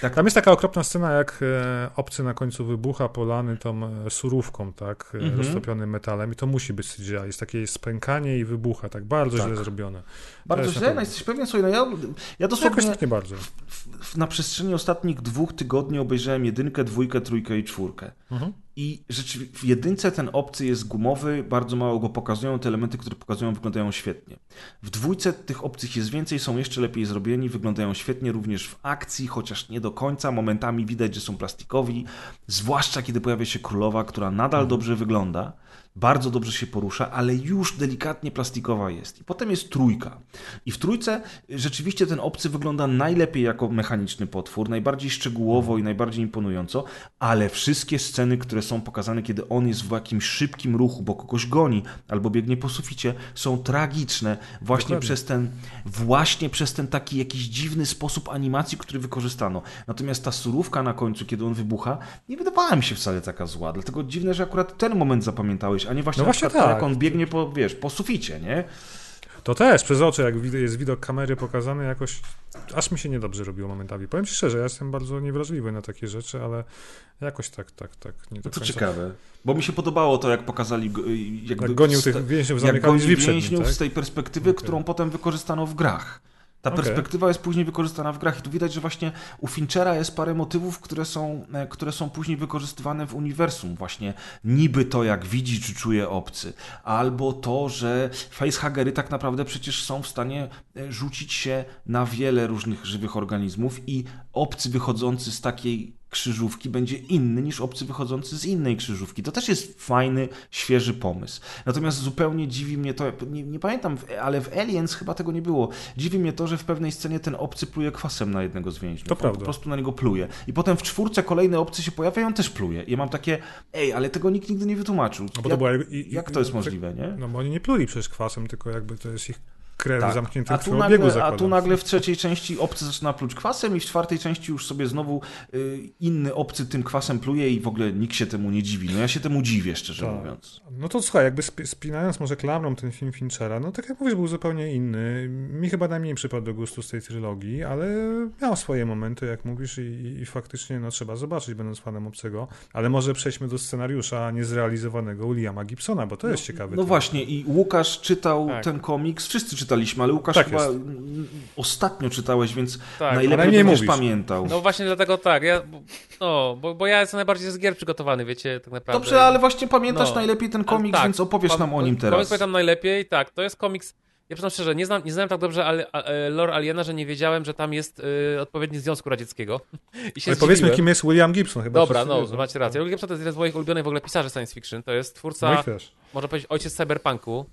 Tak, Tam jest taka okropna scena, jak e, obcy na końcu wybucha polany tą e, surówką, tak, e, Mhm. roztopionym metalem i to musi być CGI. Jest takie spękanie i wybucha, tak, bardzo Tak. źle zrobione. Bardzo źle, no jesteś pewien, słuchaj, no ja, ja Jakoś dosłownie tak nie bardzo. w, w, na przestrzeni ostatnich dwóch tygodni obejrzałem jedynkę, dwójkę, trójkę i czwórkę. Mhm. I rzeczywiście w jedynce ten obcy jest gumowy, bardzo mało go pokazują, te elementy, które pokazują wyglądają świetnie. W dwójce tych obcych jest więcej, są jeszcze lepiej zrobieni, wyglądają świetnie również w akcji, chociaż nie do końca, momentami widać, że są plastikowi, zwłaszcza kiedy pojawia się królowa, która nadal dobrze wygląda, bardzo dobrze się porusza, ale już delikatnie plastikowa jest. I potem jest trójka. I w trójce rzeczywiście ten obcy wygląda najlepiej jako mechaniczny potwór, najbardziej szczegółowo i najbardziej imponująco, ale wszystkie sceny, które są pokazane, kiedy on jest w jakimś szybkim ruchu, bo kogoś goni albo biegnie po suficie, są tragiczne właśnie Dokładnie. przez ten właśnie przez ten taki jakiś dziwny sposób animacji, który wykorzystano. Natomiast ta surówka na końcu, kiedy on wybucha, nie wydawała mi się wcale taka zła. Dlatego dziwne, że akurat ten moment zapamiętałeś, a nie właśnie, No właśnie tak. jak on biegnie po, wiesz, po suficie, nie? To też, przez oczy, jak jest widok kamery pokazany, jakoś aż mi się niedobrze robiło momentami. Powiem ci szczerze, ja jestem bardzo niewrażliwy na takie rzeczy, ale jakoś tak, tak, tak. Nie No to końca. ciekawe. Bo mi się podobało to, jak pokazali, jakby Jak gonił tych więźniów, zamykali drzwi więźniów tak? z tej perspektywy, Okej. którą potem wykorzystano w grach. Ta Okej. perspektywa jest później wykorzystana w grach i tu widać, że właśnie u Finchera jest parę motywów, które są, e, które są później wykorzystywane w uniwersum. Właśnie niby to, jak widzi czy czuje obcy, albo to, że facehagery tak naprawdę przecież są w stanie e, rzucić się na wiele różnych żywych organizmów i obcy wychodzący z takiej krzyżówki będzie inny niż obcy wychodzący z innej krzyżówki. To też jest fajny, świeży pomysł. Natomiast zupełnie dziwi mnie to, nie, nie pamiętam, ale w Aliens chyba tego nie było. Dziwi mnie to, że w pewnej scenie ten obcy pluje kwasem na jednego z więźniów. To On prawda. po prostu na niego pluje. I potem w czwórce kolejny obcy się pojawia i on też pluje. I ja mam takie, ej, ale tego nikt nigdy nie wytłumaczył. No bo to jak, była, i, i, jak to jest możliwe, nie? No bo oni nie pluli przecież kwasem, tylko jakby to jest ich krew Tak. zamknięta A w nagle, a tu nagle w trzeciej części obcy zaczyna pluć kwasem i w czwartej części już sobie znowu y, inny obcy tym kwasem pluje i w ogóle nikt się temu nie dziwi. No ja się temu dziwię, szczerze Tak. mówiąc. No to słuchaj, jakby sp- spinając może klamrą ten film Finchera, no tak jak mówisz, był zupełnie inny. Mi chyba najmniej przypadł do gustu z tej trylogii, ale miał swoje momenty, jak mówisz, i, i- faktycznie no, trzeba zobaczyć, będąc fanem obcego. Ale może przejdźmy do scenariusza niezrealizowanego Williama Gibsona, bo to jest ciekawe. No właśnie, i Łukasz czytał Tak. ten komiks, wszyscy czytaliśmy, ale Łukasz Tak chyba jest. ostatnio czytałeś, więc Tak, najlepiej nie będziesz mówisz. pamiętał. No właśnie dlatego tak, ja, bo- no, bo, bo ja jestem najbardziej z gier przygotowany, wiecie, tak naprawdę. Dobrze, ale właśnie pamiętasz No. najlepiej ten komiks, tak, więc opowiesz pam- nam o nim Komiks teraz. pamiętam najlepiej, tak, to jest komiks, ja przyznam szczerze, nie, znam, nie znałem tak dobrze ale, a, e, lore Aliena, że nie wiedziałem, że tam jest y, odpowiednik Związku Radzieckiego. I się Ale powiedzmy, kim jest William Gibson chyba. Dobra, no, wiedzą. macie rację. Will Gibson to jest jeden z moich ulubionych w ogóle pisarzy science fiction, to jest twórca, też. można powiedzieć, ojciec cyberpunku.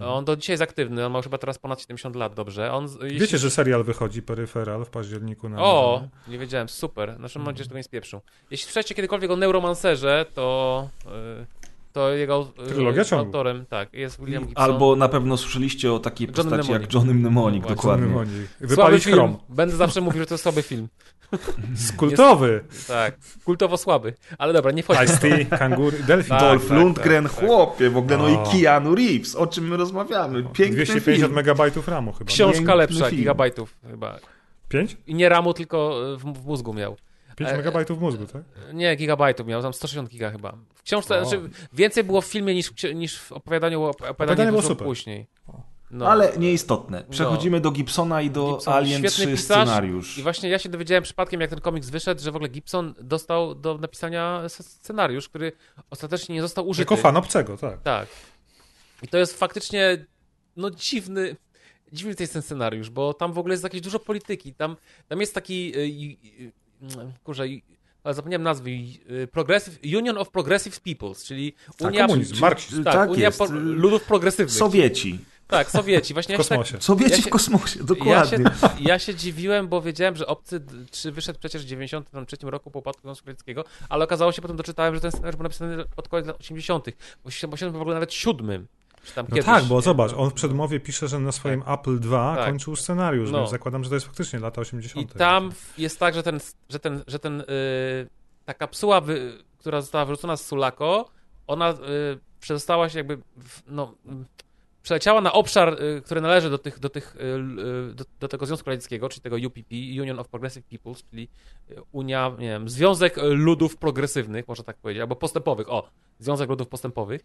On do dzisiaj jest aktywny, on ma już chyba teraz ponad 70 lat, dobrze. On, jeśli- Wiecie, że serial wychodzi, Peryferal, w październiku na... O, nie wiedziałem, super. Znaczy mam nadzieję, że tego nie spieprzą. Jeśli słyszeliście kiedykolwiek o Neuromancerze, to... y, To jego y, Trylogia ciągu. autorem, tak, jest William Gibson. Albo na pewno słyszeliście o takiej Johnny postaci jak Mnemonic. Johnny Mnemonic, No dokładnie. Mnemonic. Słaby Wypalić film. chrom. Będę zawsze mówił, że to jest słaby film. Skultowy. Tak, kultowo słaby. Ale dobra, nie wchodźmy. Ice-T, Kangur, Delphi. Tak, Dolph tak, Lundgren, tak, tak. chłopie, w ogóle, no i Keanu Reeves, o czym my rozmawiamy. Piękny 250 film. megabajtów ramu chyba. Książka Piękny lepsza, film. gigabajtów chyba. 5? I nie ramu, tylko y, w, w mózgu miał. 5 E, megabajtów mózgu, tak? Nie, gigabajtów miał, tam 160 giga chyba. W książce, O. znaczy więcej było w filmie niż, niż w opowiadaniu, opowiadanie, było super. później. No. Ale nieistotne. Przechodzimy do Gibsona i do Gibson, Alien świetny 3 pisarz. scenariusz. I właśnie ja się dowiedziałem przypadkiem, jak ten komiks wyszedł, że w ogóle Gibson dostał do napisania scenariusz, który ostatecznie nie został użyty. Jako fan obcego, tak. Tak. I to jest faktycznie, no dziwny, dziwny to jest ten scenariusz, bo tam w ogóle jest jakieś dużo polityki. Tam, tam jest taki, y, ale zapomniałem nazwy, y, Progressive, Union of Progressive Peoples, czyli Tak, Unia, komunizm, marksizm. tak, Tak Unia po, ludów progresywnych. Sowieci. Tak, Sowieci. Właśnie W ja się tak. Sowieci Ja się- w kosmosie, ja dokładnie. się, ja się dziwiłem, bo wiedziałem, że Obcy 3 wyszedł przecież w 93 roku po upadku Związku Sowieckiego, ale okazało się, potem doczytałem, że ten scenariusz był napisany pod koniec lat 80. Bo się bo się w ogóle nawet siódmym. No kiedyś, tak, bo nie? zobacz, on w przedmowie pisze, że na swoim Apple II Tak. kończył scenariusz, No. więc zakładam, że to jest faktycznie lata 80. I tam jest tak, że ten, że ten, że ten yy, ta kapsuła, wy, która została wyrzucona z Sulako, ona yy, przedostała się jakby, no, przeleciała na obszar, yy, który należy do, tych, do, tych, yy, do, do tego Związku Radzieckiego, czyli tego UPP, Union of Progressive Peoples, czyli Unia, nie wiem, Związek Ludów Progresywnych, można tak powiedzieć, albo postępowych, o, Związek Ludów Postępowych.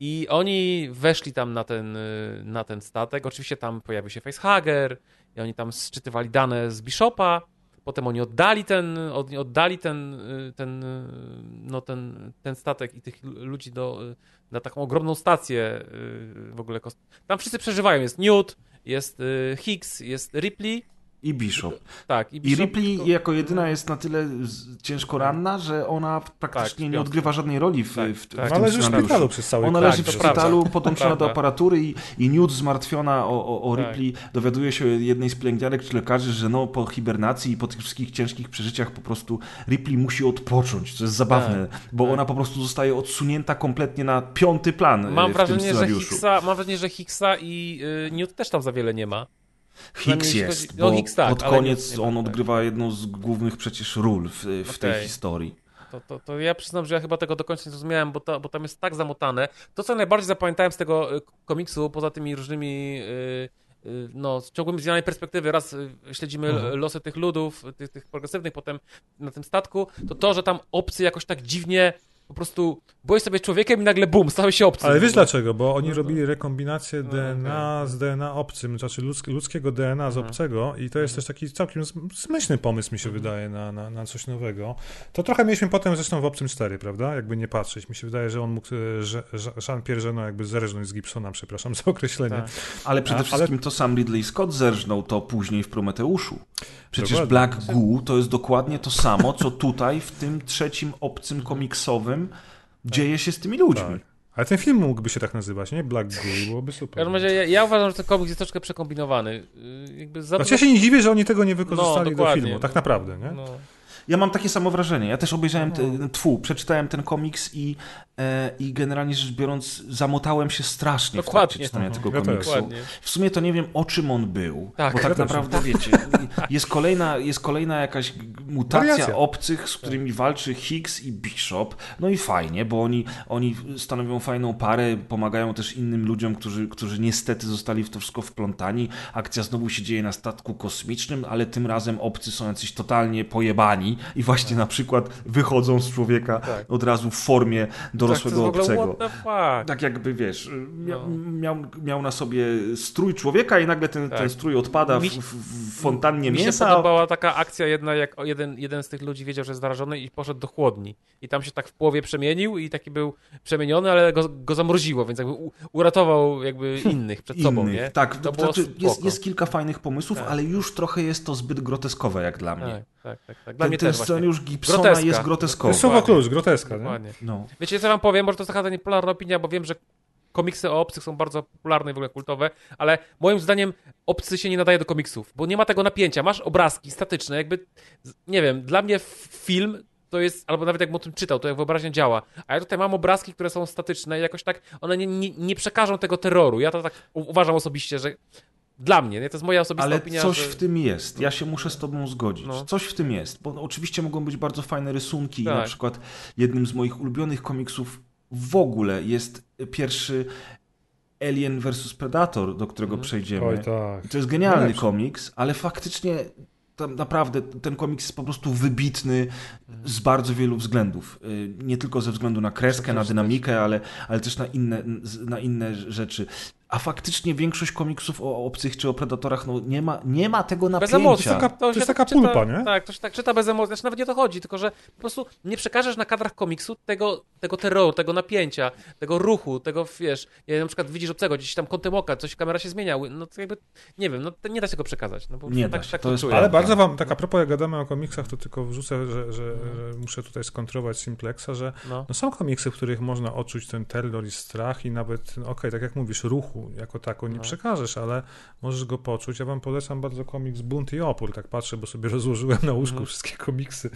I oni weszli tam na ten, yy, na ten statek. Oczywiście tam pojawił się facehager i oni tam sczytywali dane z Bishopa. Potem oni oddali ten, od- oddali ten, y, ten, y, no ten, ten statek i tych ludzi do, y, na taką ogromną stację y, w ogóle. Tam wszyscy przeżywają. Jest Newt, jest y, Higgs, jest Ripley. I Bishop. Tak, i, I Bishop, Ripley tylko- jako jedyna jest na tyle ciężko ranna, że ona praktycznie Tak, nie odgrywa żadnej roli w, Tak, w, w tak. tym No, leży w scenariuszu. szpitalu przez cały Ona leży w szpitalu, podłączona To do prawda. aparatury i, i Newt zmartwiona o, o, o Tak. Ripley dowiaduje się jednej z pielęgniarek czy lekarzy, że no po hibernacji i po tych wszystkich ciężkich przeżyciach po prostu Ripley musi odpocząć, co jest zabawne, bo ona po prostu zostaje odsunięta kompletnie na piąty plan e, Mam w tym wrażenie, że scenariuszu. Higgsa, mam wrażenie, że Higgsa i y, Newt też tam za wiele nie ma. Hicks jest, chodzi- no, bo Hicks tak, pod koniec nie- nie on tak. odgrywa jedną z głównych przecież ról w, w tej Okej. historii. To, to, to ja przyznam, że ja chyba tego do końca nie zrozumiałem, bo, to, bo tam jest tak zamotane. To, co najbardziej zapamiętałem z tego y, komiksu, poza tymi różnymi y, y, no, z ciągłymi zmianami perspektywy, raz y, śledzimy Mhm. losy tych ludów, tych, tych progresywnych, potem na tym statku, to to, że tam obcy jakoś tak dziwnie po prostu byłeś sobie człowiekiem i nagle bum, stałeś się obcym. Ale wiesz dlaczego? Bo oni robili rekombinację No, DNA z DNA obcym, znaczy ludzk, ludzkiego DNA z Mhm. obcego i to jest też taki całkiem zm- zmyślny pomysł mi się wydaje na, na, na coś nowego. To trochę mieliśmy potem zresztą w Obcym 4, prawda? Jakby nie patrzeć. Mi się wydaje, że on mógł, e, że, że Jean-Pierre Genon jakby zerżnąć z Gibsona, przepraszam za określenie. Tak. Ale przede A- wszystkim to sam Ridley Scott zerżnął to później w Prometeuszu. Przecież Dokładnie. Black Goo to jest dokładnie to samo, co tutaj w tym trzecim obcym komiksowym dzieje się z tymi ludźmi. Tak. Ale ten film mógłby się tak nazywać, nie? Black Goo, byłoby W super. każdym razie ja, ja uważam, że ten komiks jest troszkę przekombinowany. Y, Jakby za Znaczy ja się nie dziwię, że oni tego nie wykorzystali No, do filmu, tak naprawdę, nie? No. Ja mam takie samo wrażenie. Ja też obejrzałem, te, tfu, przeczytałem ten komiks i, e, i generalnie rzecz biorąc zamotałem się strasznie w Dokładnie. trakcie czytania Mhm. tego Ja komiksu. Dokładnie. W sumie to nie wiem, o czym on był. Tak, bo ja tak też. naprawdę, wiecie, jest kolejna, jest kolejna jakaś mutacja Wariacja. obcych, z którymi walczy Higgs i Bishop. No i fajnie, bo oni, oni stanowią fajną parę, pomagają też innym ludziom, którzy, którzy niestety zostali w to wszystko wplątani. Akcja znowu się dzieje na statku kosmicznym, ale tym razem obcy są jacyś totalnie pojebani i właśnie na przykład wychodzą z człowieka Tak. od razu w formie Tak, to dorosłego ogóle obcego. what the fuck. Tak jakby, wiesz, miał, No. miał, miał na sobie strój człowieka i nagle ten, Tak. ten strój odpada w, Mi- w, w fontannie Mi się mięsa. podobała taka akcja jedna, jak jeden, jeden z tych ludzi wiedział, że jest zarażony i poszedł do chłodni. I tam się tak w połowie przemienił i taki był przemieniony, ale go, go zamroziło, więc jakby u, uratował jakby innych przed sobą, innych. nie? Tak, To to znaczy jest, jest kilka fajnych pomysłów, Tak. ale już trochę jest to zbyt groteskowe jak dla mnie. Tak, tak, tak. tak. Dla Ten, mnie ten właśnie. scenariusz Gibsona Groteska. jest groteskowy. jest słowo klucz, groteska, nie? No. Wiecie, co wam powiem? Może to jest taka niepopularna opinia, bo wiem, że komiksy o obcych są bardzo popularne i w ogóle kultowe, ale moim zdaniem obcy się nie nadaje do komiksów, bo nie ma tego napięcia. Masz obrazki statyczne, jakby, nie wiem, dla mnie film to jest, albo nawet jakbym o tym czytał, to jak wyobraźnia działa. A ja tutaj mam obrazki, które są statyczne i jakoś tak, one nie, nie, nie przekażą tego terroru. Ja to tak uważam osobiście, że dla mnie, nie? to jest moja osobista Ale opinia. coś że... w tym jest. Ja się muszę z tobą zgodzić. No. Coś w tym jest. Bo oczywiście mogą być bardzo fajne rysunki. Tak. I na przykład jednym z moich ulubionych komiksów w ogóle jest pierwszy Alien vs Predator, do którego przejdziemy. Oj tak. To jest genialny Najlepszy. komiks, ale faktycznie tam naprawdę ten komiks jest po prostu wybitny z bardzo wielu względów. Y, Nie tylko ze względu na kreskę, na dynamikę, ale, ale też na inne, na inne rzeczy. A faktycznie większość komiksów o obcych czy o predatorach no, nie, ma, nie ma tego Bez napięcia. emocji. taka- to się jest tak taka czyta- pulpa, nie? Tak, to się tak czyta bez emocji. Znaczy nawet nie o to chodzi, tylko że po prostu nie przekażesz na kadrach komiksu tego, tego terroru, tego napięcia, tego ruchu, tego, wiesz, nie, na przykład widzisz obcego, gdzieś tam kątem oka, coś kamera się zmienia, no to jakby, nie wiem, no to nie da się tego przekazać. No, bo Nie tak, da się, tak to jest czuję. Ale bardzo wam, tak a propos, jak gadamy o komiksach, to tylko wrzucę, że, że, że muszę tutaj skontrować Simplexa, że No. no są komiksy, w których można odczuć ten terror i strach i nawet, no okej, tak jak mówisz, ruchu jako tako nie No. przekażesz, ale możesz go poczuć. Ja wam polecam bardzo komiks Bunt i Opór, tak patrzę, bo sobie rozłożyłem na łóżku Mhm. wszystkie komiksy.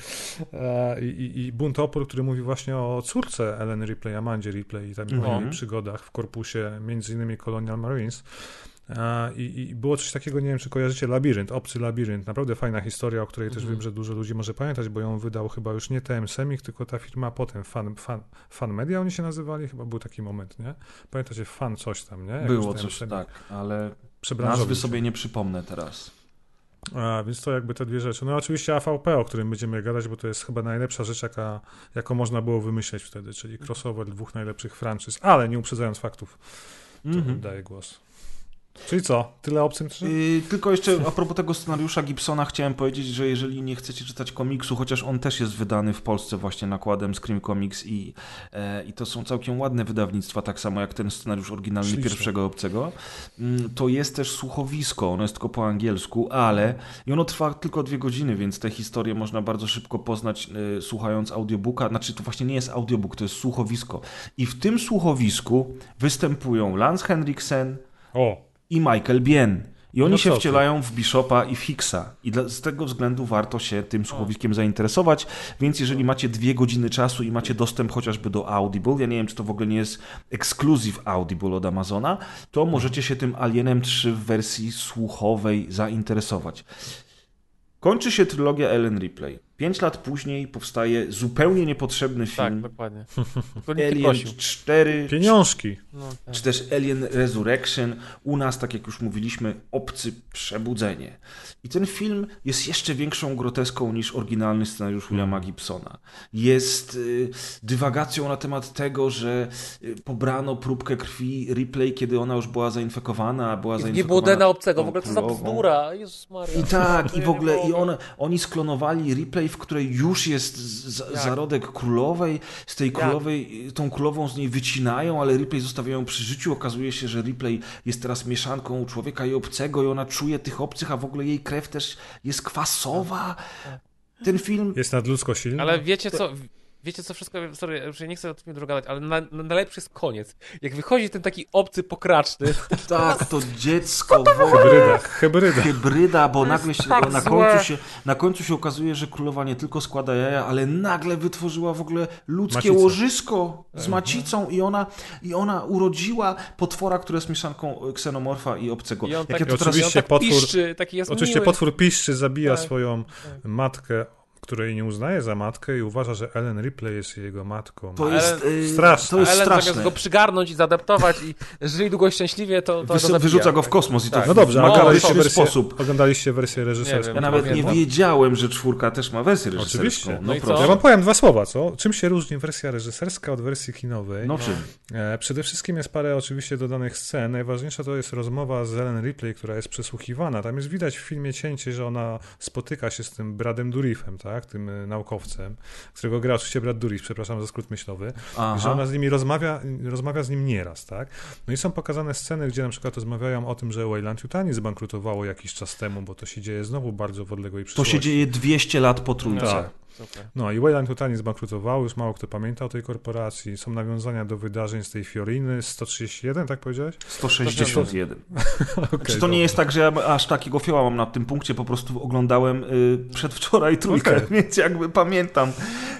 E, I, i, I Bunt Opór, który mówi właśnie o córce Ellen Ripley, Amandzie Ripley i tam Mhm. jej przygodach w korpusie, między innymi Colonial Marines. I, I było coś takiego, nie wiem, czy kojarzycie Labirynt, Obcy Labirynt. Naprawdę fajna historia, o której też Mhm. wiem, że dużo ludzi może pamiętać, bo ją wydał chyba już nie TM Semik, tylko ta firma potem, Fan, fan, fan Media oni się nazywali, chyba był taki moment, nie? Pamiętacie, Fan coś tam, nie? Jak Było coś Semik tak, ale nazwy sobie nie przypomnę teraz. A, więc to jakby te dwie rzeczy. No oczywiście AVP, o którym będziemy gadać, bo to jest chyba najlepsza rzecz, jaka, jaką można było wymyśleć wtedy, czyli crossover dwóch najlepszych franczyz, ale nie uprzedzając faktów, to Mhm. daję głos. Czyli co? Tyle obcym trzy? Yy, tylko jeszcze a propos tego scenariusza Gibsona chciałem powiedzieć, że jeżeli nie chcecie czytać komiksu, chociaż on też jest wydany w Polsce właśnie nakładem Scream Comics i, e, i to są całkiem ładne wydawnictwa, tak samo jak ten scenariusz oryginalny Śliczne. pierwszego obcego, mm, to jest też słuchowisko, ono jest tylko po angielsku, ale i ono trwa tylko dwie godziny, więc tę historię można bardzo szybko poznać e, słuchając audiobooka, znaczy to właśnie nie jest audiobook, to jest słuchowisko. I w tym słuchowisku występują Lance Henriksen, O, i Michael Bien. I oni No się wcielają w Bishopa i Fixa. I dla, z tego względu warto się tym słuchowiskiem zainteresować. Więc jeżeli macie dwie godziny czasu i macie dostęp chociażby do Audible, ja nie wiem, czy to w ogóle nie jest ekskluzyw Audible od Amazona, to możecie się tym Alienem 3 w wersji słuchowej zainteresować. Kończy się trylogia Ellen Ripley. Pięć lat później powstaje zupełnie niepotrzebny Tak, film dokładnie. Tylko nikt nie Alien prosił. 4, pieniążki. No, tak. czy też Alien Resurrection. U nas, tak jak już mówiliśmy, Obcy Przebudzenie. I ten film jest jeszcze większą groteską niż oryginalny scenariusz Williama Gibsona. Jest y, dywagacją na temat tego, że y, pobrano próbkę krwi Ripley, kiedy ona już była zainfekowana, była I nie zainfekowana było DNA obcego, w ogóle co za bzdura, Jezus Maria. I tak, To i w nie ogóle, i on, oni sklonowali replay, w której już jest z, Jak? zarodek królowej, z tej królowej, tą królową z niej wycinają, ale replay zostawiają przy życiu. Okazuje się, że replay jest teraz mieszanką człowieka i obcego i ona czuje tych obcych, a w ogóle jej krew też jest kwasowa. Ten film Jest nadludzko silny. Ale wiecie co, wiecie co wszystko, sorry, już ja nie chcę o tym dużo gadać, ale na, na, najlepszy jest koniec. Jak wychodzi ten taki obcy pokraczny, tak, to dziecko w ogóle. Hybryda, hybryda. hybryda, bo nagle się, tak na, końcu się, na końcu się okazuje, że królowa nie tylko składa jaja, ale nagle wytworzyła w ogóle ludzkie Macicę. łożysko z macicą i ona, i ona urodziła potwora, który jest mieszanką ksenomorfa i obcego. I on Jakie tak, to teraz... oczywiście on tak potwór- piszczy, taki jest Oczywiście miły. potwór piszczy zabija Tak, swoją matkę, której nie uznaje za matkę i uważa, że Ellen Ripley jest jego matką. To Ale- jest, yy, Straszne. to jest Ellen straszne. zamiast go przygarnąć i zaadaptować i żyli długo szczęśliwie, to, to go Wys- zabija. wyrzuca go w kosmos i to Tak. w No dobrze, No, oglądaliście, wersję, sposób. oglądaliście wersję reżyserską. Ja nawet nie wiedziałem, że czwórka też ma wersję reżyserską. Oczywiście. No, No. Ja wam powiem dwa słowa, co? Czym się różni wersja reżyserska od wersji kinowej? No czym? E, Przede wszystkim jest parę oczywiście dodanych scen. Najważniejsza to jest rozmowa z Ellen Ripley, która jest przesłuchiwana. Tam jest widać w filmie cięcie, że ona spotyka się z tym Bradem Dourifem, tak? Tym e, naukowcem, którego gra oczywiście Brad Dourif, przepraszam za skrót myślowy. I że ona z nimi rozmawia, rozmawia z nim nieraz, tak? No i są pokazane sceny, gdzie na przykład rozmawiają o tym, że Wayland Yutani zbankrutowało jakiś czas temu, bo to się dzieje znowu bardzo w odległej To przyszłości. się dzieje 200 lat po trójce. Tak. Super. No i Wayland totalnie zbankrutował, już mało kto pamięta o tej korporacji. Są nawiązania do wydarzeń z tej Fioriny 131, tak powiedziałeś? 161. Okay, Czy to nie jest tak, że ja aż takiego fioła mam na tym punkcie, po prostu oglądałem y, przedwczoraj trójkę, Okej. więc jakby pamiętam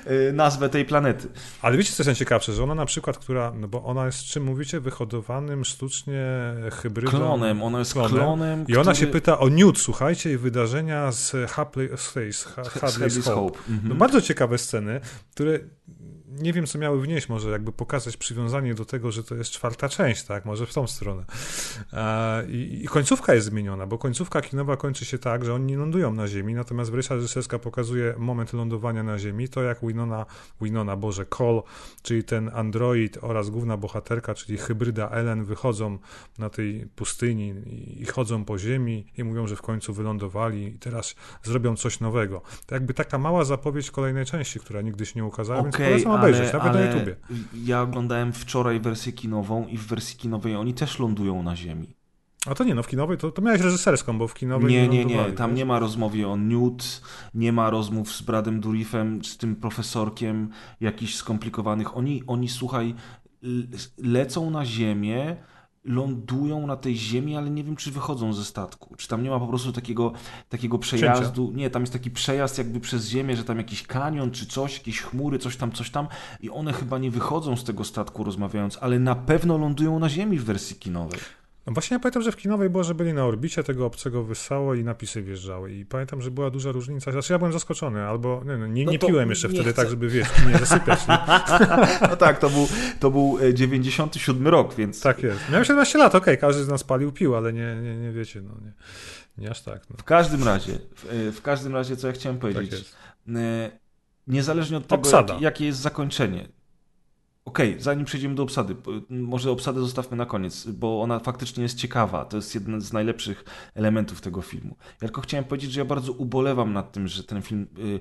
y, nazwę tej planety. Ale wiecie, co jest najciekawsze, że ona na przykład, która, no bo ona jest, czym mówicie, wyhodowanym sztucznie hybrydą. Klonem, ona jest klonem, I ona który- się pyta o Newt, słuchajcie, i wydarzenia z Hadley's Hope. Hope, mhm. No bardzo ciekawe sceny, które nie wiem, co miały wnieść, może jakby pokazać przywiązanie do tego, że to jest czwarta część, tak, może w tą stronę. E, I, I końcówka jest zmieniona, bo końcówka kinowa kończy się tak, że oni nie lądują na Ziemi, natomiast wersja reżyserska pokazuje moment lądowania na Ziemi, to jak Winona, Winona, Boże, Cole, czyli ten android oraz główna bohaterka, czyli hybryda Ellen wychodzą na tej pustyni i, i chodzą po Ziemi i mówią, że w końcu wylądowali i teraz zrobią coś nowego. To jakby taka mała zapowiedź kolejnej części, która nigdy się nie ukazała, więc Okej, polecam obejrzeć, nawet na YouTubie. ja oglądałem wczoraj wersję kinową i w wersji kinowej oni też lądują na ziemi. A to nie, no w kinowej to, to miałeś reżyserską, bo w kinowej Nie, nie, nie, tam nie ma rozmowy o Newt, nie ma rozmów z Bradem Durifem, z tym profesorkiem jakichś skomplikowanych. Oni, oni słuchaj, lecą na ziemię, lądują na tej ziemi, ale nie wiem, czy wychodzą ze statku. Czy tam nie ma po prostu takiego, takiego przejazdu. Nie, tam jest taki przejazd jakby przez ziemię, że tam jakiś kanion czy coś, jakieś chmury, coś tam, coś tam i one chyba nie wychodzą z tego statku rozmawiając, ale na pewno lądują na ziemi w wersji kinowej. No właśnie ja pamiętam, że w kinowej było, że byli na orbicie, tego obcego wyssało i napisy wjeżdżały. I pamiętam, że była duża różnica. Znaczy ja byłem zaskoczony, albo nie, no, nie, No nie piłem jeszcze nie wtedy chcę. tak, żeby wiesz, nie zasypiać. No tak, to był, to był e, 97 rok, więc Tak jest. Miałem 17 lat, okej, każdy z nas palił, pił, ale nie, nie, nie wiecie, no nie, nie aż tak. No. W każdym razie, w, e, w każdym razie, co ja chciałem Tak powiedzieć. e, Niezależnie od tego, jak, jakie jest zakończenie. Okej, zanim przejdziemy do obsady, może obsadę zostawmy na koniec, bo ona faktycznie jest ciekawa. To jest jeden z najlepszych elementów tego filmu. Ja tylko chciałem powiedzieć, że ja bardzo ubolewam nad tym, że ten film y,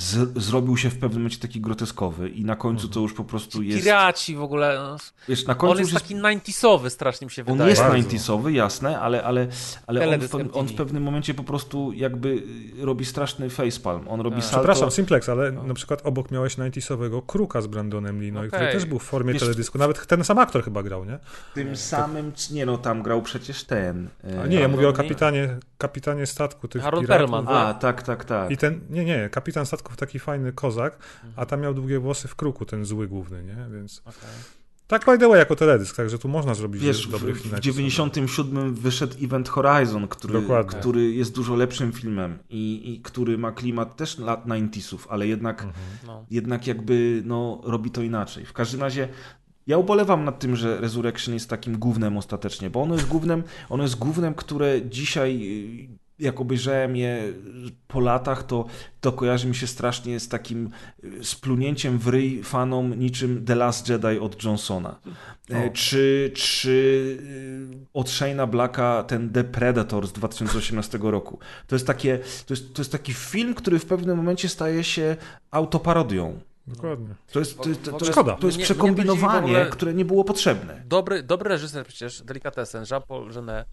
z, zrobił się w pewnym momencie taki groteskowy i na końcu Mhm. to już po prostu jest... Piraci w ogóle. No, Wiesz, na końcu on jest już taki 90sowy strasznie mi się On wydaje. jest Bardzo. 90sowy, jasne, ale, ale, ale on, w, on w pewnym momencie po prostu jakby robi straszny facepalm. On robi Tak. salto. Przepraszam, Simplex, ale na przykład obok miałeś 90sowego Kruka z Brandonem Lino, Okej. który też był w formie Wiesz, teledysku. Nawet ten sam aktor chyba grał, nie? Tym samym, nie no, tam grał przecież ten. e, A nie, ja mówię o kapitanie, kapitanie statku tych Harold piratów. Perlman. A, tak, tak, tak. I ten, nie, nie, kapitan taki fajny kozak, a tam miał długie włosy w kruku, ten zły główny, nie? Więc Okej. tak by the way, jako teledysk, także tu można zrobić Wiesz, w, dobry w film. 97 wyszedł Event Horizon, który, Dokładnie. który jest dużo lepszym filmem i, i który ma klimat też lat 90sów, ale jednak, No. jednak jakby no, robi to inaczej. W każdym razie ja ubolewam nad tym, że Resurrection jest takim gównem ostatecznie, bo ono jest gównem, ono jest gównem, które dzisiaj y, jak obejrzałem je po latach, to, to kojarzy mi się strasznie z takim y, splunięciem w ryj fanom niczym The Last Jedi od Johnsona. E, O. Czy, czy y, od Shane'a Blacka ten The Predator z 2018 roku. To jest, takie, to, jest, to jest taki film, który w pewnym momencie staje się autoparodią. Dokładnie. To jest, to jest, to, to ogóle- jest, Szkoda. to jest mnie przekombinowanie, ogóle- które nie było potrzebne. Dobry, dobry reżyser przecież, Delikatesen, Jean-Paul Genet.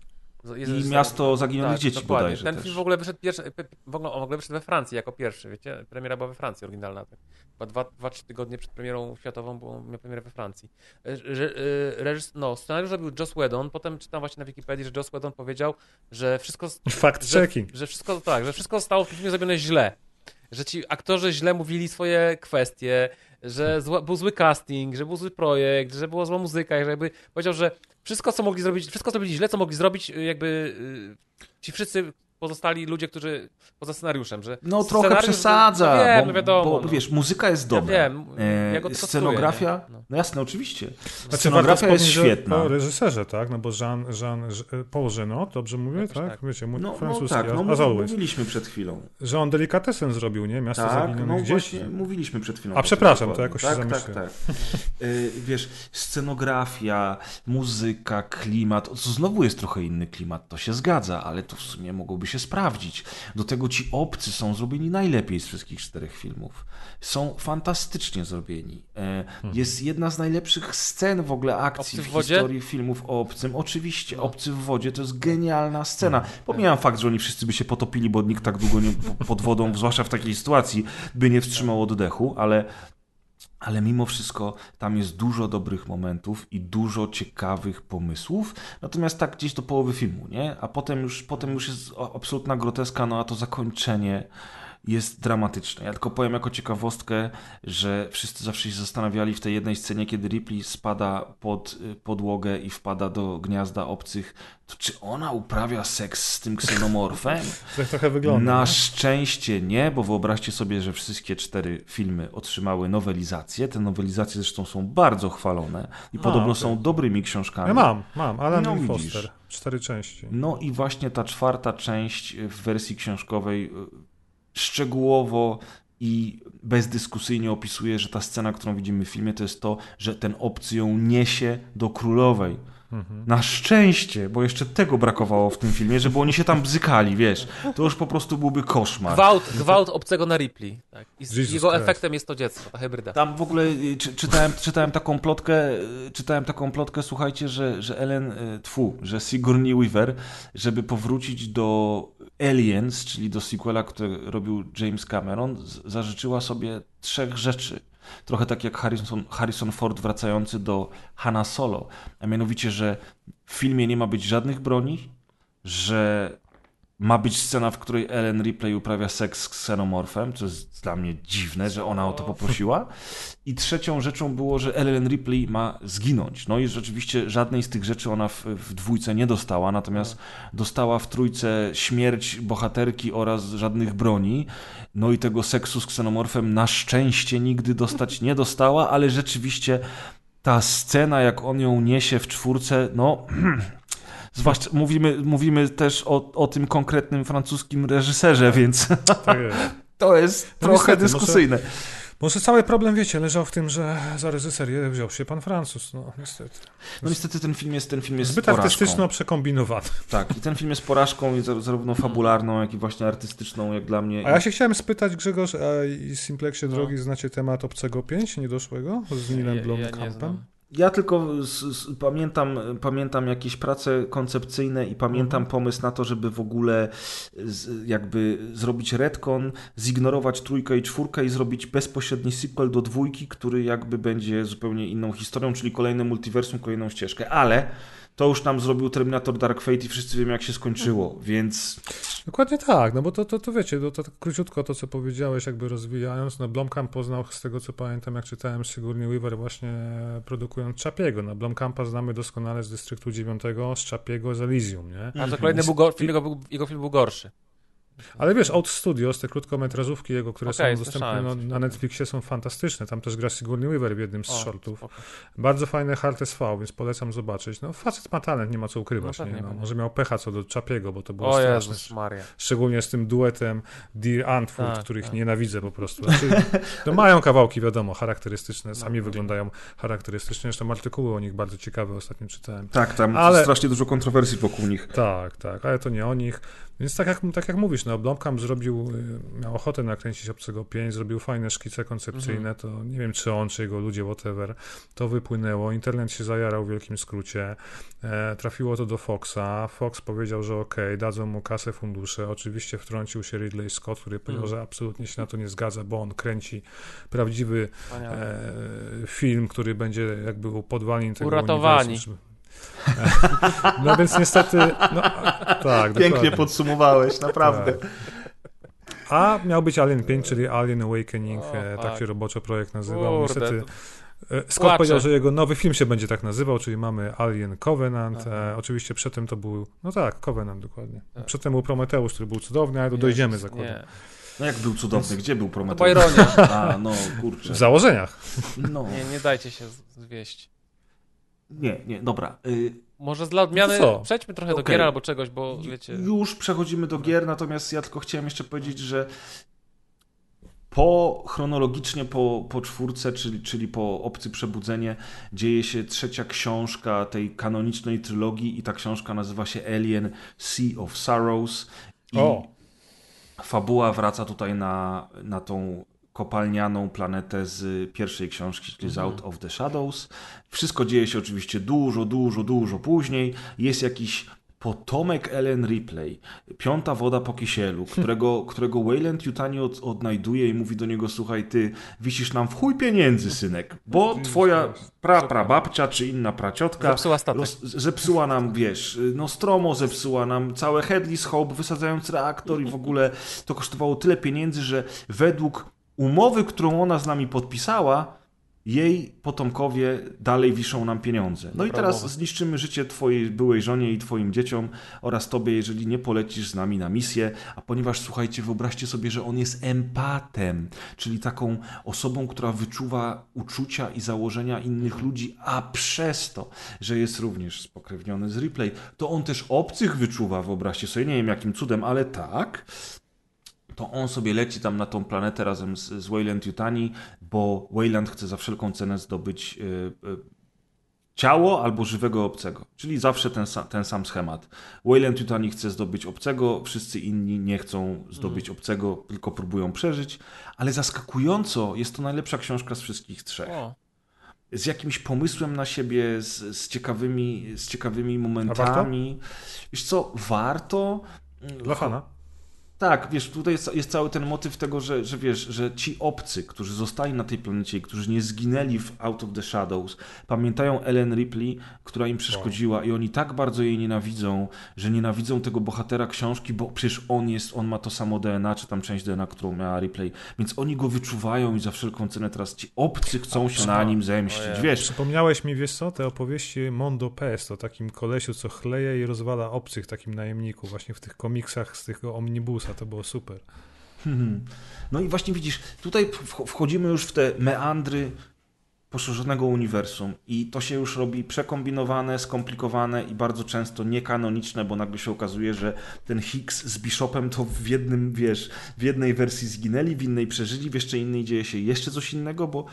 Jest I Miasto Zaginionych tak, Dzieci dokładnie. bodajże Ten też. film w ogóle wyszedł pierwszy, w ogóle, w ogóle wyszedł we Francji jako pierwszy, wiecie? Premiera była we Francji, oryginalna. Tak. Chyba dwa, dwa, trzy tygodnie przed premierą światową, bo miał premierę we Francji. Re, e, reżys, no, scenariusz robił Joss Whedon, potem czytam właśnie na Wikipedii, że Joss Whedon powiedział, że wszystko... Fact że, checking. że wszystko, tak, że wszystko zostało w filmie zrobione źle. Że ci aktorzy źle mówili swoje kwestie, że zła, był zły casting, że był zły projekt, że była zła muzyka, że jakby powiedział, że wszystko, co mogli zrobić, wszystko zrobili źle, co mogli zrobić, y, jakby y, ci wszyscy pozostali ludzie, którzy poza scenariuszem, że No trochę scenariusz- przesadza, no wiem, bo, no wiadomo, bo no. wiesz, muzyka jest Ja dobra. wiem, ja go e, scenografia, no. No. jasne, oczywiście. Znaczy, Scenografia jest świetna. O reżyserze, tak? No bo Jean, Jean, Jean Paul Genot, dobrze mówię, Jakoś tak? tak. Wiecie, mój No, no francuski, tak, no, as, mów- as always. mówiliśmy przed chwilą. Że on delikatesem zrobił, nie? Miasto Tak, Zaginionych no Dzieci. mówiliśmy przed chwilą. A, przepraszam, to jakoś się tak, tak, zamyśliłem. tak. Y, Wiesz, scenografia, muzyka, klimat, to znowu jest trochę inny klimat, to się zgadza, ale to w sumie mogłoby się sprawdzić. Do tego ci obcy są zrobieni najlepiej z wszystkich czterech filmów. Są fantastycznie zrobieni. E, jest jedna z najlepszych scen w ogóle akcji Obcy w w historii filmów o obcym. Oczywiście, obcy w wodzie to jest genialna scena. Pomijam fakt, że oni wszyscy by się potopili, bo nikt tak długo nie, pod wodą, zwłaszcza w takiej sytuacji, by nie wstrzymał oddechu, ale ale mimo wszystko tam jest dużo dobrych momentów i dużo ciekawych pomysłów. Natomiast tak gdzieś do połowy filmu, nie? A potem już, potem już jest absolutna groteska, no a to zakończenie jest dramatyczne. Ja tylko powiem jako ciekawostkę, że wszyscy zawsze się zastanawiali w tej jednej scenie, kiedy Ripley spada pod y, podłogę i wpada do gniazda obcych, to czy ona uprawia seks z tym ksenomorfem? Tak trochę wygląda. Na nie? szczęście nie, bo wyobraźcie sobie, że wszystkie cztery filmy otrzymały nowelizacje. Te nowelizacje zresztą są bardzo chwalone i podobno okej. są dobrymi książkami. Ja mam, mam. Alan No, no, widzisz. Foster. Cztery części. No i właśnie ta czwarta część w wersji książkowej y, szczegółowo i bezdyskusyjnie opisuje, że ta scena, którą widzimy w filmie, to jest to, że ten obcy ją niesie do królowej. Na szczęście, bo jeszcze tego brakowało w tym filmie, żeby oni się tam bzykali, wiesz. To już po prostu byłby koszmar. Gwałt, gwałt obcego na Ripley. Tak. I z Jesus jego Christ. efektem jest to dziecko, ta hybryda. Tam w ogóle y, czy, czytałem, czytałem taką plotkę, y, czytałem taką plotkę, słuchajcie, że, że Ellen, y, tfu, że Sigourney Weaver, żeby powrócić do Aliens, czyli do sequela, który robił James Cameron, zażyczyła sobie trzech rzeczy. Trochę tak jak Harrison, Harrison Ford wracający do Hanna Solo. A mianowicie, że w filmie nie ma być żadnych broni, że ma być scena, w której Ellen Ripley uprawia seks z ksenomorfem, co jest dla mnie dziwne, że ona o to poprosiła. I trzecią rzeczą było, że Ellen Ripley ma zginąć. No i rzeczywiście żadnej z tych rzeczy ona w, w dwójce nie dostała, natomiast dostała w trójce śmierć bohaterki oraz żadnych broni. No i tego seksu z ksenomorfem na szczęście nigdy dostać nie dostała, ale rzeczywiście ta scena, jak on ją niesie w czwórce, no... Zwłaszcza mówimy, mówimy też o, o tym konkretnym francuskim reżyserze, więc Tak jest. to jest No trochę niestety, dyskusyjne. Może cały problem, wiecie, leżał w tym, że za reżyserię wziął się pan Francuz, no niestety. No niestety ten film jest, ten film jest Zbyt porażką. artystyczno przekombinowany. Tak, i ten film jest porażką i za- zarówno fabularną, jak i właśnie artystyczną, jak dla mnie. A ja się chciałem spytać, Grzegorz, a i Simplexie No. drogi znacie temat Obcego 5 niedoszłego z Nilem Ja- ja nie Blomkampem? znam. Ja tylko z, z, pamiętam, pamiętam jakieś prace koncepcyjne i pamiętam Mhm. pomysł na to, żeby w ogóle z, jakby zrobić retcon, zignorować trójkę i czwórkę i zrobić bezpośredni sequel do dwójki, który jakby będzie zupełnie inną historią, czyli kolejne multiversum, kolejną ścieżkę. Ale to już nam zrobił Terminator Dark Fate i wszyscy wiemy jak się skończyło, więc Dokładnie tak, no bo to, to, to wiecie, to, to tak króciutko to, co powiedziałeś, jakby rozwijając, no Blomkamp poznał, z tego co pamiętam, jak czytałem Sigourney Weaver właśnie produkując Chapiego, no Blomkampa znamy doskonale z Dystryktu 9, z Chapiego, z Elysium, nie? A to kolejny był go, film, jego, był, jego film był gorszy. Ale wiesz, Out Studios, te krótkometrażówki jego, które Okej, są dostępne no, na. Netflixie są fantastyczne, tam też gra Sigourney Weaver w jednym z O, shortów. spoko. Bardzo fajne Hard SV, więc polecam zobaczyć. No facet ma talent, nie ma co ukrywać, No nie? No, może miał pecha co do Chapiego, bo to było O straszne. Jezus Maria. Szczególnie z tym duetem Dear Antwoord, Tak, których tak. nienawidzę po prostu. Znaczy, no mają kawałki, wiadomo, charakterystyczne, No, sami wyglądają charakterystycznie, zresztą artykuły o nich bardzo ciekawe ostatnio czytałem. tak, tam Ale- strasznie dużo kontrowersji wokół nich. Tak, tak, ale to nie o nich. Więc tak jak, tak jak mówisz, no Blomkamp zrobił, y, miał ochotę nakręcić Obcego 5, zrobił fajne szkice koncepcyjne, to nie wiem czy on, czy jego ludzie, whatever, to wypłynęło, internet się zajarał w wielkim skrócie, e, trafiło to do Foxa, Fox powiedział, że okej, dadzą mu kasę, fundusze, oczywiście wtrącił się Ridley Scott, który powiedział, że absolutnie się na to nie zgadza, bo on kręci prawdziwy e, film, który będzie jakby był podwalin tego Uratowani. No więc niestety, no, tak, Pięknie dokładnie. podsumowałeś, naprawdę. Tak. A miał być Alien 5, czyli Alien Awakening, O, e, tak fuck. się roboczo projekt nazywał. Kurde, Niestety e, Scott płaczę. powiedział, że jego nowy film się będzie tak nazywał, czyli mamy Alien Covenant. E, oczywiście przedtem to był, no tak, Covenant dokładnie. Tak. Przedtem był Prometeusz, który był cudowny, ale to dojdziemy zakładam. Nie. No jak był cudowny, gdzie był Prometeusz? ironia. A, no kurczę. W założeniach. No, Nie, nie dajcie się zwieść. Nie, nie, dobra. Y, Może dla odmiany No co? przejdźmy trochę do Okej. gier albo czegoś, bo wiecie... Już przechodzimy do gier, natomiast ja tylko chciałem jeszcze powiedzieć, że po chronologicznie po, po czwórce, czyli, czyli po Obcy Przebudzenie, dzieje się trzecia książka tej kanonicznej trylogii i ta książka nazywa się Alien Sea of Sorrows. I O. fabuła wraca tutaj na, na tą kopalnianą planetę z pierwszej książki, czyli z Out of the Shadows. Wszystko dzieje się oczywiście dużo, dużo, dużo później. Jest jakiś potomek Ellen Ripley, piąta woda po kisielu, którego, którego Wayland Yutani od, odnajduje i mówi do niego, słuchaj, ty wisisz nam w chuj pieniędzy, synek, bo twoja pra, prababcia czy inna praciotka Zepsuła statek. roz- zepsuła nam, wiesz, Nostromo zepsuła nam całe Headless Hope, wysadzając reaktor i w ogóle to kosztowało tyle pieniędzy, że według umowy, którą ona z nami podpisała, jej potomkowie dalej wiszą nam pieniądze. No i teraz zniszczymy życie twojej byłej żonie i twoim dzieciom oraz tobie, jeżeli nie polecisz z nami na misję, a ponieważ, słuchajcie, wyobraźcie sobie, że on jest empatem, czyli taką osobą, która wyczuwa uczucia i założenia innych ludzi, a przez to, że jest również spokrewniony z Ripley, to on też obcych wyczuwa, wyobraźcie sobie, nie wiem jakim cudem, ale tak, to on sobie leci tam na tą planetę razem z, z Wayland Yutani, bo Wayland chce za wszelką cenę zdobyć y, y, ciało albo żywego obcego. Czyli zawsze ten, sa, ten sam schemat. Wayland Yutani chce zdobyć obcego, wszyscy inni nie chcą zdobyć obcego, tylko próbują przeżyć, ale zaskakująco jest to najlepsza książka z wszystkich trzech O, z jakimś pomysłem na siebie, z, z, ciekawymi, z ciekawymi momentami. Wiesz co, warto. Dla fana. Tak, wiesz, tutaj jest, jest cały ten motyw tego, że, że wiesz, że ci obcy, którzy zostali na tej planecie i którzy nie zginęli w Out of the Shadows, pamiętają Ellen Ripley, która im przeszkodziła i oni tak bardzo jej nienawidzą, że nienawidzą tego bohatera książki, bo przecież on jest, on ma to samo DNA, czy tam część DNA, którą miała Ripley, więc oni go wyczuwają i za wszelką cenę teraz ci obcy chcą się na nim zemścić, wiesz. Przypomniałeś mi, wiesz co, te opowieści Mondo Pest o takim kolesiu, co chleje i rozwala obcych, takim najemniku, właśnie w tych komiksach z tego omnibusa, to było super. Mhm. No i właśnie widzisz, tutaj wch- wchodzimy już w te meandry poszerzonego uniwersum i to się już robi przekombinowane, skomplikowane i bardzo często niekanoniczne, bo nagle się okazuje, że ten Higgs z Bishopem to w jednym, wiesz, w jednej wersji zginęli, w innej przeżyli, w jeszcze innej dzieje się jeszcze coś innego, bo,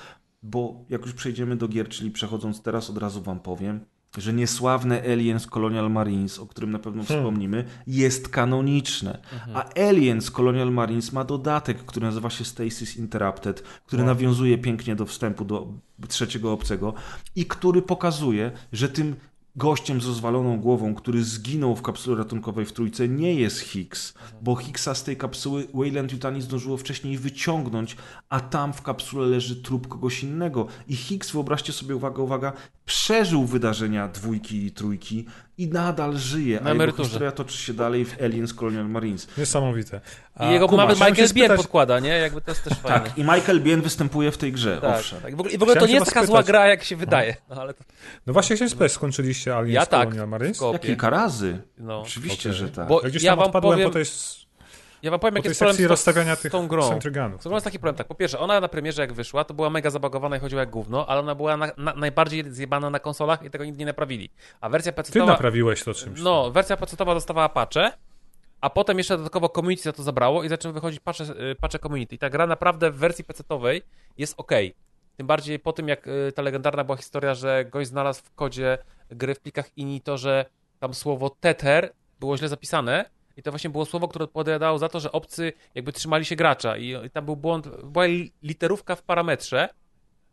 bo jak już przejdziemy do gier, czyli przechodząc teraz od razu wam powiem, że niesławne Aliens Colonial Marines, o którym na pewno wspomnimy, jest kanoniczne. A Aliens Colonial Marines ma dodatek, który nazywa się Stasis Interrupted, który nawiązuje pięknie do wstępu do trzeciego obcego i który pokazuje, że tym gościem z rozwaloną głową, który zginął w kapsule ratunkowej w trójce, nie jest Higgs, bo Higgsa z tej kapsuły Wayland Yutani zdążyło wcześniej wyciągnąć, a tam w kapsule leży trup kogoś innego. I Higgs, wyobraźcie sobie, uwaga, uwaga, przeżył wydarzenia dwójki i trójki i nadal żyje, Na a jego emeryturze. historia toczy się dalej w Aliens Colonial Marines. Niesamowite. I jego nawet chciałem Michael Biehn spytać- podkłada, nie? Jakby to jest też fajne. Tak, i Michael Biehn występuje w tej grze, Tak, owszem. tak. I w ogóle, i w ogóle to nie jest taka zła gra, jak się wydaje. No, ale to, No właśnie chciałem spytać, skończyliście Aliens ja tak. Colonial Marines? Ja kilka razy. No. Oczywiście, Okej. że tak. Bo Ja gdzieś ja tam wam odpadłem powiem, po tej, ja wam powiem, po jaki jest problem rozstawiania z tych tą grą. centryganów. To jest taki problem, tak, po pierwsze, ona na premierze jak wyszła, to była mega zabagowana i chodziła jak gówno, ale ona była na, na, najbardziej zjebana na konsolach i tego nigdy nie naprawili. A wersja Ty PC-towa... naprawiłeś to czymś. No, wersja PC-towa dostawała patche, a potem jeszcze dodatkowo community za to zabrało i zaczęły wychodzić patche, y, patche community. I ta gra naprawdę w wersji PC-towej jest ok. Tym bardziej po tym, jak y, ta legendarna była historia, że gość znalazł w kodzie gry w plikach INI to, że tam słowo tether było źle zapisane i to właśnie było słowo, które odpowiadało za to, że obcy jakby trzymali się gracza. I, tam był błąd, była li- literówka w parametrze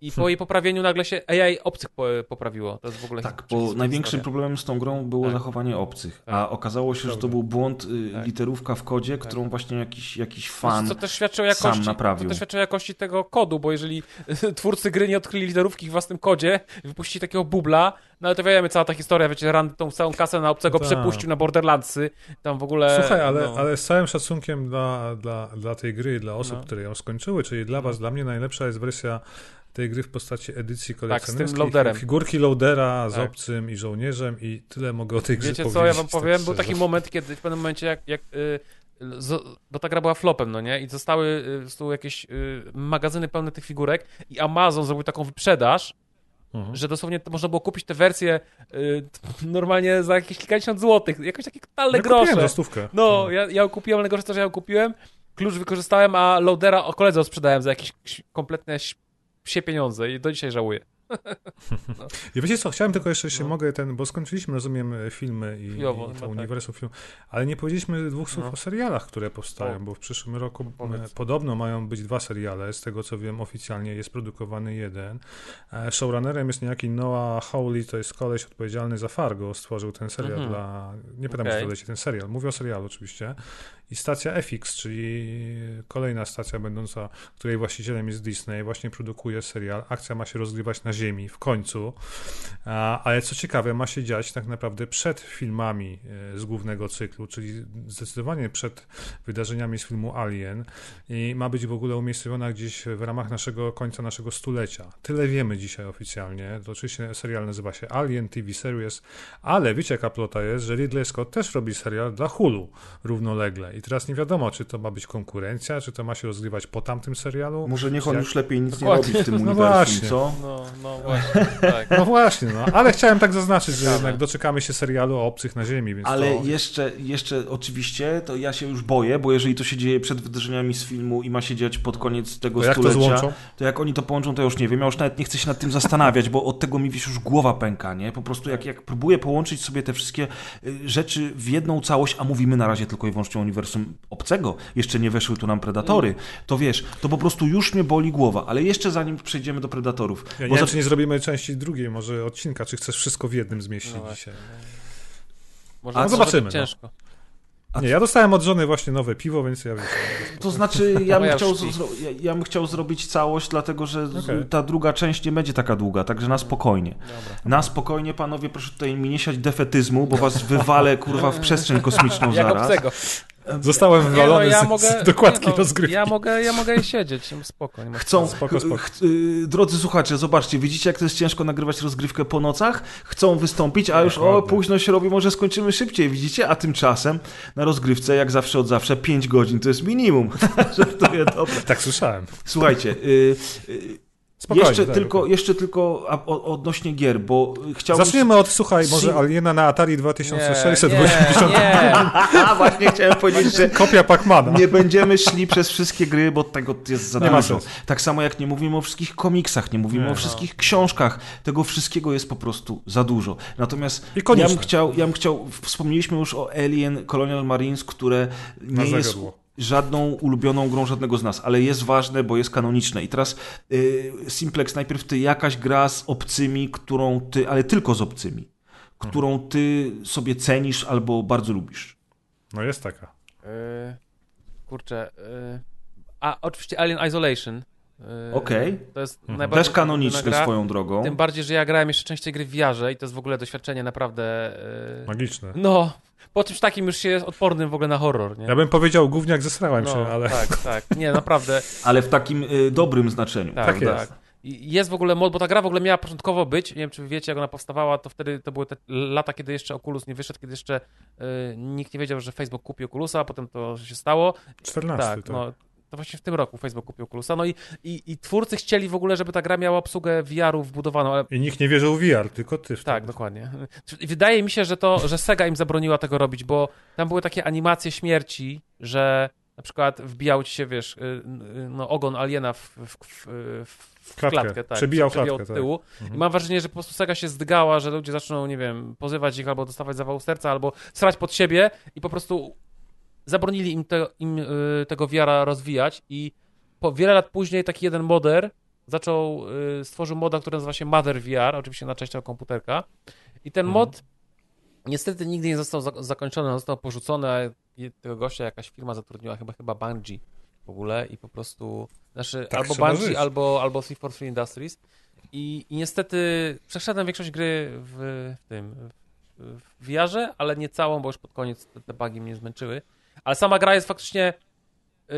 i po jej poprawieniu nagle się AI obcych po, poprawiło. To jest w ogóle Tak, historia. bo największym problemem z tą grą było Tak. zachowanie obcych, Tak. a okazało się, że to był błąd, y, Tak. literówka w kodzie, którą właśnie jakiś, jakiś fan Co też świadczy o jakości, sam naprawił. To też świadczy o jakości tego kodu, bo jeżeli twórcy gry nie odkryli literówki w własnym kodzie, wypuścili takiego bubla, no ale to wiemy, cała ta historia, wiecie, Rand tą całą kasę na obcego Tak. przepuścił na Borderlandsy, tam w ogóle... Słuchaj, ale, no, ale z całym szacunkiem dla, dla, dla tej gry, dla osób, No. które ją skończyły, czyli dla was, dla mnie najlepsza jest wersja tej gry w postaci edycji Tak, z tym kolekcjonerskiej. loaderem. Figurki loadera z Tak. obcym i żołnierzem i tyle mogę o tej grze Wiecie co, powiedzieć. ja wam tak powiem, był szczerze. taki moment, kiedy w pewnym momencie, jak, jak y, z, bo ta gra była flopem, no nie, i zostały y, jakieś y, magazyny pełne tych figurek i Amazon zrobił taką wyprzedaż, Mhm. że dosłownie można było kupić te wersje y, normalnie za jakieś kilkadziesiąt złotych, jakoś takie totalne Ja kupiłem grosze. za stówkę. No, ja, ja ją kupiłem, ale najgorsze to, że ja ją kupiłem, klucz wykorzystałem, a loadera o koledze sprzedałem za jakieś kompletne psie pieniądze i do dzisiaj żałuję. I wiecie co, chciałem tylko jeszcze, jeśli No. mogę, ten, bo skończyliśmy, rozumiem, e, filmy i, Chwilowo, i to tak. uniwersum film, ale nie powiedzieliśmy dwóch słów No. o serialach, które powstają, O. bo w przyszłym roku Powiedz. podobno mają być dwa seriale, z tego co wiem oficjalnie jest produkowany jeden. E, Showrunnerem jest niejaki Noah Hawley, to jest koleś odpowiedzialny za Fargo, stworzył ten serial Mhm. dla, nie pytam, to leci ten serial, mówię o serialu oczywiście. I stacja FX, czyli kolejna stacja będąca, której właścicielem jest Disney, właśnie produkuje serial. Akcja ma się rozgrywać na Ziemi w końcu. Ale co ciekawe, ma się dziać tak naprawdę przed filmami e, z głównego cyklu, czyli zdecydowanie przed wydarzeniami z filmu Alien i ma być w ogóle umiejscowiona gdzieś w ramach naszego końca naszego stulecia. Tyle wiemy dzisiaj oficjalnie. To oczywiście serial nazywa się Alien TV Series, ale wiecie jaka plota jest, że Ridley Scott też robi serial dla Hulu równolegle. I teraz nie wiadomo, czy to ma być konkurencja, czy to ma się rozgrywać po tamtym serialu. Może niech on jak- już lepiej nic nie Dokładnie. robi w tym No uniwersum, właśnie. co? No, no właśnie, tak. No właśnie, no. ale chciałem tak zaznaczyć, że jednak doczekamy się serialu o obcych na Ziemi, więc Ale to... jeszcze, jeszcze oczywiście, to ja się już boję, bo jeżeli to się dzieje przed wydarzeniami z filmu i ma się dziać pod koniec tego To jak to stulecia, złączą? to jak oni to połączą, to ja już nie wiem. Ja już nawet nie chcę się nad tym zastanawiać, bo od tego mi wiesz, już głowa pęka, nie? Po prostu jak, jak próbuję połączyć sobie te wszystkie y, rzeczy w jedną całość, a mówimy na razie tylko i wyłącznie o uniwersum obcego, jeszcze nie weszły tu nam Predatory, to wiesz, to po prostu już mnie boli głowa, ale jeszcze zanim przejdziemy do Predatorów, Ja nie bo za- nie zrobimy części drugiej, może odcinka, czy chcesz wszystko w jednym zmieścić No dzisiaj. Może A to zobaczymy, no. ciężko. A Nie, ja dostałem od żony właśnie nowe piwo, więc ja wiem. To znaczy, ja bym, chciał, ja, ja bym chciał zrobić całość, dlatego że Okej. ta druga część nie będzie taka długa, także na spokojnie. Dobra. Na spokojnie, panowie, proszę tutaj mi nie siać defetyzmu, bo was wywalę, kurwa, w przestrzeń kosmiczną zaraz. obcego. Zostałem no, wywalony ja z, mogę, z dokładki nie, no, rozgrywki. Ja mogę, ja mogę siedzieć, spoko. Nie ma Chcą, Spoko, spoko. ch- y, drodzy słuchacze, zobaczcie, widzicie jak to jest ciężko nagrywać rozgrywkę po nocach? Chcą wystąpić, a już o, późno się robi, może skończymy szybciej, widzicie? A tymczasem na rozgrywce, jak zawsze od zawsze, 5 godzin to jest minimum. Żartuję, dobra. Tak słyszałem. Słuchajcie, y, y, Spokojnie, jeszcze, tak, tylko, okej. jeszcze tylko odnośnie gier, bo chciałbym... Zaczniemy od, słuchaj, może Aliena na Atari Nie, 2680. nie, nie. A, właśnie chciałem powiedzieć, że Kopia Pacmana. nie będziemy szli przez wszystkie gry, bo tego jest za Nie dużo. Tak samo jak nie mówimy o wszystkich komiksach, nie mówimy Nie. o wszystkich książkach. Tego wszystkiego jest po prostu za dużo. Natomiast I ja bym, chciał, ja bym chciał, wspomnieliśmy już o Alien Colonial Marines, które Na nie jest zagadło. Żadną ulubioną grą żadnego z nas, ale jest ważne, bo jest kanoniczne. I teraz y, Simplex, najpierw ty jakaś gra z obcymi, którą ty, ale tylko z obcymi, którą ty sobie cenisz albo bardzo lubisz. No jest taka. Yy, kurczę. Yy, a oczywiście Alien Isolation. Yy, Okej. To jest Mhm. najbardziej Też gra. swoją drogą. Tym bardziej, że ja grałem jeszcze częściej gry w VR-ze i to jest w ogóle doświadczenie naprawdę. Yy, Magiczne. no, po czymś takim już się jest odpornym w ogóle na horror, nie? Ja bym powiedział gówniak zesrałem się, no, ale... Tak, tak. Nie, naprawdę. Ale w takim y, dobrym znaczeniu. Tak, Tak tak. jest. I Jest w ogóle mod, bo ta gra w ogóle miała początkowo być, nie wiem czy wy wiecie jak ona powstawała, to wtedy to były te lata, kiedy jeszcze Oculus nie wyszedł, kiedy jeszcze y, nikt nie wiedział, że Facebook kupi Oculusa, a potem to się stało. 14, tak, tak. no to właśnie w tym roku Facebook kupił Oculusa. No i, i, i twórcy chcieli w ogóle, żeby ta gra miała obsługę VR-u wbudowaną, ale I nikt nie wierzył w VR, tylko ty wtedy. tak, dokładnie. Wydaje mi się, że to, że Sega im zabroniła tego robić, bo tam były takie animacje śmierci, że na przykład wbijał ci się, wiesz, y, y, no, ogon aliena w, w, w, w Klatkę. klatkę, tak. Przebijał klatkę, od tyłu. I mam wrażenie, że po prostu Sega się zdygała, że ludzie zaczną, nie wiem, pozywać ich albo dostawać zawału serca, albo strać pod siebie i po prostu zabronili im, te, im y, tego VR-a rozwijać i po wiele lat później taki jeden moder zaczął, y, stworzył moda, który nazywa się Mother VR, oczywiście na częścią komputerka. I ten mod niestety nigdy nie został za- zakończony, on został porzucony, a tego gościa jakaś firma zatrudniła, chyba chyba Bungie w ogóle i po prostu, znaczy Tak albo Bungie, żyć. albo, albo 343 Industries. I, i niestety przeszedłem większość gry w, w tym, w, w VR-ze, ale nie całą, bo już pod koniec te, te bugi mnie zmęczyły, ale sama gra jest faktycznie yy,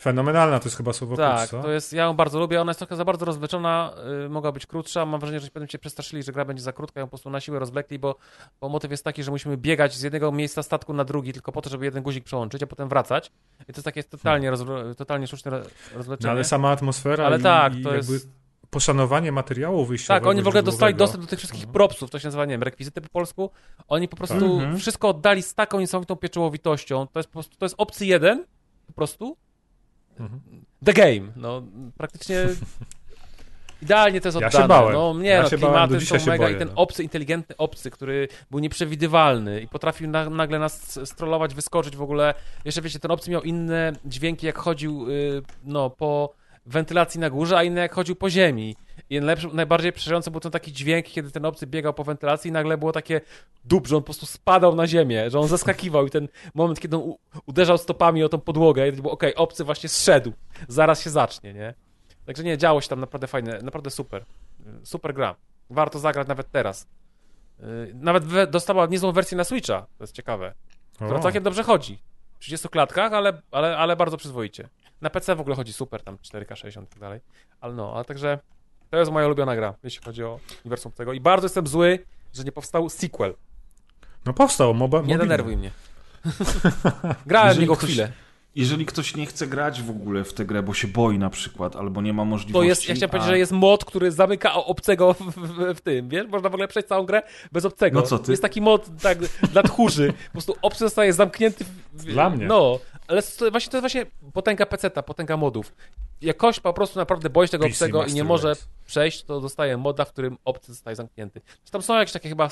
Fenomenalna to jest chyba słowo tak, klucz, to jest, ja ją bardzo lubię, ona jest trochę za bardzo rozwleczona, y, mogła być krótsza, mam wrażenie, że potem się przestraszyli, że gra będzie za krótka, ją po prostu na siłę rozwlekli, bo, bo motyw jest taki, że musimy biegać z jednego miejsca statku na drugi, tylko po to, żeby jeden guzik przełączyć, a potem wracać. I to jest takie totalnie, rozwle- totalnie sztuczne ro- No, rozwleczenie. ale sama atmosfera Ale i, tak, i to jakby jest- poszanowanie materiału wyjściowego. Tak, oni w ogóle dostali dostęp do tych wszystkich propsów, to się nazywa, nie wiem, rekwizyty po polsku. Oni po prostu Mhm. wszystko oddali z taką niesamowitą pieczołowitością. To jest po prostu, to jest opcji jeden, po prostu. Mhm. The game, no praktycznie Idealnie to jest Ja oddane. się bałem. No nie, Ja no, się klimaty są mega boję, i ten no. obcy, inteligentny obcy, który był nieprzewidywalny i potrafił na, nagle nas strollować, wyskoczyć w ogóle. Jeszcze wiecie, ten obcy miał inne dźwięki, jak chodził y, no, po wentylacji na górze, a inne jak chodził po ziemi. I najlepszy, najbardziej przerażający był ten taki dźwięk, kiedy ten obcy biegał po wentylacji i nagle było takie dup, że on po prostu spadał na ziemię, że on zaskakiwał i ten moment, kiedy on uderzał stopami o tą podłogę i to było, okej, obcy właśnie zszedł, zaraz się zacznie, nie? Także nie, działo się tam naprawdę fajne, naprawdę super. Super gra. Warto zagrać nawet teraz. Y, Nawet we- dostała niezłą wersję na Switcha, to jest ciekawe, która O. całkiem dobrze chodzi. W 30 klatkach, ale, ale, ale bardzo przyzwoicie. Na PC w ogóle chodzi super, tam 4K 60 i tak dalej. Ale no, ale także to jest moja ulubiona gra, jeśli chodzi o uniwersum tego. I bardzo jestem zły, że nie powstał sequel. No powstał, moba, Nie mobilny. denerwuj mnie. Grałem w Jeżeli niego ktoś- chwilę. Jeżeli ktoś nie chce grać w ogóle w tę grę, bo się boi na przykład, albo nie ma To możliwości... jest, ja chciałem a- powiedzieć, że jest mod, który zamyka obcego w, w, w tym, wiesz? Można w ogóle przejść całą grę bez obcego. No co ty? Jest taki mod tak, dla tchórzy. Po prostu obcy zostaje zamknięty w, w, Dla mnie. No, ale to, właśnie, to jest właśnie potęga peceta, potęga modów. Jak ktoś po prostu naprawdę boi się tego PC obcego i nie może Race. przejść, to dostaje moda, w którym obcy zostaje zamknięty. Tam są jakieś takie chyba y,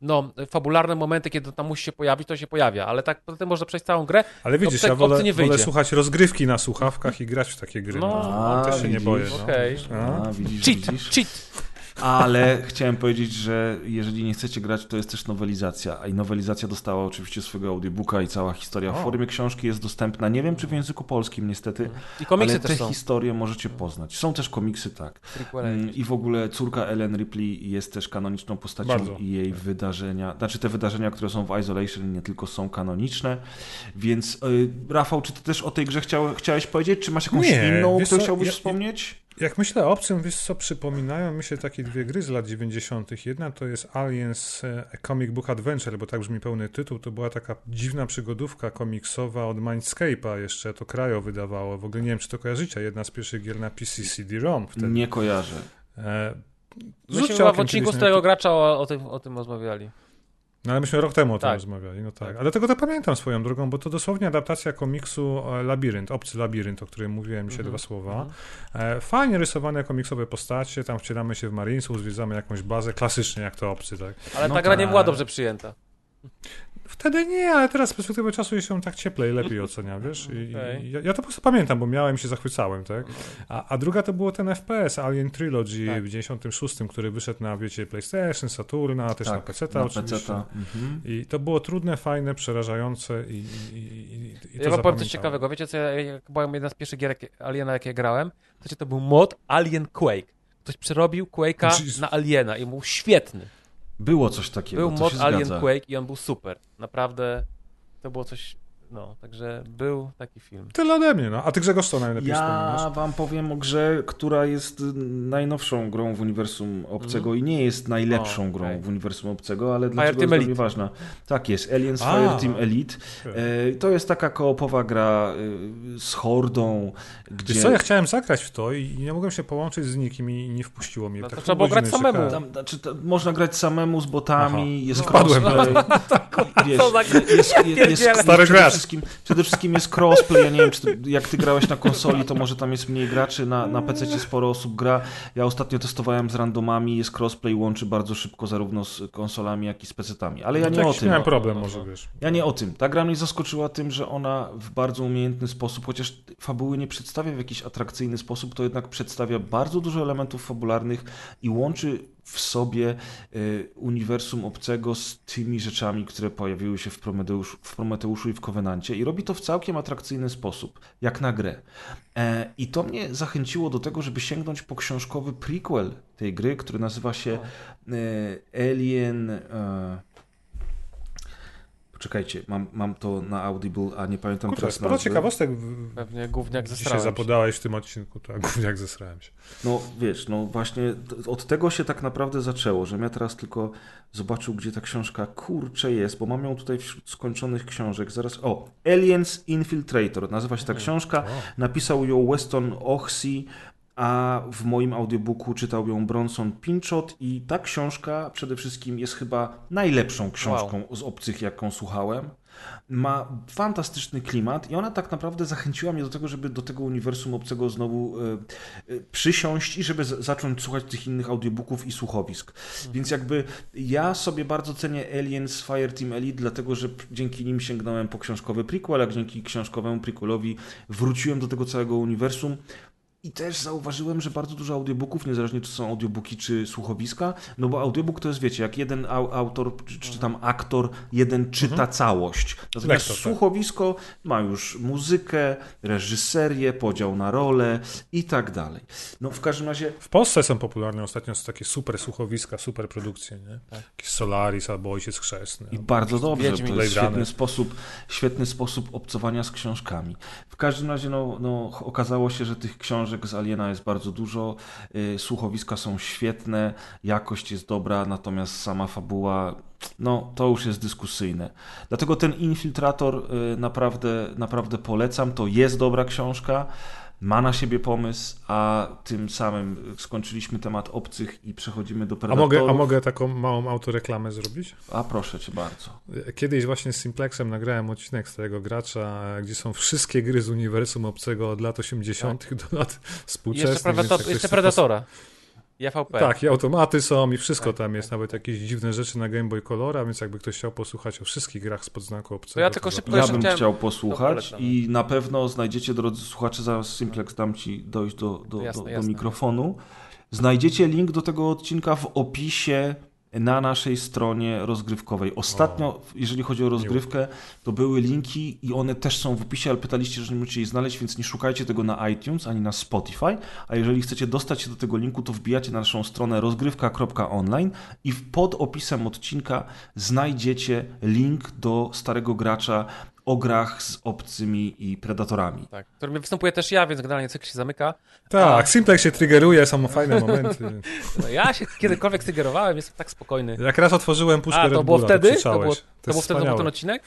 no, fabularne momenty, kiedy tam musi się pojawić, to się pojawia, ale tak poza tym można przejść całą grę. Ale widzisz, Obcy- ja wolę, nie wyjdzie. wolę słuchać rozgrywki na słuchawkach i grać w takie gry. No. No, A, też się nie widzisz. boję. No. A, widzisz, Cheat, widzisz? cheat! Ale chciałem powiedzieć, że jeżeli nie chcecie grać, to jest też nowelizacja. A i nowelizacja dostała oczywiście swojego audiobooka i cała historia w formie książki jest dostępna. Nie wiem, czy w języku polskim niestety, I komiksy ale też te są. historie możecie poznać. Są też komiksy, tak. Mm, I w ogóle córka Ellen Ripley jest też kanoniczną postacią Bardzo. i jej wydarzenia, znaczy te wydarzenia, które są w Isolation nie tylko są kanoniczne, więc y, Rafał, czy ty też o tej grze chciał, chciałeś powiedzieć, czy masz jakąś Nie, inną, którą chciałbyś ja- wspomnieć? Jak myślę o obcym, wiesz co, przypominają mi się takie dwie gry z lat 90. Jedna to jest Aliens e, Comic Book Adventure, bo tak brzmi pełny tytuł. To była taka dziwna przygodówka komiksowa od Mindscape'a jeszcze, to Krajo wydawało. W ogóle nie wiem, czy to kojarzycie, jedna z pierwszych gier na PC CD-ROM wtedy. Nie kojarzę. E, Myśmy w odcinku z tego gracza o, o, tym, o tym rozmawiali. No ale myśmy rok temu o tym Tak. rozmawiali, no tak. Ale tego to pamiętam swoją drogą, bo to dosłownie adaptacja komiksu e, Labirynt, Obcy Labirynt, o którym mówiłem dzisiaj Mhm. dwa słowa. E, Fajnie rysowane komiksowe postacie, tam wcielamy się w Marinesów, zwiedzamy jakąś bazę, klasycznie jak to Obcy, tak. Ale No ta gra nie tak. była dobrze przyjęta. Wtedy nie, ale teraz z perspektywy czasu się tak cieplej, lepiej ocenia, wiesz? I, Okej. i ja, ja to po prostu pamiętam, bo miałem i się zachwycałem, tak? A, a druga to było ten FPS, Alien Trilogy Tak. w 96, który wyszedł na, wiecie, PlayStation, Saturna, też na Tak, PC na oczywiście. PC-ta. Mhm. I to było trudne, fajne, przerażające i, i, i, i, to Ja wam powiem coś ciekawego. Wiecie, co ja, jak była jedna z pierwszych gier Aliena, jakie grałem? To to był mod Alien Quake. Ktoś przerobił Quake'a Jeez. na Aliena i był świetny. Było coś takiego, Był mod Alien zgadza. Quake i on był super. Naprawdę to było coś... No, także był taki film. Tyle ode mnie, no. A ty Grzegorz co najlepiej Ja wspominasz? wam powiem o grze, która jest najnowszą grą w uniwersum obcego i nie jest najlepszą. O, grą okej. w uniwersum obcego, ale dlaczego Team jest dla Elite. ważna? Tak jest, Aliens A. Fireteam Elite. E, To jest taka koopowa gra y, z hordą, gdzie... Wiesz co, ja chciałem zagrać w to i nie mogłem się połączyć z nikim i nie wpuściło mnie. No to Tak trzeba było grać samemu. Tam, znaczy, to, można grać samemu z botami, Aha. jest na crossplay. Wiesz, Co za- jest, jest, jest, jest, Stary przede, gracz. Wszystkim, przede wszystkim jest crossplay. Ja nie wiem, czy ty, jak ty grałeś na konsoli, to może tam jest mniej graczy, na, na PC sporo osób gra. Ja ostatnio testowałem z randomami, jest crossplay, łączy bardzo szybko zarówno z konsolami, jak i z PC-tami. Ale ja nie o jakiś tym. miałem problem może, wiesz. Ja nie o tym. Ta gra mnie zaskoczyła tym, że ona w bardzo umiejętny sposób, chociaż fabuły nie przedstawia w jakiś atrakcyjny sposób, to jednak przedstawia bardzo dużo elementów fabularnych i łączy w sobie y, uniwersum obcego z tymi rzeczami, które pojawiły się w, Prometeusz, w Prometeuszu i w Covenancie i robi to w całkiem atrakcyjny sposób, jak na grę. E, I to mnie zachęciło do tego, żeby sięgnąć po książkowy prequel tej gry, który nazywa się e, Alien... Poczekajcie, mam, mam to na Audible, a nie pamiętam Kurczę, teraz sporo nazwy. ciekawostek w... Pewnie gówniak dzisiaj zesrałem się. zapodałeś w tym odcinku, tak, gówniak zesrałem się. No wiesz, no właśnie od tego się tak naprawdę zaczęło, żebym ja teraz tylko zobaczył, gdzie ta książka kurcze jest, bo mam ją tutaj wśród skończonych książek. Zaraz, o, Aliens Infiltrator, nazywa się ta książka, napisał ją Weston Ochsey, a w moim audiobooku czytał ją Bronson Pinchot i ta książka przede wszystkim jest chyba najlepszą książką z obcych, jaką słuchałem. Ma fantastyczny klimat i ona tak naprawdę zachęciła mnie do tego, żeby do tego uniwersum obcego znowu e, przysiąść i żeby zacząć słuchać tych innych audiobooków i słuchowisk. Więc jakby ja sobie bardzo cenię Aliens Fireteam Elite, dlatego że dzięki nim sięgnąłem po książkowy prequel, a dzięki książkowemu prequelowi wróciłem do tego całego uniwersum. I też zauważyłem, że bardzo dużo audiobooków, niezależnie czy są audiobooki, czy słuchowiska, no bo audiobook to jest, wiecie, jak jeden au- autor, czy, czy tam aktor, jeden czyta całość. Natomiast Lektor, tak. słuchowisko ma już muzykę, reżyserię, podział na role i tak dalej. No w każdym razie W Polsce są popularne ostatnio są takie super słuchowiska, super produkcje, nie? Jakiś Solaris albo Ojciec Chrzestny. I bardzo dobrze, Wiedźmin. to jest świetny sposób, świetny sposób obcowania z książkami. W każdym razie no, no, okazało się, że tych książek z Aliena jest bardzo dużo, y, słuchowiska są świetne, jakość jest dobra, natomiast sama fabuła, no to już jest dyskusyjne. Dlatego ten Infiltrator y, naprawdę, naprawdę polecam, to jest dobra książka, ma na siebie pomysł, a tym samym skończyliśmy temat obcych i przechodzimy do A Predatorów. mogę, a mogę taką małą autoreklamę zrobić? A proszę cię bardzo. Kiedyś właśnie z Simplexem nagrałem odcinek Starego Gracza, gdzie są wszystkie gry z uniwersum obcego od lat 80. do lat współczesnych. jeszcze, Predator, jeszcze Predatora. I AVP. Tak, i automaty są i wszystko Tak, tam jest, nawet jakieś dziwne rzeczy na Game Boy Colora, więc jakby ktoś chciał posłuchać o wszystkich grach z podznaku obcego. To ja tylko szybko Ja bym chciałem- chciał posłuchać i na pewno znajdziecie, drodzy słuchacze, zaraz Simplex dam ci dojść do, do, Jasne, do, do jasne. mikrofonu. Znajdziecie link do tego odcinka w opisie na naszej stronie rozgrywkowej. Ostatnio, jeżeli chodzi o rozgrywkę, to były linki i one też są w opisie, ale pytaliście, że nie możecie jej znaleźć, więc nie szukajcie tego na iTunes ani na Spotify. A jeżeli chcecie dostać się do tego linku, to wbijacie na naszą stronę rozgrywka.online i pod opisem odcinka znajdziecie link do starego gracza o grach z obcymi i predatorami. Tak, w którym występuję też ja, więc generalnie cykl się zamyka. Tak, Simplex się triggeruje, są fajne momenty. No, Ja się kiedykolwiek stygerowałem, jestem tak spokojny. Jak raz otworzyłem puszkę A, Red to było Bulla, wtedy? To było, to było wtedy to był wspaniałe. ten odcinek?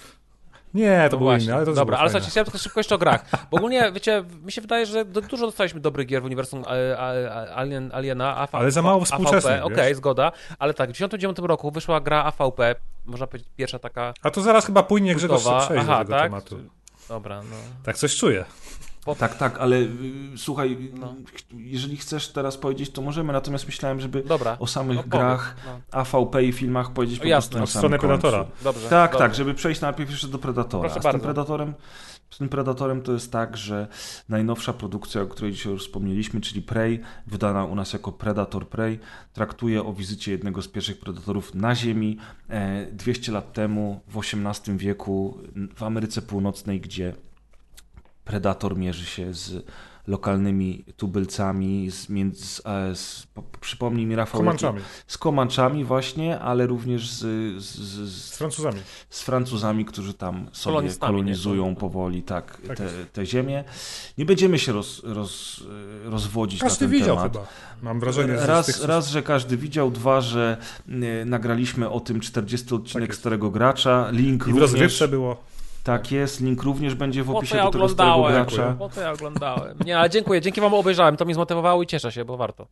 Nie, to No był właśnie. inny, ale to Dobra, było ale słuchajcie, chciałem tylko szybko jeszcze o grach. Bo ogólnie, wiecie, mi się wydaje, że do, dużo dostaliśmy dobrych gier w uniwersum e, Alien, Aliena. AV, Ale za mało współczesnych? Okej, zgoda. Ale tak, w 1999 roku wyszła gra AVP, można powiedzieć pierwsza taka A to zaraz chyba płynie Grzegorz przejdzie do Aha, tego tak? tematu. Dobra, no. Tak coś czuję. Tak, tak, ale y, słuchaj, No. ch- jeżeli chcesz teraz powiedzieć, to możemy, natomiast myślałem, żeby Dobra. o samych No, grach, no. AVP i filmach powiedzieć O, po jasne, prostu na samym. Predatora. Dobrze. Tak, dobrze. tak, żeby przejść najpierw jeszcze do Predatora. Proszę z tym bardzo. Predatorem, z tym Predatorem to jest tak, że najnowsza produkcja, o której dzisiaj już wspomnieliśmy, czyli Prey, wydana u nas jako Predator Prey, traktuje o wizycie jednego z pierwszych predatorów na Ziemi e, 200 lat temu, w XVIII wieku, w Ameryce Północnej, gdzie Predator mierzy się z lokalnymi tubylcami, z, między, z, e, z, po- przypomnij mi Rafał, Komanczami, z Komanczami właśnie, ale również z, z, z, z Francuzami. z Francuzami, którzy tam sobie kolonizują nie? powoli tak, Tak te, te ziemię. Nie będziemy się roz, roz, rozwodzić Każdy na ten widział temat. chyba. Mam wrażenie, Raz, tych... raz, że każdy widział, dwa, że y, nagraliśmy o tym 40 odcinek Tak. Starego Gracza. Link I w również, rozgrywce było. Tak jest, link również będzie w Po opisie to ja do tego oglądałem. Gracza. Po to ja oglądałem. Nie, ale dziękuję. Dzięki wam obejrzałem. To mnie zmotywowało i cieszę się, bo warto.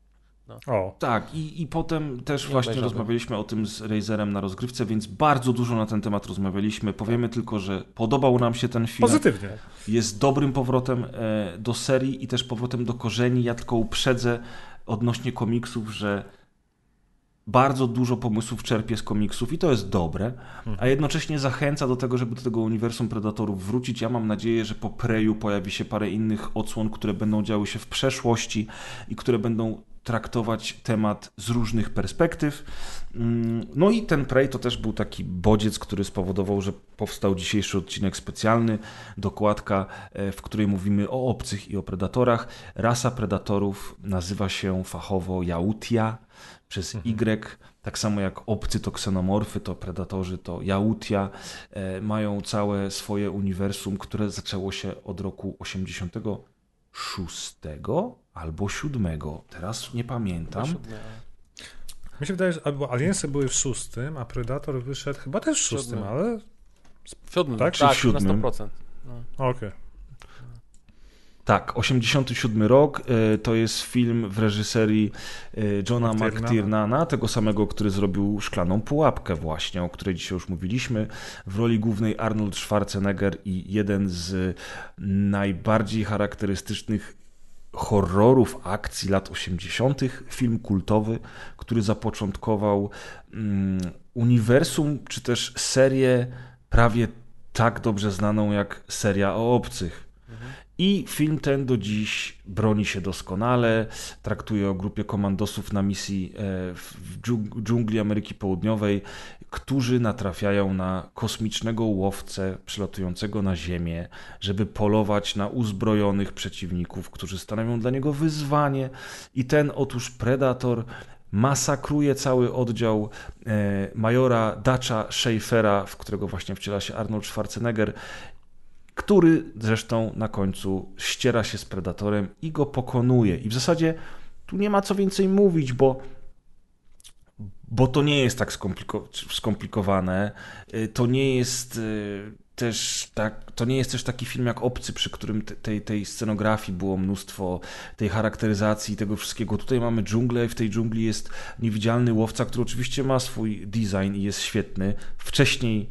O, Tak, i, i potem też Nie właśnie obejrzałem. rozmawialiśmy o tym z Razerem na rozgrywce, więc bardzo dużo na ten temat rozmawialiśmy. Powiemy tylko, że podobał nam się ten film. pozytywnie. jest dobrym powrotem e, do serii i też powrotem do korzeni. Ja tylko uprzedzę odnośnie komiksów, że bardzo dużo pomysłów czerpie z komiksów i to jest dobre, a jednocześnie zachęca do tego, żeby do tego uniwersum Predatorów wrócić. Ja mam nadzieję, że po Preju pojawi się parę innych odsłon, które będą działy się w przeszłości i które będą traktować temat z różnych perspektyw. Mm, No i ten Prey to też był taki bodziec, który spowodował, że powstał dzisiejszy odcinek specjalny, dokładka, e, w której mówimy o obcych i o predatorach. Rasa predatorów nazywa się fachowo Jautia przez Y, tak samo jak obcy to ksenomorfy, to predatorzy to Jautia. E, Mają całe swoje uniwersum, które zaczęło się od roku 86 albo 7. Teraz nie pamiętam. Mi się wydaje, że albo Aliensy były w szóstym, a Predator wyszedł chyba też w szóstym, ale... W siódmym, Tak? tak, Czy w siódmym? na 100%. Tak, 87 rok. e, To jest film w reżyserii e, Johna McTiernana. Tego samego, który zrobił Szklaną Pułapkę właśnie, o której dzisiaj już mówiliśmy. W roli głównej Arnold Schwarzenegger i jeden z najbardziej charakterystycznych horrorów akcji lat 80., film kultowy, który zapoczątkował mm, uniwersum, czy też serię prawie tak dobrze znaną jak seria o obcych. I film ten do dziś broni się doskonale, traktuje o grupie komandosów na misji e, w w dżung- dżungli Ameryki Południowej, którzy natrafiają na kosmicznego łowcę przylatującego na Ziemię, żeby polować na uzbrojonych przeciwników, którzy stanowią dla niego wyzwanie. I ten otóż Predator masakruje cały oddział e, majora Dacha Schaeffera, w którego właśnie wciela się Arnold Schwarzenegger, który zresztą na końcu ściera się z Predatorem i go pokonuje. I w zasadzie tu nie ma co więcej mówić, bo bo to nie jest tak skompliko- skomplikowane. Y, To nie jest y, też tak, to nie jest też taki film jak Obcy, przy którym te- tej, tej scenografii było mnóstwo, tej charakteryzacji, tego wszystkiego. Tutaj mamy dżunglę i w tej dżungli jest niewidzialny łowca, który oczywiście ma swój design i jest świetny. Wcześniej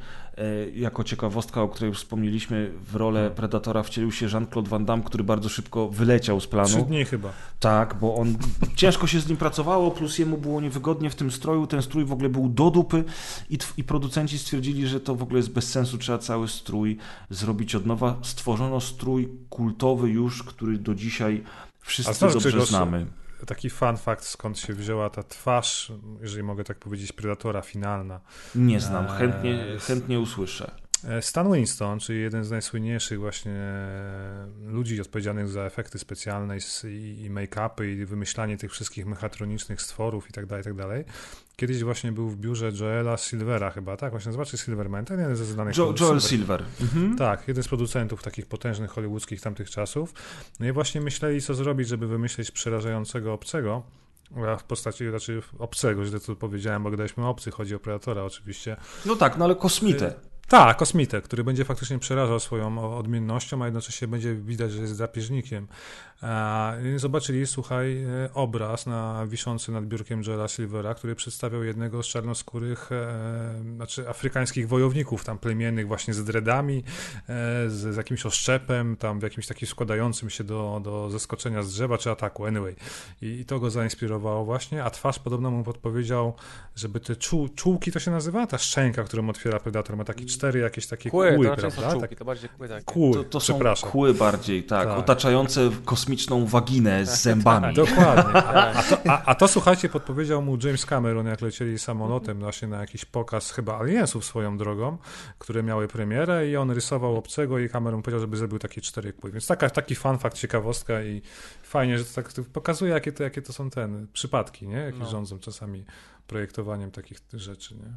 jako ciekawostka, o której już wspomnieliśmy, w rolę Predatora wcielił się Jean-Claude Van Damme, który bardzo szybko wyleciał z planu. Trzy dni chyba. Tak, bo on ciężko się z nim pracowało, plus jemu było niewygodnie w tym stroju. Ten strój w ogóle był do dupy i, i producenci stwierdzili, że to w ogóle jest bez sensu, trzeba cały strój zrobić od nowa. Stworzono strój kultowy już, który do dzisiaj wszyscy dobrze znamy. Taki fun fact, skąd się wzięła ta twarz, jeżeli mogę tak powiedzieć, Predatora finalna. Nie znam, chętnie, Eee, chętnie usłyszę. E, Stan Winston, czyli jeden z najsłynniejszych właśnie e, ludzi odpowiedzialnych za efekty specjalne i make-upy i wymyślanie tych wszystkich mechatronicznych stworów i tak dalej, i tak dalej. Kiedyś właśnie był w biurze Joela Silvera chyba, tak? Właśnie nazywa, czy Silverman? Ten jeden ze znanych Jo, Joel Silver- Silver. Mhm. Tak, jeden z producentów takich potężnych hollywoodzkich tamtych czasów. No i właśnie myśleli, co zrobić, żeby wymyślić przerażającego obcego. W postaci, znaczy obcego, źle to powiedziałem, bo gdaliśmy obcy, chodzi o Predatora oczywiście. No tak, no ale kosmitę. Tak, kosmitę, który będzie faktycznie przerażał swoją o- odmiennością, a jednocześnie będzie widać, że jest drapieżnikiem. Zobaczyli, słuchaj, e, obraz na, wiszący nad biurkiem Joela Silvera, który przedstawiał jednego z czarnoskórych, e, znaczy afrykańskich wojowników, tam plemiennych właśnie z dreadami, e, z, z jakimś oszczepem, tam w jakimś takim składającym się do, do zeskoczenia z drzewa czy ataku, anyway. I, I to go zainspirowało właśnie, a twarz podobno mu podpowiedział, żeby te czu, czułki to się nazywa? Ta szczęka, którą otwiera Predator, ma takie cztery jakieś takie Kły, kły, to raczej prawda? są czułki, Tak, to bardziej kły takie. kły, To, to są przepraszam. kły bardziej, tak, Tak. otaczające kosmiczną waginę z zębami. Dokładnie. A to, a, a to słuchajcie, podpowiedział mu James Cameron, jak lecieli samolotem właśnie na jakiś pokaz chyba Aliensów swoją drogą, które miały premierę i on rysował obcego i Cameron powiedział, żeby zrobił takie cztery kły. Więc taka, taki fun fact, ciekawostka i fajnie, że to tak to pokazuje, jakie to, jakie to są ten przypadki, nie? Jakie No. rządzą czasami projektowaniem takich rzeczy, nie?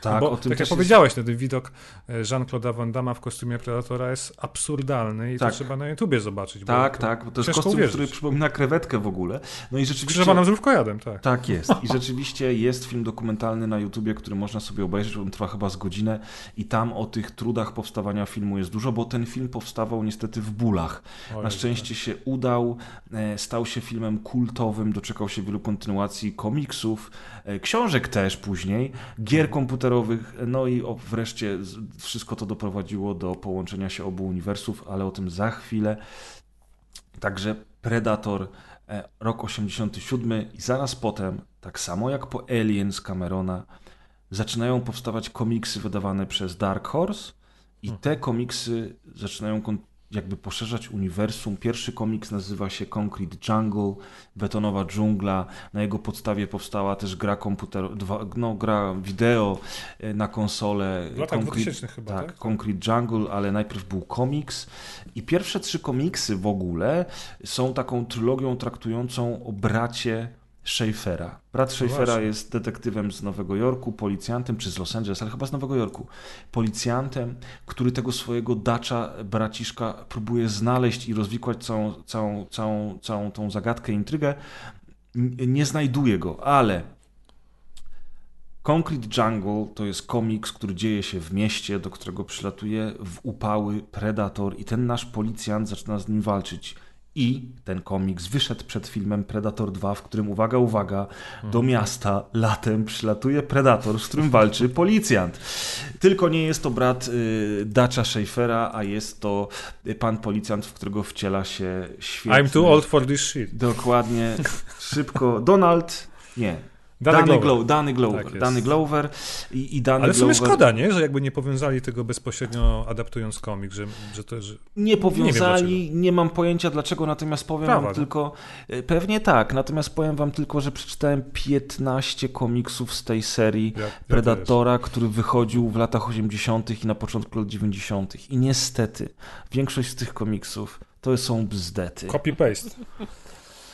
Tak, Bo, o tym tak jak jest- powiedziałeś, ten widok e, Jean-Claude'a Van Damme w kostiumie Predatora jest absurdalny i Tak. to trzeba na YouTubie zobaczyć. Tak, tak, bo to jest kostium, uwierzyć. który przypomina krewetkę w ogóle. No i rzeczywiście... Krzyżowaną z rówkojadem, tak. Tak jest. I rzeczywiście jest film dokumentalny na YouTubie, który można sobie obejrzeć. On trwa chyba z godzinę i tam o tych trudach powstawania filmu jest dużo, bo ten film powstawał niestety w bólach. O Na szczęście się udał, e, stał się filmem kultowym, doczekał się wielu kontynuacji komiksów, e, książek też później, gier komputerowych, no i wreszcie z- wszystko to doprowadziło do połączenia się obu uniwersów, ale o tym za chwilę. Także Predator, e, rok 87 i zaraz potem, tak samo jak po Aliens Camerona, zaczynają powstawać komiksy wydawane przez Dark Horse i te komiksy zaczynają jakby poszerzać uniwersum. Pierwszy komiks nazywa się Concrete Jungle, betonowa dżungla. Na jego podstawie powstała też gra komputerowa, no, gra wideo e, na konsolę. W latach Concrete- 2000 chyba, tak? Concrete Jungle, ale najpierw był komiks. I pierwsze trzy komiksy w ogóle są taką trylogią traktującą o bracie Schaeffera. Brat Schaeffera właśnie. jest detektywem z Nowego Jorku, policjantem, czy z Los Angeles, ale chyba z Nowego Jorku. Policjantem, który tego swojego dacza, braciszka, próbuje znaleźć i rozwikłać całą, całą, całą, całą tą zagadkę, intrygę. Nie znajduje go, ale Concrete Jungle to jest komiks, który dzieje się w mieście, do którego przylatuje w upały Predator i ten nasz policjant zaczyna z nim walczyć. I ten komiks wyszedł przed filmem Predator 2, w którym, uwaga, uwaga, do miasta latem przylatuje Predator, z którym walczy policjant. Tylko nie jest to brat y, Dacha Schaeffera, a jest to pan policjant, w którego wciela się świetny... I'm too old for this shit. Dokładnie. Szybko. Donald... Nie. Dany Danny, Glover. Glover. Danny Glover. Tak. Danny Glover i, i Danny Ale w sumie Glover... szkoda, nie? Że jakby nie powiązali tego bezpośrednio adaptując komik, że, że to... Że... Nie powiązali, Nie nie, mam pojęcia dlaczego, natomiast powiem Prawa, wam tylko, e, pewnie tak, natomiast powiem wam tylko, że przeczytałem 15 komiksów z tej serii Ja- ja Predatora, który wychodził w latach 80. i na początku lat 90. I niestety większość z tych komiksów to są bzdety. Copy-paste.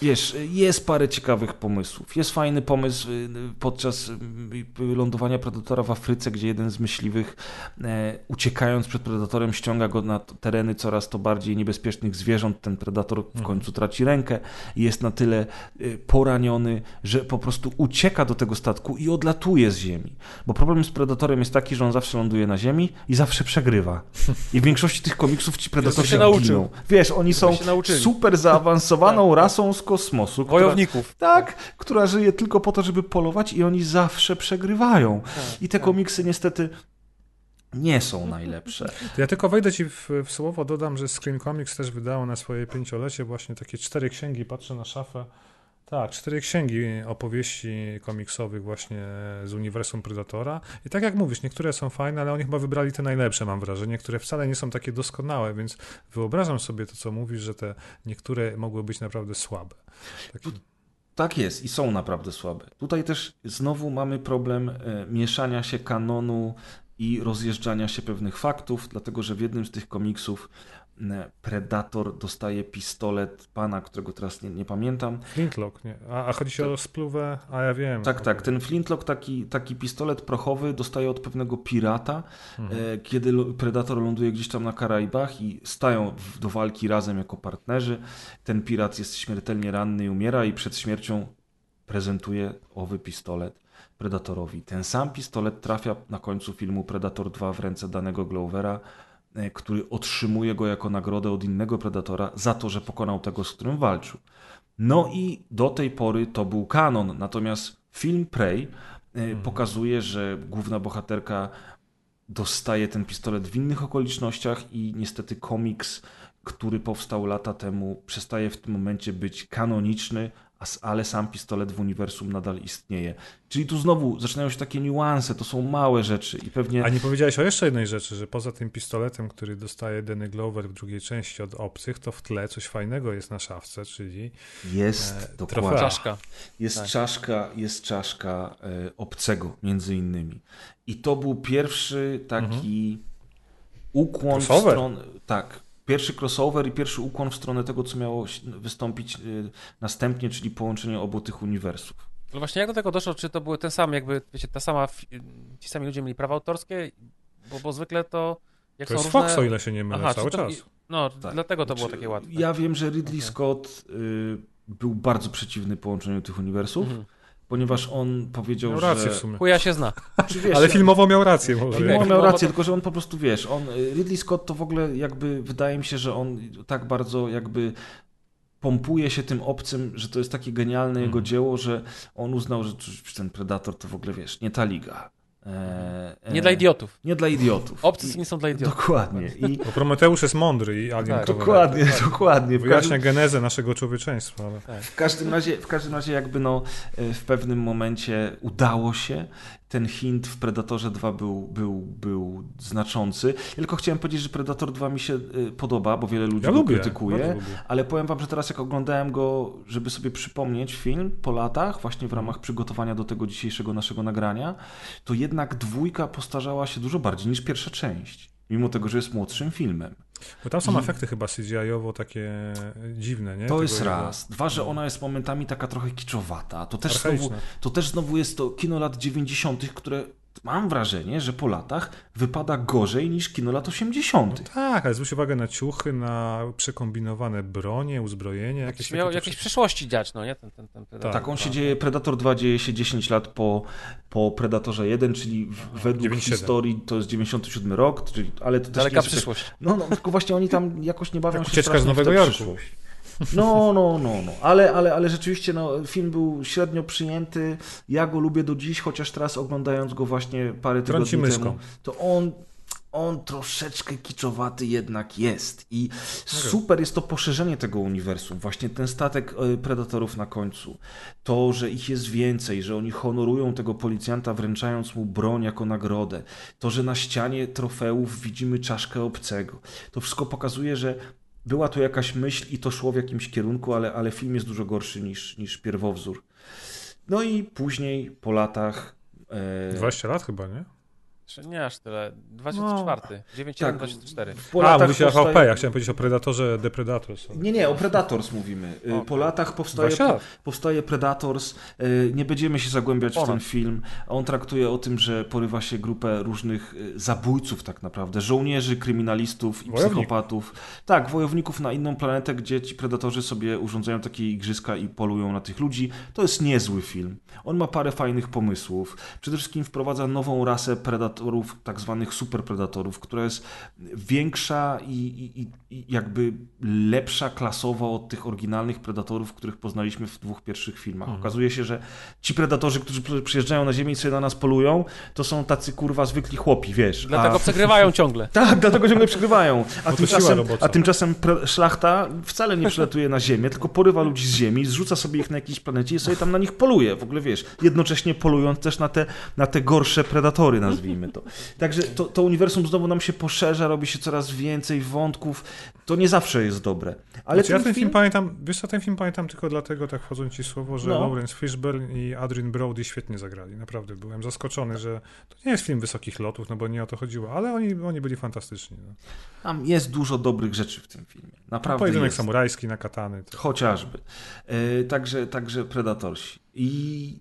Wiesz, jest parę ciekawych pomysłów. Jest fajny pomysł y, podczas y, lądowania predatora w Afryce, gdzie jeden z myśliwych, e, uciekając przed predatorem, ściąga go na tereny coraz to bardziej niebezpiecznych zwierząt. Ten predator w końcu traci rękę i jest na tyle y, poraniony, że po prostu ucieka do tego statku i odlatuje z ziemi. Bo problem z predatorem jest taki, że on zawsze ląduje na ziemi i zawsze przegrywa. I w większości tych komiksów ci predatorzy się nauczył. giną. Wiesz, oni są super zaawansowaną rasą z kosmosu. która- Wojowników. Tak, która żyje tylko po to, żeby polować i oni zawsze przegrywają. Tak, I te komiksy niestety nie są najlepsze. To Ja tylko wejdę ci w, w słowo, dodam, że Screen Comics też wydało na swoje pięciolecie właśnie takie cztery księgi, patrzę na szafę. Tak, cztery księgi opowieści komiksowych właśnie z uniwersum Predatora. I tak jak mówisz, niektóre są fajne, ale oni chyba wybrali te najlepsze, mam wrażenie, które wcale nie są takie doskonałe, więc wyobrażam sobie to, co mówisz, że te niektóre mogły być naprawdę słabe. Taki... Tak jest i są naprawdę słabe. Tutaj też znowu mamy problem e, mieszania się kanonu i rozjeżdżania się pewnych faktów, dlatego że w jednym z tych komiksów Predator dostaje pistolet pana, którego teraz nie, nie pamiętam. Flintlock, nie? A, a chodzi się o spluwę? A ja wiem. Tak, tak. Ten flintlock, taki, taki pistolet prochowy, dostaje od pewnego pirata, Mhm. e, kiedy Predator ląduje gdzieś tam na Karaibach i stają do walki razem jako partnerzy. Ten pirat jest śmiertelnie ranny i umiera i przed śmiercią prezentuje owy pistolet Predatorowi. Ten sam pistolet trafia na końcu filmu Predator 2 w ręce danego Glovera, który otrzymuje go jako nagrodę od innego Predatora za to, że pokonał tego, z którym walczył. No i do tej pory to był kanon, natomiast film Prey e, pokazuje, że główna bohaterka dostaje ten pistolet w innych okolicznościach i niestety komiks, który powstał lata temu, przestaje w tym momencie być kanoniczny, ale sam pistolet w uniwersum nadal istnieje. Czyli tu znowu zaczynają się takie niuanse, to są małe rzeczy i pewnie... A nie powiedziałeś o jeszcze jednej rzeczy, że poza tym pistoletem, który dostaje Danny Glover w drugiej części od obcych, to w tle coś fajnego jest na szafce, czyli Jest, e, dokładnie. Czaszka. Jest Tak. czaszka, jest czaszka e, obcego między innymi. I to był pierwszy taki ukłon w Crossover. stronę. Tak. Pierwszy crossover i pierwszy ukłon w stronę tego, co miało wystąpić e, następnie, czyli połączenie obu tych uniwersów. No właśnie jak do tego doszło, czy to były ten sam, jakby, wiecie, ta sama, ci sami ludzie mieli prawa autorskie, bo, bo zwykle to, jak To są jest różne... Fox, o ile się nie mylę, Aha, cały to, czas. No, Tak. dlatego to było Znaczy, takie łatwe. Ja wiem, że Ridley Okej. Scott y, był bardzo przeciwny połączeniu tych uniwersów, Mhm. Ponieważ on powiedział, Miał rację że... w sumie. Chuja się zna. Wiesz, Ale filmowo miał rację może. Filmowo miał rację, tylko że on po prostu, wiesz, on, Ridley Scott to w ogóle jakby, wydaje mi się, że on tak bardzo jakby pompuje się tym obcym, że to jest takie genialne jego Mhm. dzieło, że on uznał, że ten Predator to w ogóle, wiesz, nie ta liga. E, e, Nie dla idiotów. Nie dla idiotów. Obcy nie są dla idiotów. dokładnie. I, Bo Prometeusz jest mądry i Alien Tak, dokładnie, dokładnie. W Wyjaśnia każdym, genezę naszego człowieczeństwa. Ale... w, każdym razie, w każdym razie jakby no e, w pewnym momencie udało się. Ten hint w Predatorze 2 był, był, był znaczący. Ja tylko chciałem powiedzieć, że Predator 2 mi się e, podoba, bo wiele ludzi Ja go lubię, krytykuje. Ale powiem wam, że teraz jak oglądałem go, żeby sobie przypomnieć film po latach, właśnie w Mhm. ramach przygotowania do tego dzisiejszego naszego nagrania, to jednak dwójka postarzała się dużo bardziej niż pierwsza część. Mimo tego, że jest młodszym filmem. Bo tam są I- efekty chyba CGI-owo takie dziwne, nie? To Tego jest jego- raz. Dwa, że ona jest momentami taka trochę kiczowata. To też, znowu, to też znowu jest to kino lat 90., które mam wrażenie, że po latach wypada gorzej niż kino lat 80. Tak, ale zwróć uwagę na ciuchy, na przekombinowane bronie, uzbrojenie. Jakieś miał jakieś przyszłości dziać, no nie? Ten, ten, ten Predator. Tak, on się dzieje, Predator 2 dzieje się 10 lat po, po Predatorze 1, czyli w, według 97. historii to jest 97 rok, czyli, ale to też Daleka nie jest przyszłość. No, no, tylko właśnie oni tam jakoś nie bawią Tak, się ucieczka z Nowego Jorku. przyszłość. No, no, no, no. Ale, ale, ale rzeczywiście no, film był średnio przyjęty. Ja go lubię do dziś, chociaż teraz oglądając go właśnie parę Trąci tygodni myszką. temu, to on, on troszeczkę kiczowaty jednak jest. I super jest to poszerzenie tego uniwersum. Właśnie ten statek e, predatorów na końcu. To, że ich jest więcej, że oni honorują tego policjanta, wręczając mu broń jako nagrodę. To, że na ścianie trofeów widzimy czaszkę obcego. To wszystko pokazuje, że była to jakaś myśl i to szło w jakimś kierunku, ale, ale film jest dużo gorszy niż, niż pierwowzór. No i później, po latach. E, 20 lat chyba, nie? Czy Nie aż tyle. 24. 9 tak. 24. po A, latach mówicie o powstaje- AVP, ja chciałem powiedzieć o Predatorze Depredators. Nie, nie, o Predators mówimy. Y, Po latach powstaje, 20 lat. powstaje Predators. Y, Nie będziemy się zagłębiać w ten Ponad. film. On traktuje o tym, że porywa się grupę różnych y, zabójców tak naprawdę. Żołnierzy, kryminalistów i Wojowników. psychopatów. Tak, wojowników na inną planetę, gdzie ci predatorzy sobie urządzają takie igrzyska i polują na tych ludzi. To jest niezły film. On ma parę fajnych pomysłów. Przede wszystkim wprowadza nową rasę predatorów, tak zwanych superpredatorów, która jest większa i, i, i- jakby lepsza klasowo od tych oryginalnych predatorów, których poznaliśmy w dwóch pierwszych filmach. Okazuje się, że ci predatorzy, którzy przy- przyjeżdżają na Ziemię i sobie na nas polują, to są tacy kurwa zwykli chłopi, wiesz. Dlatego A- przegrywają ciągle. tak, dlatego ciągle przegrywają. A tymczasem, a tymczasem szlachta wcale nie przylatuje na Ziemię, tylko porywa ludzi z Ziemi, zrzuca sobie ich na jakiejś planecie i sobie tam na nich poluje. W ogóle wiesz, jednocześnie polując też na te, na te gorsze predatory, nazwijmy to. Także to, to uniwersum znowu nam się poszerza, robi się coraz więcej wątków. To nie zawsze jest dobre. Ale Znaczy, ja ten ten film film... pamiętam, wiesz co, ten film pamiętam tylko dlatego, tak wchodzą ci słowo, że No. Lawrence Fishburne i Adrian Brody świetnie zagrali. Naprawdę byłem zaskoczony, że to nie jest film wysokich lotów, no bo nie o to chodziło, ale oni, oni byli fantastyczni. No. Tam jest dużo dobrych rzeczy w tym filmie. Naprawdę Pojedynek jest. samurajski na katany. To... Chociażby. E, także, także Predatorsi. I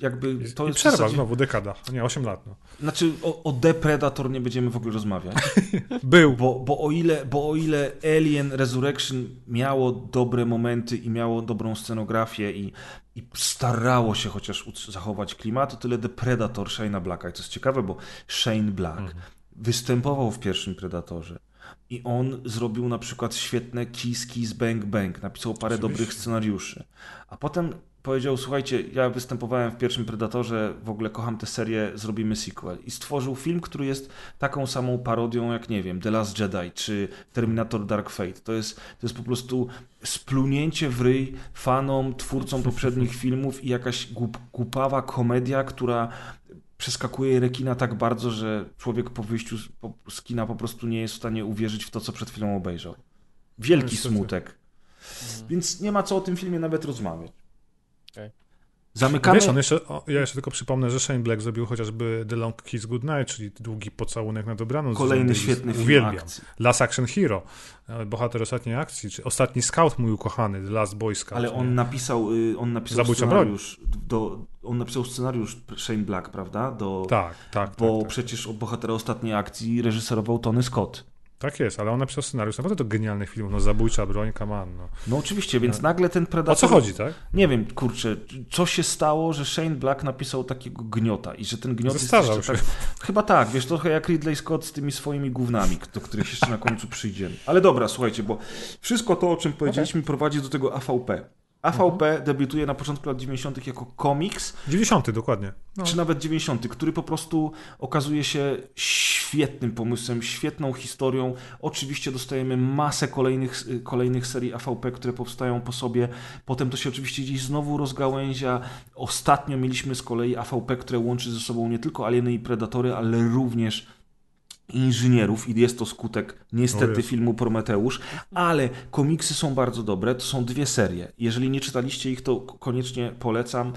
jakby to I jest przerwa zasadzie... znowu, dekada. Nie, 8 lat. No. Znaczy o, o The Predator nie będziemy w ogóle rozmawiać, Był. bo, bo, o ile, bo o ile Alien Resurrection miało dobre momenty i miało dobrą scenografię i, i starało się chociaż zachować klimat, to tyle The Predator Shane'a Blacka. I to jest ciekawe, bo Shane Black występował w pierwszym Predatorze. I on zrobił na przykład świetne Kiss Kiss Bang Bang, napisał parę Oczywiście. dobrych scenariuszy. A potem powiedział, słuchajcie, ja występowałem w pierwszym Predatorze, w ogóle kocham tę serię, zrobimy sequel. I stworzył film, który jest taką samą parodią jak, nie wiem, The Last Jedi czy Terminator Dark Fate. To jest, to jest po prostu splunięcie w ryj fanom, twórcom poprzednich filmów i jakaś głup, głupawa komedia, która przeskakuje rekina tak bardzo, że człowiek po wyjściu z, kina po prostu nie jest w stanie uwierzyć w to, co przed chwilą obejrzał. Wielki smutek. Więc nie ma co o tym filmie nawet rozmawiać. Okej. Zamykamy. Wiesz, on jeszcze, o, ja jeszcze tylko przypomnę, że Shane Black zrobił chociażby The Long Kiss Goodnight, czyli długi pocałunek na dobranoc. Kolejny świetny film Uwielbiam. akcji. Last Action Hero, e, bohater ostatniej akcji, czy ostatni scout mój ukochany, The Last Boy Scout. Ale nie? on napisał, y, on napisał Zabójcza scenariusz do, on napisał scenariusz Shane Black, prawda? Do, Tak, tak, Bo tak, tak. przecież bohatera ostatniej akcji reżyserował Tony Scott. Tak jest, ale on napisał scenariusz. Naprawdę to genialny film, no zabójcza broń, come on, no. No oczywiście, więc nagle ten Predator... O co chodzi, tak? Nie wiem, kurczę, co się stało, że Shane Black napisał takiego gniota i że ten gniot jest Zestarzał jeszcze się. tak... Chyba tak, wiesz, trochę jak Ridley Scott z tymi swoimi gównami, do których jeszcze na końcu przyjdziemy. Ale dobra, słuchajcie, bo wszystko to, o czym powiedzieliśmy, prowadzi do tego AVP. AVP Mhm. debiutuje na początku lat 90. jako komiks, 90 dokładnie. No. czy nawet 90., który po prostu okazuje się świetnym pomysłem, świetną historią. Oczywiście dostajemy masę kolejnych, kolejnych serii AVP, które powstają po sobie. Potem to się oczywiście gdzieś znowu rozgałęzia. Ostatnio mieliśmy z kolei AVP, które łączy ze sobą nie tylko alieny i predatory, ale również inżynierów i jest to skutek niestety Jezu. filmu Prometeusz, ale komiksy są bardzo dobre, to są dwie serie. Jeżeli nie czytaliście ich, to koniecznie polecam.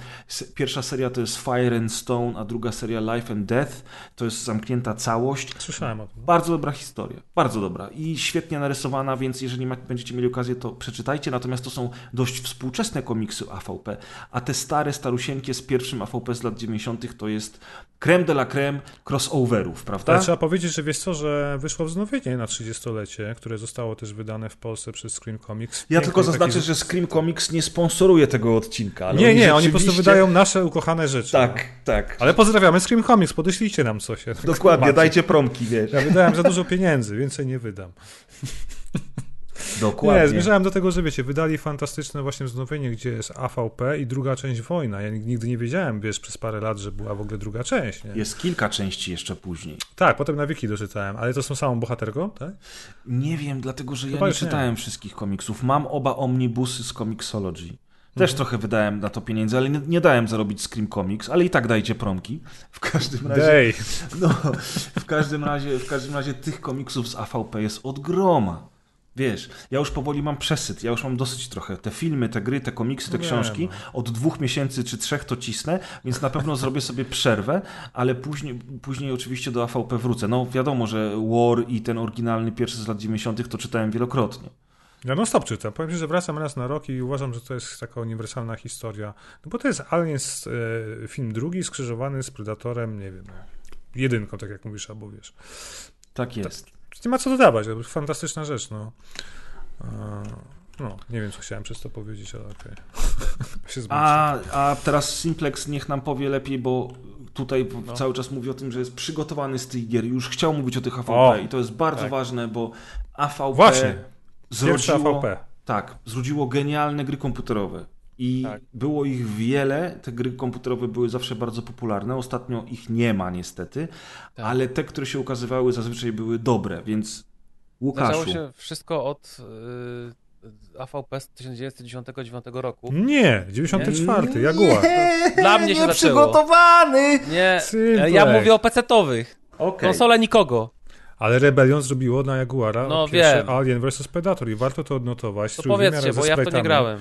Pierwsza seria to jest Fire and Stone, a druga seria Life and Death, to jest zamknięta całość. Słyszałem o tym. Bardzo dobra historia, bardzo dobra i świetnie narysowana, więc jeżeli będziecie mieli okazję, to przeczytajcie. Natomiast to są dość współczesne komiksy AVP, a te stare, starusieńkie z pierwszym AVP z lat 90. to jest creme de la creme crossoverów, prawda? Ale trzeba powiedzieć, że wiesz co, że wyszło wznowienie na 30-lecie, które zostało też wydane w Polsce przez Scream Comics. Ja tylko zaznaczę, że Scream Comics nie sponsoruje tego odcinka. Ale Nie, nie, oni po prostu rzeczywiście- wydają nasze ukochane rzeczy. Tak, tak. Ale pozdrawiamy Scream Comics, podeślijcie nam coś. Dokładnie, dajcie promki, wiesz. Ja wydałem za dużo pieniędzy, więcej nie wydam. Dokładnie. Nie, zmierzałem do tego, że wiecie, wydali fantastyczne właśnie wznowienie, gdzie jest AVP i druga część Wojna. Ja nigdy nie wiedziałem, wiesz, przez parę lat, że była w ogóle druga część. Nie? Jest kilka części jeszcze później. Tak, potem na wiki doczytałem, ale to są samą bohaterką, tak? Nie wiem, dlatego że ja Chyba nie już nie. czytałem wszystkich komiksów. Mam oba omnibusy z Comixology. Też Mhm. trochę wydałem na to pieniędzy, ale nie, nie dałem zarobić Scream Comics, ale i tak dajcie promki. W każdym razie. No, w każdym razie, w każdym razie tych komiksów z AVP jest od groma. Wiesz, ja już powoli mam przesyt, ja już mam dosyć trochę. Te filmy, te gry, te komiksy, te książki, od dwóch miesięcy czy trzech to cisnę, więc na pewno zrobię sobie przerwę, ale później, później oczywiście do AVP wrócę. No wiadomo, że War i ten oryginalny pierwszy z lat 90. to czytałem wielokrotnie. Ja non stop czytam. Powiem że wracam raz na rok i uważam, że to jest taka uniwersalna historia. No bo to jest Aliens e, film drugi skrzyżowany z Predatorem, nie wiem, no, jedynką, tak jak mówisz, albo wiesz. Tak jest. Nie ma co dodawać, to fantastyczna rzecz, no. No, nie wiem, co chciałem przez to powiedzieć, ale okej. zmęczyłem. A, a teraz Simplex niech nam powie lepiej, bo tutaj No. cały czas mówi o tym, że jest przygotowany z tych gier. Już chciał mówić o tych AVP O, i to jest bardzo tak. ważne, bo AVP Właśnie, zrodziło, AVP. tak, zrodziło genialne gry komputerowe. I Tak. było ich wiele, te gry komputerowe były zawsze bardzo popularne. Ostatnio ich nie ma niestety, Tak. ale te, które się ukazywały, zazwyczaj były dobre, więc Łukaszu, Zaczęło się wszystko od y, AVP z 1999 roku. Nie, 94, Jaguar. Dla mnie się zaczęło. przygotowany! Nie, Simplex. ja mówię o PC-towych. Okej. Konsole nikogo. Ale Rebellion zrobiło na Jaguara No, pierwsze wiem. Alien vs Predator i warto to odnotować. To powiedzcie, bo ja w to nie grałem.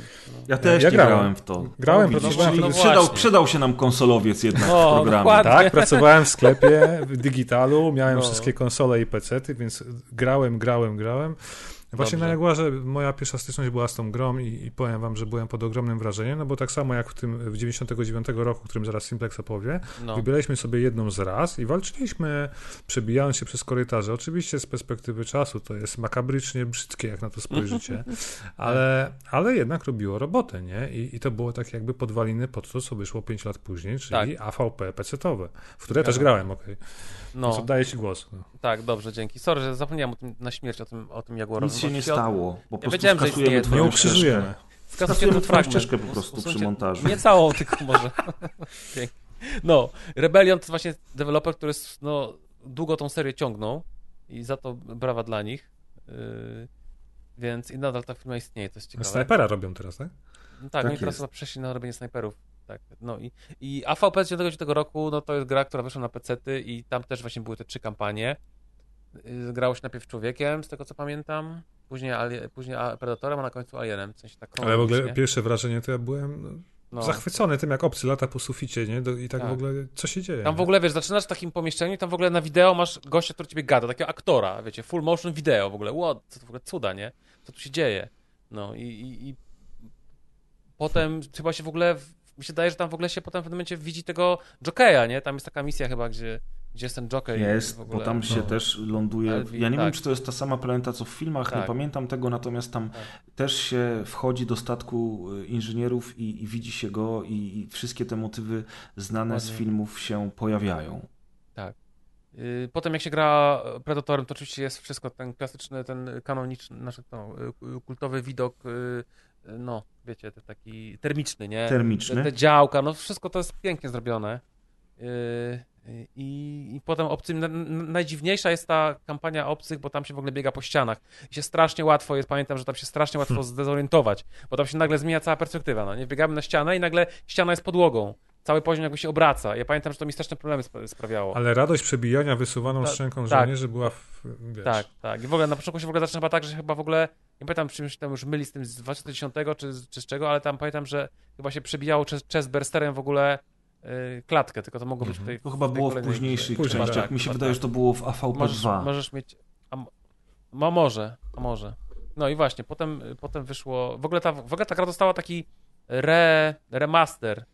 Ja też Ja nie grałem. grałem w to. Grałem, widzisz, pracowałem czyli no przydał, przydał się nam konsolowiec jednak O, w programie. dokładnie. Tak, pracowałem w sklepie w digitalu, miałem No. wszystkie konsole i pecety, więc grałem, grałem, grałem. Właśnie Dobrze. na Jaguarze moja pierwsza styczność była z tą grą i, i powiem wam, że byłem pod ogromnym wrażeniem, no bo tak samo jak w tym w 99 roku, o którym zaraz Simplex opowie, No. wybieraliśmy sobie jedną z raz i walczyliśmy przebijając się przez korytarze. Oczywiście z perspektywy czasu to jest makabrycznie brzydkie, jak na to spojrzycie, ale, ale jednak robiło robotę, nie? I, I to było tak jakby podwaliny pod to, co wyszło 5 lat później, czyli AVP pecetowe, w które też grałem, okej. No, Więc oddaję ci głos. No. tak, dobrze, dzięki. Sorry, że zapomniałem o tym, na śmierć o tym, o tym Jaguarowym. Nic się nie stało, po prostu wiedziałem, że skasujemy twoją Nie ukrzyżujemy. Skasujemy twoją ścieżkę po prostu przy montażu. Nie całą, tylko może. No, Rebellion to właśnie deweloper, który no, długo tą serię ciągnął i za to brawa dla nich. Yy, więc i nadal ta firma istnieje, to jest ciekawe. Snajpera robią teraz, tak? No tak, Tak oni teraz jest. chyba przeszli na robienie snajperów. Tak, no i, i AVP z 99 roku, no to jest gra, która wyszła na PC-ty i tam też właśnie były te trzy kampanie. Yy, Grało się najpierw człowiekiem, z tego co pamiętam, później, później Predatorem, a na końcu Alienem, w sensie tak Ale w ogóle pierwsze wrażenie to ja byłem no, zachwycony tym, jak obcy lata po suficie, nie? Do, I tak, Tak. w ogóle, co się dzieje? Tam w nie? ogóle, wiesz, zaczynasz w takim pomieszczeniu i tam w ogóle na wideo masz gościa, który ciebie gada, takiego aktora, wiecie, full motion video w ogóle, what, co to w ogóle cuda, nie? Co tu się dzieje? No i, i, i potem chyba się w ogóle, mi się daje, że tam w ogóle się potem w pewnym momencie widzi tego Jokeja, nie? Tam jest taka misja chyba, gdzie, gdzie jest ten Jockey Jest, w ogóle. bo tam się no. też ląduje. Ja nie wiem, tak. czy to jest ta sama planeta, co w filmach, nie Tak. pamiętam tego, natomiast tam Tak. też się wchodzi do statku y, inżynierów i, i widzi się go, i, i wszystkie te motywy znane z filmów się pojawiają. Y, Potem jak się gra Predatorem, to oczywiście jest wszystko ten klasyczny, ten kanoniczny, znaczy to, y, kultowy widok, no, wiecie, ten taki termiczny, nie? Termiczny. Te, te działka, no wszystko to jest pięknie zrobione. Yy, I, I potem obcym, na- na- najdziwniejsza jest ta kampania obcych, bo tam się w ogóle biega po ścianach. I się strasznie łatwo jest, pamiętam, że tam się strasznie łatwo zdezorientować, bo tam się nagle zmienia cała perspektywa. No, nie biegamy na ścianę i nagle ściana jest podłogą. Cały poziom jakby się obraca. Ja pamiętam, że to mi straszne problemy sp- sprawiało. Ale radość przebijania wysuwaną Ta- szczęką tak. żołnierzy była, w, wiesz, Tak, tak. I w ogóle na początku się w ogóle zaczyna chyba tak, że chyba w ogóle, nie pamiętam czymś tam już myli z tym z 2010 czy, z- czy z czego, ale tam pamiętam, że chyba się przebijało chest- chestbursterem w ogóle yy, klatkę, tylko to mogło być tutaj To chyba było w późniejszych Później, częściach. tak, Mi się chyba wydaje, tak. że to było w AVP2. Możesz, możesz mieć. A, a może, a może. No i właśnie, potem, potem wyszło. W ogóle, ta, w ogóle ta gra dostała taki re, remaster.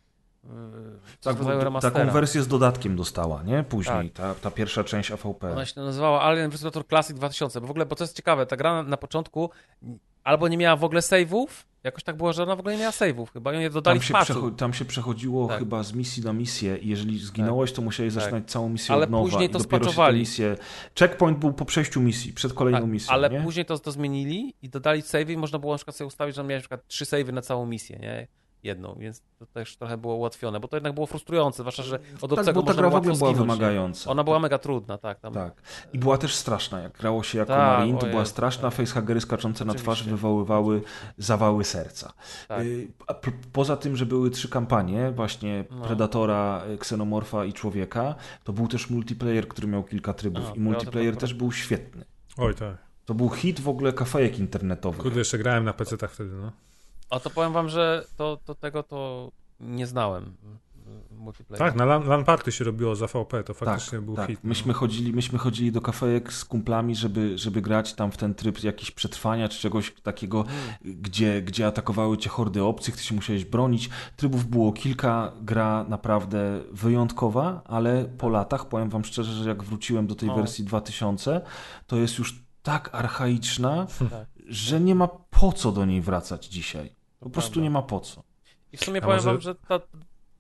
Coś Tak, taką wersję z dodatkiem dostała, nie? Później, Tak. ta, ta pierwsza część AVP. Ona się nazywała Alien. Predator Classic 2000, bo w ogóle, bo to jest ciekawe, ta gra na, początku albo nie miała w ogóle save'ów, jakoś tak było, że ona w ogóle nie miała save'ów chyba i oni je dodali Tam się, przecho- tam się przechodziło Tak. chyba z misji na misję i jeżeli zginąłeś, to musiałeś Tak. zaczynać całą misję Ale od nowa. później i to dopiero się te spaczowali. misje... Checkpoint był po przejściu misji, przed kolejną Tak, misją, ale nie? później to, to zmienili i dodali save'y i można było na przykład sobie ustawić, że miałeś na przykład trzy save'y na całą misję, nie? Jedną, więc to też trochę było ułatwione, bo to jednak było frustrujące, zwłaszcza, że od Tak, obcego bo ta można gra w było ogóle była wymagająca. Ona była mega trudna, tak. Tam. Tak. I była też straszna. Jak grało się jako Tak, Marine, to była straszna. tak. Facehagery skaczące na twarz Oczywiście. wywoływały zawały serca. Tak. Y, Poza tym, że były trzy kampanie, właśnie No. Predatora, y, Ksenomorfa i Człowieka, to był też multiplayer, który miał kilka trybów. A, I multiplayer też był świetny. Oj tak. To był hit w ogóle kafejek internetowych. Kurde, jeszcze grałem na PC-tach wtedy, no. A to powiem wam, że to, to tego to nie znałem. Tak, na LAN, LAN party się robiło za VP, to Tak, faktycznie był tak. hit. no. Myśmy, chodzili, myśmy chodzili do kafejek z kumplami, żeby, żeby grać tam w ten tryb jakiś przetrwania czy czegoś takiego, gdzie, gdzie atakowały cię hordy obcych, ty się musiałeś bronić. Trybów było kilka, gra naprawdę wyjątkowa, ale po latach, powiem wam szczerze, że jak wróciłem do tej O. wersji 2000, to jest już tak archaiczna, Tak. że nie ma po co do niej wracać dzisiaj. Po prostu prawda. nie ma po co. I w sumie A powiem może- wam, że ta...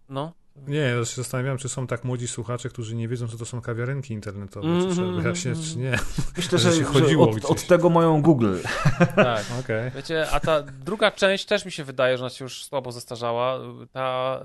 No. Nie, ja się zastanawiam, czy są tak młodzi słuchacze, którzy nie wiedzą, co to są kawiarenki internetowe. Mhm, Czy trzeba mhm, wyjaśnić, czy nie. Myślę, Że że, że chodziło od, od tego mają Google. Tak. Okej. Wiecie, a ta druga część też mi się wydaje, że ona się już słabo zestarzała. Ta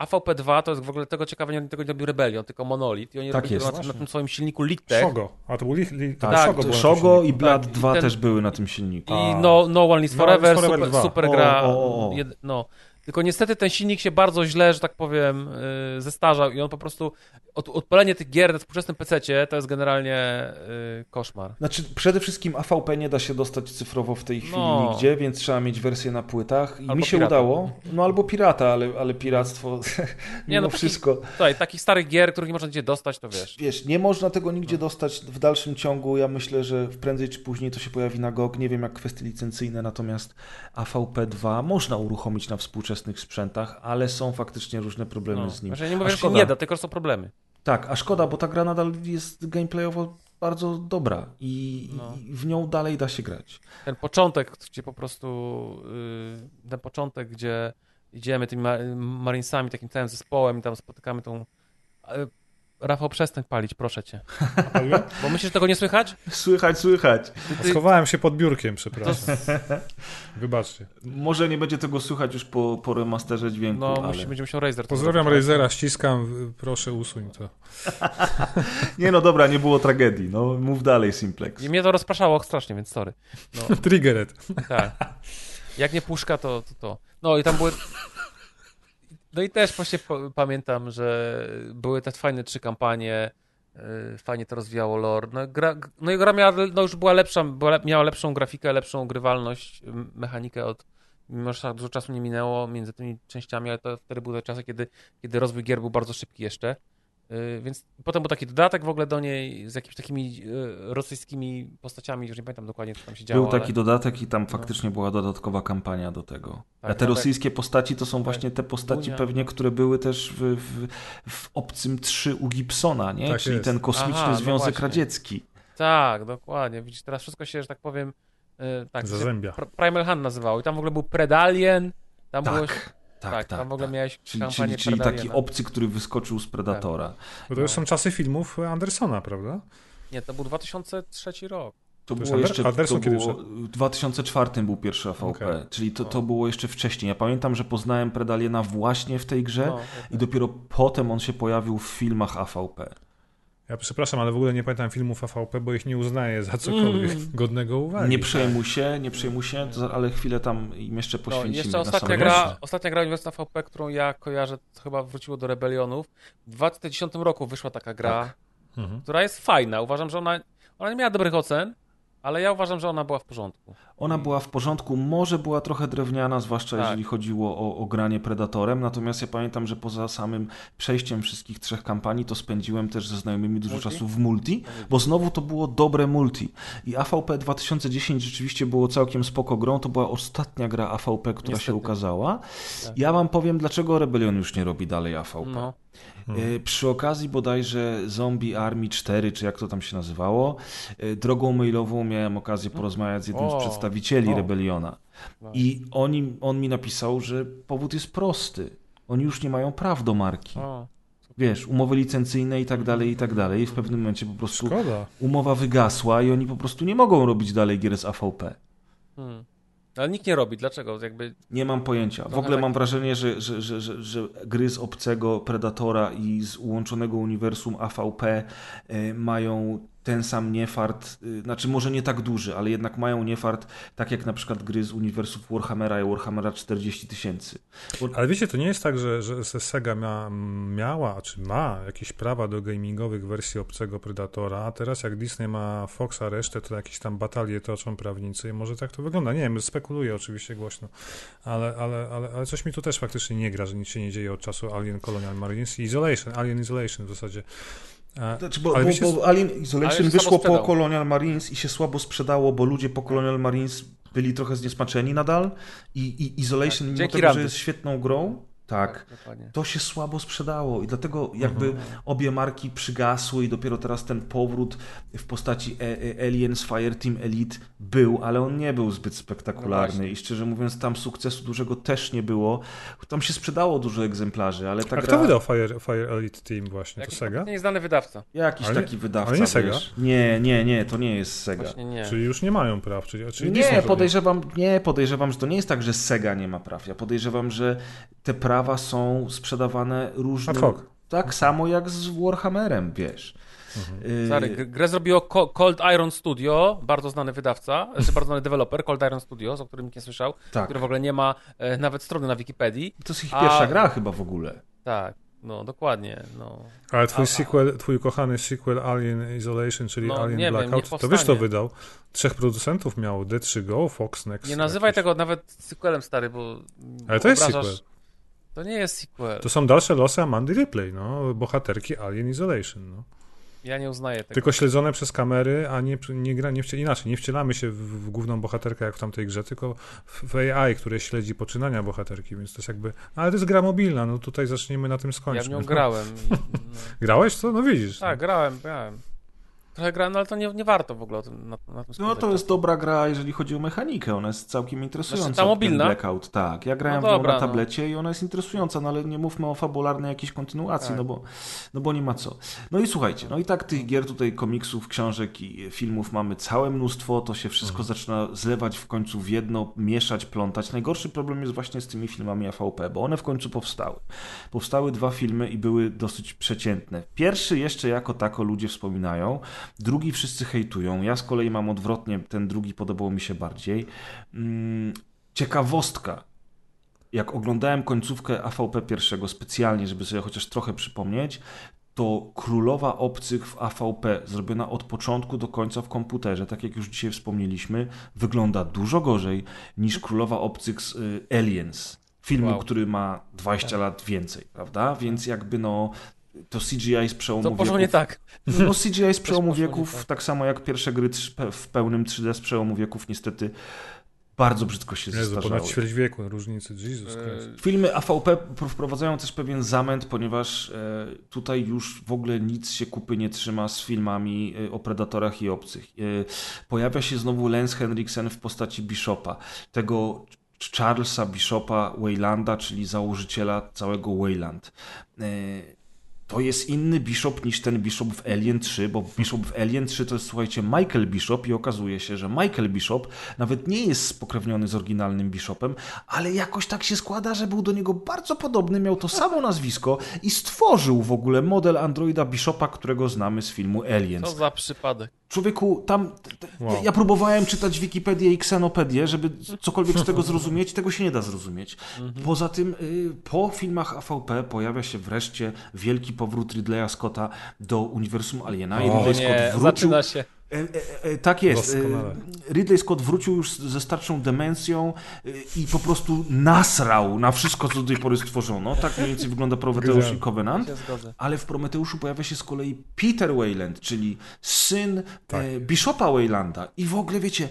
AVP2 to jest w ogóle tego ciekawe, nie tego nie robił Rebellion, tylko Monolith i oni Tak robili jest. to na, na tym swoim silniku Litek. Shogo. A to był li, li, Tak, Shogo Shogo i Blood Tak, i 2 ten- też były na tym silniku. I no, no One Lives No Forever, Forever super, 2. super O, gra. o, o, o. Jed, no. Tylko niestety ten silnik się bardzo źle, że tak powiem, yy, zestarzał i on po prostu, od, odpalenie tych gier na współczesnym PC-cie to jest generalnie yy, koszmar. Znaczy, przede wszystkim AVP nie da się dostać cyfrowo w tej chwili No. nigdzie, więc trzeba mieć wersję na płytach. I Albo mi się pirata. udało. No albo pirata, ale, ale piractwo mimo no taki- wszystko. Tutaj, takich starych gier, których nie można gdzie dostać, to wiesz. Wiesz, nie można tego No. nigdzie dostać w dalszym ciągu. Ja myślę, że prędzej czy później to się pojawi na GOG. Nie wiem jak kwestie licencyjne, natomiast AVP2 można uruchomić na współczesnych sprzętach, ale są faktycznie różne problemy No. z nim. Znaczy, nie mówię, że nie da, tylko są problemy. Tak, a szkoda, bo ta gra nadal jest gameplayowo bardzo dobra i, No. i w nią dalej da się grać. ten początek, gdzie po prostu yy, ten początek, gdzie idziemy tymi ma marinesami, takim całym zespołem i tam spotykamy tą... Rafał, przestań palić, proszę cię. Bo myślisz, że tego nie słychać? Słychać, słychać. Ty, Schowałem się pod biurkiem, przepraszam. Wybaczcie. Może nie będzie tego słychać już po, po remasterze dźwięku, no, ale... musi, będzie musiał Razer. to Pozdrawiam zrobić. Razera, ściskam, proszę usuń to. Nie no dobra, nie było tragedii. No, mów dalej, Simplex. I mnie to rozpraszało strasznie, więc sorry. Triggered. Tak. Jak nie puszka, to, to to. No i tam były... No i też właśnie pamiętam, że były te fajne trzy kampanie, yy, fajnie to rozwijało lore. No, gra, no i gra miała, no już była lepsza, była, miała lepszą grafikę, lepszą grywalność, mechanikę od mimo że tak dużo czasu nie minęło między tymi częściami, ale to wtedy były te czasy, kiedy, kiedy rozwój gier był bardzo szybki jeszcze. Yy, Więc potem był taki dodatek w ogóle do niej z jakimiś takimi yy, rosyjskimi postaciami, już nie pamiętam dokładnie, co tam się działo. Był taki ale... dodatek i tam faktycznie była dodatkowa kampania do tego. Tak, A te tak, rosyjskie postaci to są właśnie te postaci Dunia. pewnie, które były też w, w, w Obcym 3 u Gibsona, nie? Tak Czyli jest. ten kosmiczny Aha, no Związek. Radziecki. Tak, dokładnie. Widzisz, teraz wszystko się, że tak powiem, yy, tak, Zazębia. Pr- Primal Hand nazywało. I tam w ogóle był Predalien, tam było... Tak, tak, Tak, tak. tam w ogóle tak. miałeś Czyli, czyli, czyli taki Predaliena. obcy, który wyskoczył z Predatora. Bo to już są czasy filmów Andersona, prawda? Nie, to był 2003 rok. To To było jeszcze. Ander- Anderson to było, w 2004 był pierwszy AVP, Okej. czyli to, to było jeszcze wcześniej. Ja pamiętam, że poznałem Predaliena właśnie w tej grze No, i dopiero potem on się pojawił w filmach AVP. Ja przepraszam, ale w ogóle nie pamiętam filmów AVP, bo ich nie uznaję za cokolwiek Mm. godnego uwagi. Nie przejmuj się, nie przejmuj się, to- ale chwilę tam im jeszcze no, poświęcimy. jeszcze na ostatnia gra, ostatnia gra Uniwersytetu VP, którą ja kojarzę, to chyba wróciło do Rebelionów. W 2010 roku wyszła taka gra, Tak. Mhm. która jest fajna. Uważam, że ona, ona nie miała dobrych ocen, ale ja uważam, że ona była w porządku. Ona była w porządku, może była trochę drewniana, zwłaszcza Tak. jeżeli chodziło o, o granie Predatorem, natomiast ja pamiętam, że poza samym przejściem wszystkich trzech kampanii, to spędziłem też ze znajomymi dużo Multi? czasu w multi, bo znowu to było dobre multi. I AVP 2010 rzeczywiście było całkiem spoko grą, to była ostatnia gra AVP, która się Niestety. ukazała. Tak. Ja wam powiem, dlaczego Rebellion już nie robi dalej AVP. No. E, Przy okazji bodajże Zombie Army 4, czy jak to tam się nazywało, e, drogą mailową miałem okazję porozmawiać z jednym O. z przedstawicieli O. Rebeliona. I oni, on mi napisał, że powód jest prosty. Oni już nie mają praw do marki. O, Wiesz, umowy licencyjne i tak dalej, i tak dalej. I w pewnym momencie po prostu Szkoda. umowa wygasła i oni po prostu nie mogą robić dalej gier z AVP. hmm. Ale nikt nie robi. Dlaczego? Jakby Nie mam pojęcia. W ogóle tak- mam wrażenie, że, że, że, że, gry z obcego Predatora i z ułączonego uniwersum AVP e, mają ten sam niefart, y, znaczy może nie tak duży, ale jednak mają niefart, tak jak na przykład gry z uniwersów Warhammera i Warhammera 40 tysięcy. Ale wiecie, to nie jest tak, że, że Sega mia, miała, czy ma jakieś prawa do gamingowych wersji obcego Predatora, a teraz jak Disney ma Foxa resztę, to jakieś tam batalie toczą prawnicy i może tak to wygląda. Nie wiem, spekuluję oczywiście głośno, ale, ale, ale, ale coś mi tu też faktycznie nie gra, że nic się nie dzieje od czasu Alien Colonial Marines i Isolation, Alien Isolation w zasadzie. E, Znaczy, bo, ale bo, bo Alien Isolation wyszło po. Colonial Marines i się słabo sprzedało, bo ludzie po Colonial Marines byli trochę zniesmaczeni nadal i, i Isolation, Tak, mimo tego, że Randy. jest świetną grą, tak, dokładnie. to się słabo sprzedało i dlatego jakby Mhm. obie marki przygasły i dopiero teraz ten powrót w postaci E- E- Aliens Fireteam Elite był, ale on nie był zbyt No spektakularny właśnie. i szczerze mówiąc tam sukcesu dużego też nie było. Tam się sprzedało dużo egzemplarzy, ale ta a gra... kto wydał Fire, Fire Elite Team właśnie? To Sega? nieznany wydawca. Jakiś Ale taki wydawca, ale nie Sega? wiesz. Nie, nie, nie, to nie jest Sega. Czyli już nie mają praw, czyli, czyli Nie, podejrzewam, nie, podejrzewam, że to nie jest tak, że Sega nie ma praw. Ja podejrzewam, że te prawa są sprzedawane różnym... Ad hoc. Tak samo jak z Warhammerem, wiesz. Y, Stary, gr- grę zrobiło Co- Cold Iron Studio, bardzo znany wydawca, znaczy bardzo znany deweloper, Cold Iron Studios, o którym nikt nie słyszał, Tak. który w ogóle nie ma e, nawet strony na Wikipedii. To jest ich A- pierwsza gra chyba w ogóle. Tak, no dokładnie. No. Ale twój A- sequel, twój kochany sequel Alien Isolation, czyli No, Alien wiem, Blackout, niech to wiesz kto wydał? Trzech producentów miało, D3Go, Fox Next. Nie nazywaj jakiś. tego nawet sequelem, stary, bo Ale to jest obrażasz- sequel. To nie jest sequel. To są dalsze losy Amandy Ripley, no, bohaterki Alien Isolation, no. Ja nie uznaję tego. Tylko śledzone przez kamery, a nie, nie gra, nie wciel, inaczej, nie wcielamy się w, w główną bohaterkę jak w tamtej grze, tylko w, AI, które śledzi poczynania bohaterki, więc to jest jakby, no, ale to jest gra mobilna, no tutaj zaczniemy na tym Ja skończyć. w nią no. grałem. No. Grałeś to? No widzisz. Tak, grałem, grałem. Trochę grałem, no ale to nie, nie warto w ogóle o tym, na, na tym No to jest dobra gra, jeżeli chodzi o mechanikę. Ona jest całkiem interesująca. Znaczy, ta mobilna? Blackout, tak. Ja grałem No w nią dobra, na no. tablecie i ona jest interesująca, no ale nie mówmy o fabularnej jakiejś kontynuacji, Tak. no, bo, no bo nie ma co. No i słuchajcie, no i tak tych gier tutaj, komiksów, książek i filmów mamy całe mnóstwo, to się wszystko Mhm. zaczyna zlewać w końcu w jedno, mieszać, plątać. Najgorszy problem jest właśnie z tymi filmami AVP, bo one w końcu powstały. Powstały dwa filmy i były dosyć przeciętne. Pierwszy jeszcze jako tako ludzie wspominają, drugi wszyscy hejtują. Ja z kolei mam odwrotnie, ten drugi podobał mi się bardziej. Mm, Ciekawostka. Jak oglądałem końcówkę AVP pierwszego specjalnie, żeby sobie chociaż trochę przypomnieć, to Królowa Obcych w AVP, zrobiona od początku do końca w komputerze, tak jak już dzisiaj wspomnieliśmy, wygląda dużo gorzej niż Królowa Obcych z y, Aliens. Filmu, Wow. który ma 20 lat więcej, prawda? Więc jakby no, to CGI z przełomu To poszło wieków- nie tak. no CGI z przełomu wieków, tak. tak samo jak pierwsze gry w pełnym 3D z przełomu wieków, niestety bardzo brzydko się Jezu, zestarzały. ponad ćwierć wieku różnicy, Jesus Christ. E, Filmy AVP wprowadzają też pewien zamęt, ponieważ e, tutaj już w ogóle nic się kupy nie trzyma z filmami e, o predatorach i obcych. Pojawia się znowu Lance Henriksen w postaci Bishopa, tego Charlesa Bishopa Waylanda, czyli założyciela całego Wayland. To jest inny Bishop niż ten Bishop w Alien 3, bo Bishop w Alien 3 to jest, słuchajcie, Michael Bishop i okazuje się, że Michael Bishop nawet nie jest spokrewniony z oryginalnym Bishopem, ale jakoś tak się składa, że był do niego bardzo podobny, miał to samo nazwisko i stworzył w ogóle model androida Bishopa, którego znamy z filmu Aliens. Co za przypadek. Człowieku, tam. Wow. ja, ja próbowałem czytać Wikipedię i Ksenopedię, żeby cokolwiek z tego zrozumieć. Tego się nie da zrozumieć. Poza tym, y, po filmach AVP pojawia się wreszcie wielki powrót Ridleya Scotta do uniwersum Aliena. I O Ridley nie, Scott wrócił. zaczyna się. E, e, e, tak jest. Doskonale. Ridley Scott wrócił już ze starczą demencją i po prostu nasrał na wszystko, co do tej pory stworzono. Tak mniej więcej wygląda Prometeusz i. Covenant. Ale w Prometeuszu pojawia się z kolei Peter Wayland, czyli syn Tak. Bishopa Waylanda. I w ogóle wiecie,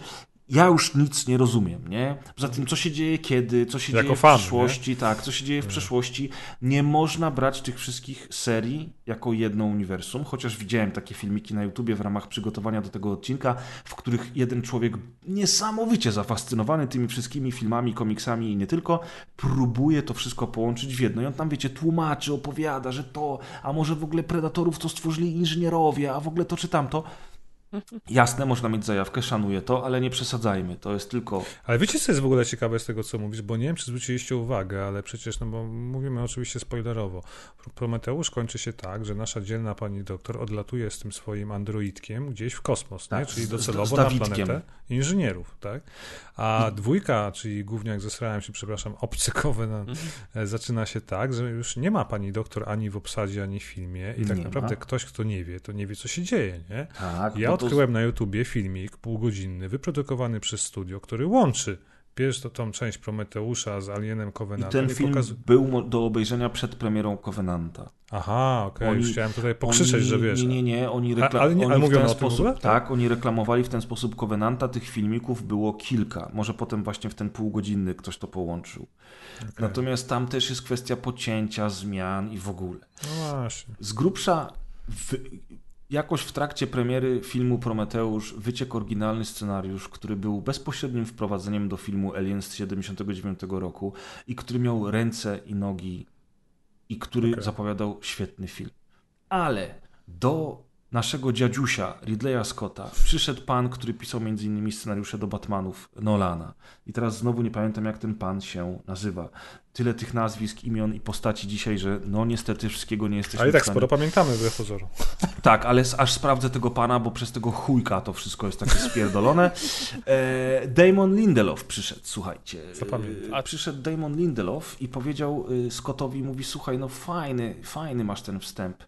ja już nic nie rozumiem, nie? Poza tym, co się dzieje kiedy, co się Jako dzieje w fan, przyszłości, tak, co się dzieje w przeszłości. Nie można brać tych wszystkich serii jako jedno uniwersum, chociaż widziałem takie filmiki na YouTubie w ramach przygotowania do tego odcinka, w których jeden człowiek niesamowicie zafascynowany tymi wszystkimi filmami, komiksami i nie tylko, próbuje to wszystko połączyć w jedno. I on tam, wiecie, tłumaczy, opowiada, że to, a może w ogóle Predatorów to stworzyli inżynierowie, a w ogóle to czy tamto. Jasne, można mieć zajawkę, szanuję to, ale nie przesadzajmy. To jest tylko. Ale wiecie, co jest w ogóle ciekawe z tego, co mówisz, bo nie wiem, czy zwróciliście uwagę, ale przecież, no bo mówimy oczywiście spoilerowo. Prometeusz kończy się tak, że nasza dzielna pani doktor odlatuje z tym swoim androidkiem gdzieś w kosmos, Tak, nie? czyli z- docelowo z na Dawidkiem. planetę inżynierów, tak? A dwójka, czyli gówniak zesrałem się, przepraszam, obcy Covenant, e, zaczyna się tak, że już nie ma pani doktor ani w obsadzie, ani w filmie i tak Nie naprawdę ma. ktoś, kto nie wie, to nie wie, co się dzieje, nie? Tak, Ja bo to- odkryłem na YouTubie filmik półgodzinny, wyprodukowany przez studio, który łączy pierwszą tą część Prometeusza z Alienem I Covenantem ten film był do obejrzenia przed premierą Covenanta. Aha, okej, Oni- już chciałem tutaj pokrzyczeć, oni, że wiesz. Nie, nie, nie, oni, rekla- ale nie- oni ale w mówią ten w sposób, ogóle? tak, oni reklamowali w ten sposób Covenanta, tych filmików było kilka, może potem właśnie w ten półgodzinny ktoś to połączył. Natomiast tam też jest kwestia pocięcia, zmian i w ogóle. No właśnie. Z grubsza w, jakoś w trakcie premiery filmu Prometeusz wyciekł oryginalny scenariusz, który był bezpośrednim wprowadzeniem do filmu Aliens z 79 roku i który miał ręce i nogi i który Okej. zapowiadał świetny film. Ale do naszego dziadziusia Ridleya Scotta przyszedł pan, który pisał m.in. scenariusze do Batmanów Nolana. I teraz znowu nie pamiętam, jak ten pan się nazywa. Tyle tych nazwisk, imion i postaci dzisiaj, że no niestety wszystkiego nie jesteśmy Ale tak sporo pamiętamy wbrew pozorom. Tak, ale aż sprawdzę tego pana, bo przez tego chujka to wszystko jest takie spierdolone. E, Damon Lindelof przyszedł, słuchajcie. Zapamiętam. E, przyszedł Damon Lindelof i powiedział y, Scottowi, mówi, słuchaj, no fajny, fajny masz ten wstęp e,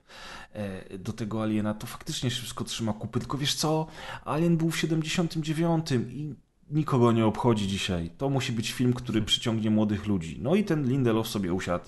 do tego Aliena, to faktycznie się wszystko trzyma kupy, tylko wiesz co, Alien był w 79 i nikogo nie obchodzi dzisiaj. To musi być film, który przyciągnie młodych ludzi. No i ten Lindelof sobie usiadł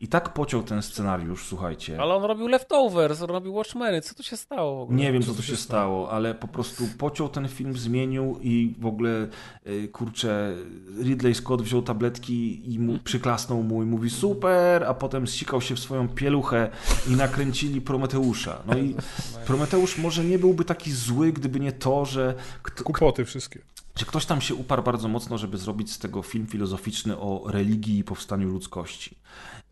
i tak pociął ten scenariusz, słuchajcie. Ale on robił Leftovers, on robił Watchmeny, co tu się stało w ogóle? Nie wiem, co tu się stało, ale po prostu pociął ten film, zmienił i w ogóle, y, kurczę, Ridley Scott wziął tabletki i mu, przyklasnął mu i mówi super, a potem zsikał się w swoją pieluchę i nakręcili Prometeusza. No i Prometeusz może nie byłby taki zły, gdyby nie to, że, kto, Kłopoty wszystkie. Że ktoś tam się uparł bardzo mocno, żeby zrobić z tego film filozoficzny o religii i powstaniu ludzkości.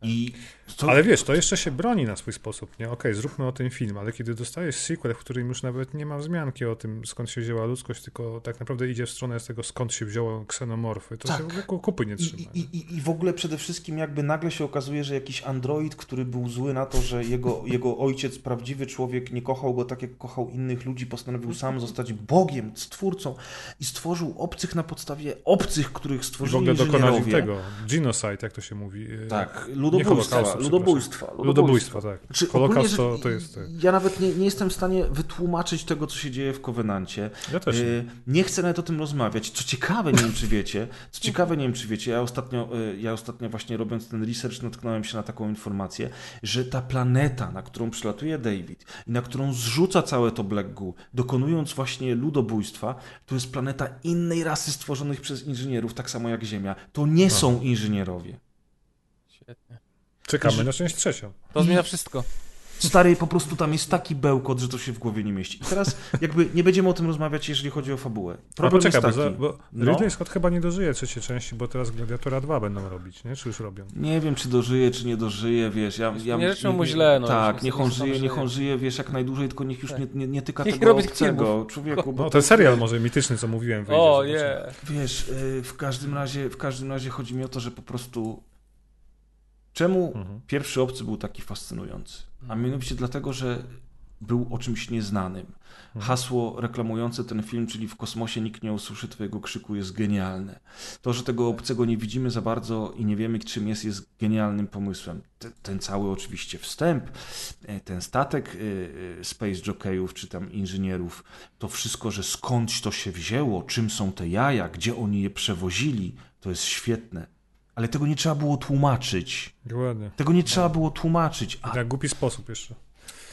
I co, Ale wiesz, to jeszcze się broni na swój sposób, nie? Okej, zróbmy o tym film, ale kiedy dostajesz sequel, w którym już nawet nie ma wzmianki o tym, skąd się wzięła ludzkość, tylko tak naprawdę idzie w stronę z tego, skąd się wzięło ksenomorfy, to Tak. się w ogóle ku- kupy nie I, trzyma. i, i, I w ogóle przede wszystkim jakby nagle się okazuje, że jakiś android, który był zły na to, że jego, jego ojciec, prawdziwy człowiek, nie kochał go tak, jak kochał innych ludzi, postanowił sam zostać Bogiem, stwórcą i stworzył obcych na podstawie obcych, których I w stworzyli ogóle dokonali tego, genocide, jak to się mówi. e, Tak, ludobójstwa, ludobójstwa. Ludobójstwa, tak. Czy Holokaust ogólnie, to, to jest... Tak. Ja nawet nie, nie jestem w stanie wytłumaczyć tego, co się dzieje w Kowenancie. Ja też nie. Y, Nie chcę nawet o tym rozmawiać. Co ciekawe, nie wiem czy wiecie, co ciekawe, nie wiem czy wiecie, ja ostatnio, y, ja ostatnio właśnie robiąc ten research natknąłem się na taką informację, że ta planeta, na którą przylatuje David i na którą zrzuca całe to Black Goo, dokonując właśnie ludobójstwa, to jest planeta innej rasy stworzonych przez inżynierów, tak samo jak Ziemia. To nie są inżynierowie. Świetnie. Czekamy na część trzecią. To zmienia wszystko. Stary, po prostu tam jest taki bełkot, że to się w głowie nie mieści. I teraz jakby nie będziemy o tym rozmawiać, jeżeli chodzi o fabułę. Problem poczekaj, bo, jest taki. bo No. Ridley Scott chyba nie dożyje trzeciej części, bo teraz Gladiatora 2 będą robić, nie? Czy już robią? Nie wiem, czy dożyje, czy nie dożyje, wiesz, ja... ja nie życzę mu źle, no, Tak, niech on żyje, niech on żyje, wiesz, jak najdłużej, tylko niech już nie, nie, nie tyka Niech tego obcego człowieku, bo No ten serial może mityczny, co mówiłem, wyjdzie. O, nie. Wiesz, y, w każdym razie, w każdym razie chodzi mi o to, że po prostu czemu Mhm. pierwszy obcy był taki fascynujący? A mianowicie dlatego, że był o czymś nieznanym. Hasło reklamujące ten film, czyli w kosmosie nikt nie usłyszy twojego krzyku, jest genialne. To, że tego obcego nie widzimy za bardzo i nie wiemy, czym jest, jest genialnym pomysłem. Ten, ten cały oczywiście wstęp, e, ten statek e, e, Space Jockeyów, czy tam inżynierów, to wszystko, że skądś to się wzięło, czym są te jaja, gdzie oni je przewozili, to jest świetne. Ale tego nie trzeba było tłumaczyć. Dokładnie. Tego nie trzeba było tłumaczyć. A na głupi sposób jeszcze.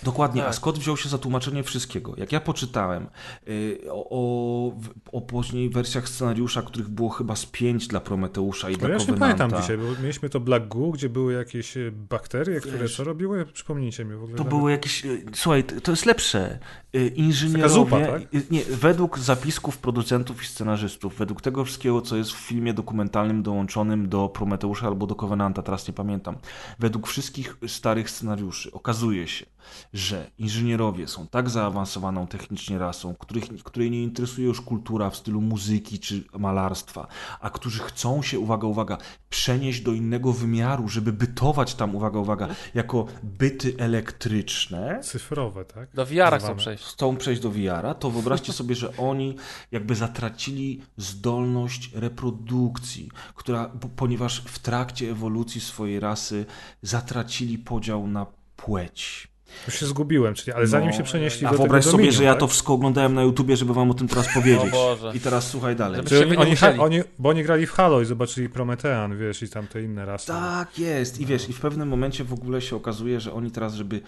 Dokładnie, a Tak. Scott wziął się za tłumaczenie wszystkiego. Jak ja poczytałem y, o, o, później wersjach scenariusza, których było chyba z pięć dla Prometeusza i No dla ja już nie Covenanta. pamiętam dzisiaj, bo mieliśmy to Black Goo, gdzie były jakieś e, bakterie, które Wiesz, co robiły? Przypomnijcie mi w ogóle. To nawet. było jakieś. y, Słuchaj, to jest lepsze. Y, Inżynierowie. Zupa, tak? y, Nie, według zapisków producentów i scenarzystów, według tego wszystkiego, co jest w filmie dokumentalnym dołączonym do Prometeusza albo do Covenanta, teraz nie pamiętam. Według wszystkich starych scenariuszy okazuje się, że inżynierowie są tak zaawansowaną technicznie rasą, których, której nie interesuje już kultura w stylu muzyki czy malarstwa, a którzy chcą się, uwaga, uwaga, przenieść do innego wymiaru, żeby bytować tam, uwaga, uwaga, jako byty elektryczne, Cyfrowe, tak? Do VR-a chcą przejść. chcą przejść do VR-a, to wyobraźcie sobie, że oni jakby zatracili zdolność reprodukcji, która, po- ponieważ w trakcie ewolucji swojej rasy zatracili podział na płeć. Już się zgubiłem, czyli, ale zanim No, się przenieśli A do wyobraź sobie, Dominion, że ja to wszystko oglądałem na YouTubie, żeby wam o tym teraz powiedzieć. O Boże. I teraz słuchaj dalej. Oni, oni, oni, bo oni grali w Halo i zobaczyli Prometean, wiesz, i tam te inne rasy. Tak jest. I wiesz, i w pewnym momencie w ogóle się okazuje, że oni teraz, żeby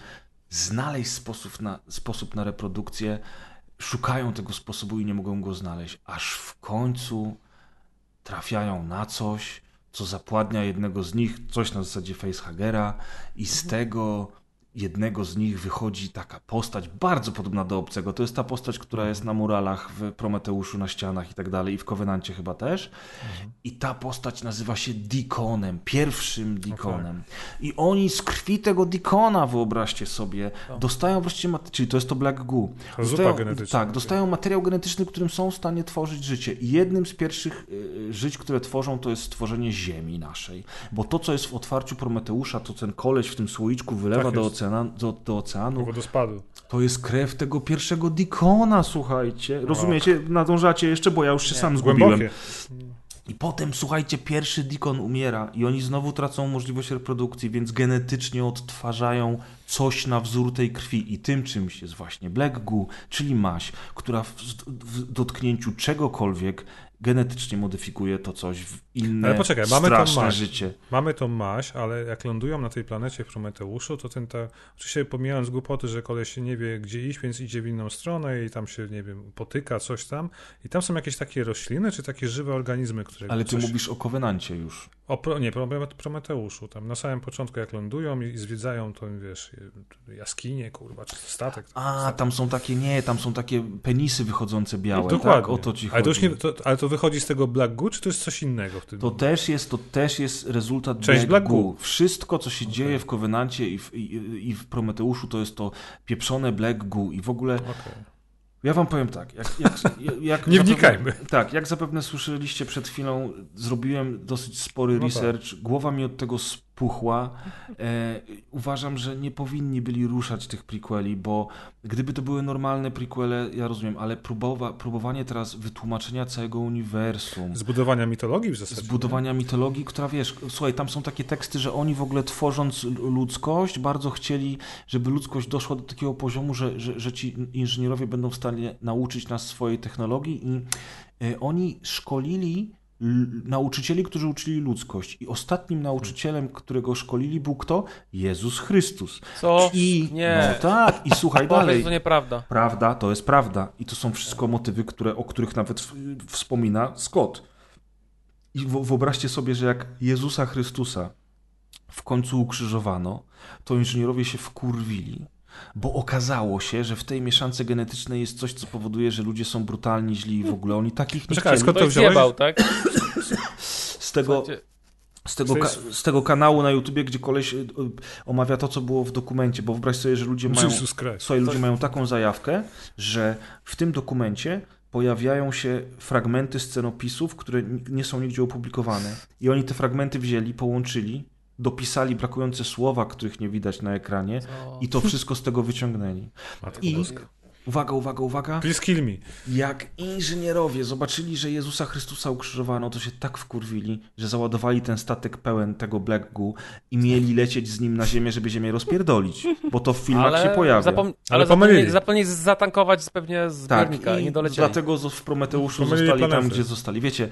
znaleźć sposób na, sposób na reprodukcję, szukają tego sposobu i nie mogą go znaleźć. Aż w końcu trafiają na coś, co zapładnia jednego z nich, coś na zasadzie facehagera i z tego jednego z nich wychodzi taka postać bardzo podobna do obcego. To jest ta postać, która jest na muralach w Prometeuszu, na ścianach i tak dalej, i w Covenancie chyba też. I ta postać nazywa się Dikonem, pierwszym Dikonem. I oni z krwi tego Dikona, wyobraźcie sobie, dostają wreszcie, czyli to jest to Black Goo. To genetyczna. Tak, dostają materiał genetyczny, którym są w stanie tworzyć życie. I jednym z pierwszych y, żyć, które tworzą, to jest stworzenie Ziemi naszej. Bo to, co jest w otwarciu Prometeusza, to ten koleś w tym słoiczku wylewa Tak do, jest. Oceana, do, do oceanu, Wodospadu. to jest krew tego pierwszego Dikona, słuchajcie. Rozumiecie? Nadążacie jeszcze, bo ja już się sam zgubiłem. Głębokie. I potem, słuchajcie, pierwszy Dikon umiera i oni znowu tracą możliwość reprodukcji, więc genetycznie odtwarzają coś na wzór tej krwi. I tym czymś jest właśnie Black Goo, czyli maś, która w, w dotknięciu czegokolwiek genetycznie modyfikuje to coś w inne, Ale poczekaj, mamy tą straszne życie. Mamy tą maść, ale jak lądują na tej planecie w Prometeuszu, to ten ta. Oczywiście pomijając głupoty, że koleś nie wie gdzie iść, więc idzie w inną stronę i tam się, nie wiem, potyka coś tam. I tam są jakieś takie rośliny, czy takie żywe organizmy, które. Ale ty coś... mówisz o Kowenancie już. O, pro, nie, Pro- Prometeuszu. Tam na samym początku, jak lądują i, zwiedzają to, wiesz, jaskinie, kurwa, czy statek. A, tam są takie, nie, tam są takie penisy wychodzące białe, Dokładnie. tak? O to ci chodzi. ale, to już nie, to, ale to wychodzi z tego Black Goo, czy to jest coś innego w tym? To też jest, to też jest rezultat Część Black, Goo. Wszystko, co się dzieje w Covenancie i w, i, i w Prometeuszu, to jest to pieprzone Black Goo. I w ogóle Okej. ja wam powiem tak. Jak, jak, jak Nie zapewne- wnikajmy. Tak, jak zapewne słyszeliście przed chwilą, zrobiłem dosyć spory No tak. research. Głowa mi od tego spuchła. E, uważam, że nie powinni byli ruszać tych prequeli, bo gdyby to były normalne prequele, ja rozumiem, ale próbowa, próbowanie teraz wytłumaczenia całego uniwersum. Zbudowania mitologii w zasadzie. Zbudowania mitologii, która wiesz, słuchaj, tam są takie teksty, że oni w ogóle tworząc ludzkość, bardzo chcieli, żeby ludzkość doszła do takiego poziomu, że, że, że ci inżynierowie będą w stanie nauczyć nas swojej technologii i y, oni szkolili nauczycieli, którzy uczyli ludzkość. I ostatnim nauczycielem, którego szkolili był kto? Jezus Chrystus. Co? I, Nie. No tak, i słuchaj dalej. to nieprawda. Prawda, to jest prawda. I to są wszystko motywy, które, o których nawet wspomina Scott. I wyobraźcie sobie, że jak Jezusa Chrystusa w końcu ukrzyżowano, to inżynierowie się wkurwili, bo okazało się, że w tej mieszance genetycznej jest coś, co powoduje, że ludzie są brutalni, źli i w ogóle oni takich nie Czekaj, chcieli. skąd To jest wziąłeś? jebał, tak? Z tego, z tego, z tego kanału na YouTubie, gdzie koleś y, y, omawia to, co było w dokumencie, bo wyobraź sobie, że ludzie mają... Słuchaj, ludzie mają taką zajawkę, że w tym dokumencie pojawiają się fragmenty scenopisów, które nie są nigdzie opublikowane. I oni te fragmenty wzięli, połączyli, dopisali brakujące słowa, których nie widać na ekranie co? i to wszystko z tego wyciągnęli. Matko I Boska. Uwaga, uwaga, uwaga. Please kill me. Jak inżynierowie zobaczyli, że Jezusa Chrystusa ukrzyżowano, to się tak wkurwili, że załadowali ten statek pełen tego Black Goo i mieli lecieć z nim na ziemię, żeby ziemię rozpierdolić. Bo to w filmach się pojawia. Zapom- ale, Ale zapomnieli, zatankować pewnie z Tak, zbiornika i i nie dolecieli. dlatego w Prometeuszu Pomylili zostali tam, planety. gdzie zostali. Wiecie,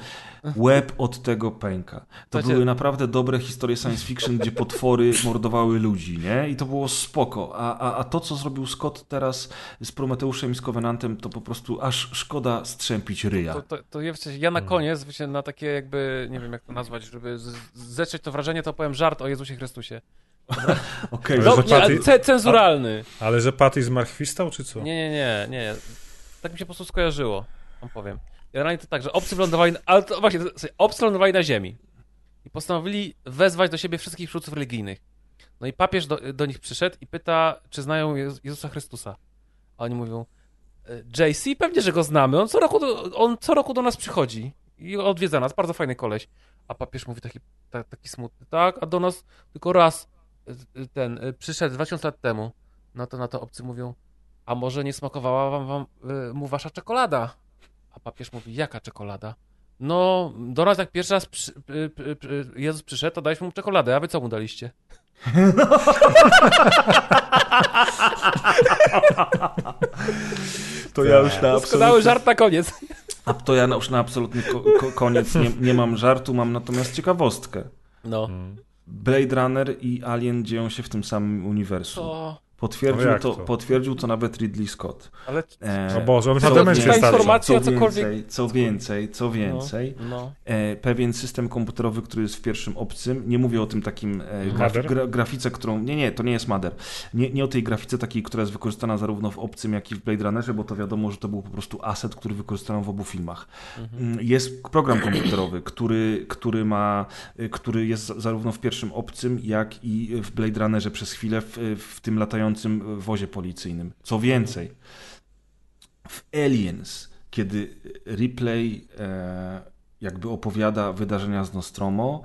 łeb od tego pęka. To Słuchajcie- były naprawdę dobre historie science fiction, gdzie potwory mordowały ludzi, nie? I to było spoko. A, a, a to, co zrobił Scott teraz z Prometeuszem i z Covenantem, to po prostu aż szkoda strzępić ryja. To, to, to ja, ja na koniec, wiecie, na takie jakby, nie wiem jak to nazwać, żeby zetrzeć to wrażenie, to powiem żart o Jezusie Chrystusie. Okej, Ale No, że Patty- cenzuralny. Ale że Patty zmartwychwstał, czy co? Nie, nie, nie, nie. Tak mi się po prostu skojarzyło, wam powiem. Generalnie to tak, że obcy wylądowali, na, ale to właśnie, obcy wylądowali na ziemi i postanowili wezwać do siebie wszystkich przywódców religijnych. No i papież do, do nich przyszedł i pyta, czy znają Jezu- Jezusa Chrystusa. Oni mówią, "E, JC, pewnie, że go znamy, on co roku do, on co roku do nas przychodzi i odwiedza nas, bardzo fajny koleś. A papież mówi taki, ta, taki smutny, tak, a do nas tylko raz e, ten e, przyszedł 2000 lat temu. No to na to obcy mówią, a może nie smakowała wam, wam mu wasza czekolada? A papież mówi, jaka czekolada? No, do nas jak pierwszy raz przy, Jezus przyszedł, to daliśmy mu czekoladę, a wy co mu daliście? To ja już na absolutny, żart na koniec. a to ja już na absolutny ko ko koniec nie, nie mam żartu, mam natomiast ciekawostkę. No. Blade Runner i Alien dzieją się w tym samym uniwersum. To... Potwierdził, No to, to? potwierdził to nawet Ridley Scott. Ale... E, O Boże, on co demencję informacja- Co cokolwiek- więcej, co więcej, co więcej, No. e, pewien system komputerowy, który jest w pierwszym obcym, nie mówię o tym takim e, gra, grafice, którą, nie, nie, to nie jest Mother, nie, nie o tej grafice takiej, która jest wykorzystana zarówno w obcym, jak i w Blade Runnerze, bo to wiadomo, że to był po prostu asset, który wykorzystano w obu filmach. Mm, Jest program komputerowy, który, który ma, y, który jest za- zarówno w pierwszym obcym, jak i w Blade Runnerze przez chwilę w, w tym latającym wozie policyjnym. Co więcej, w Aliens, kiedy Ripley e, jakby opowiada wydarzenia z Nostromo,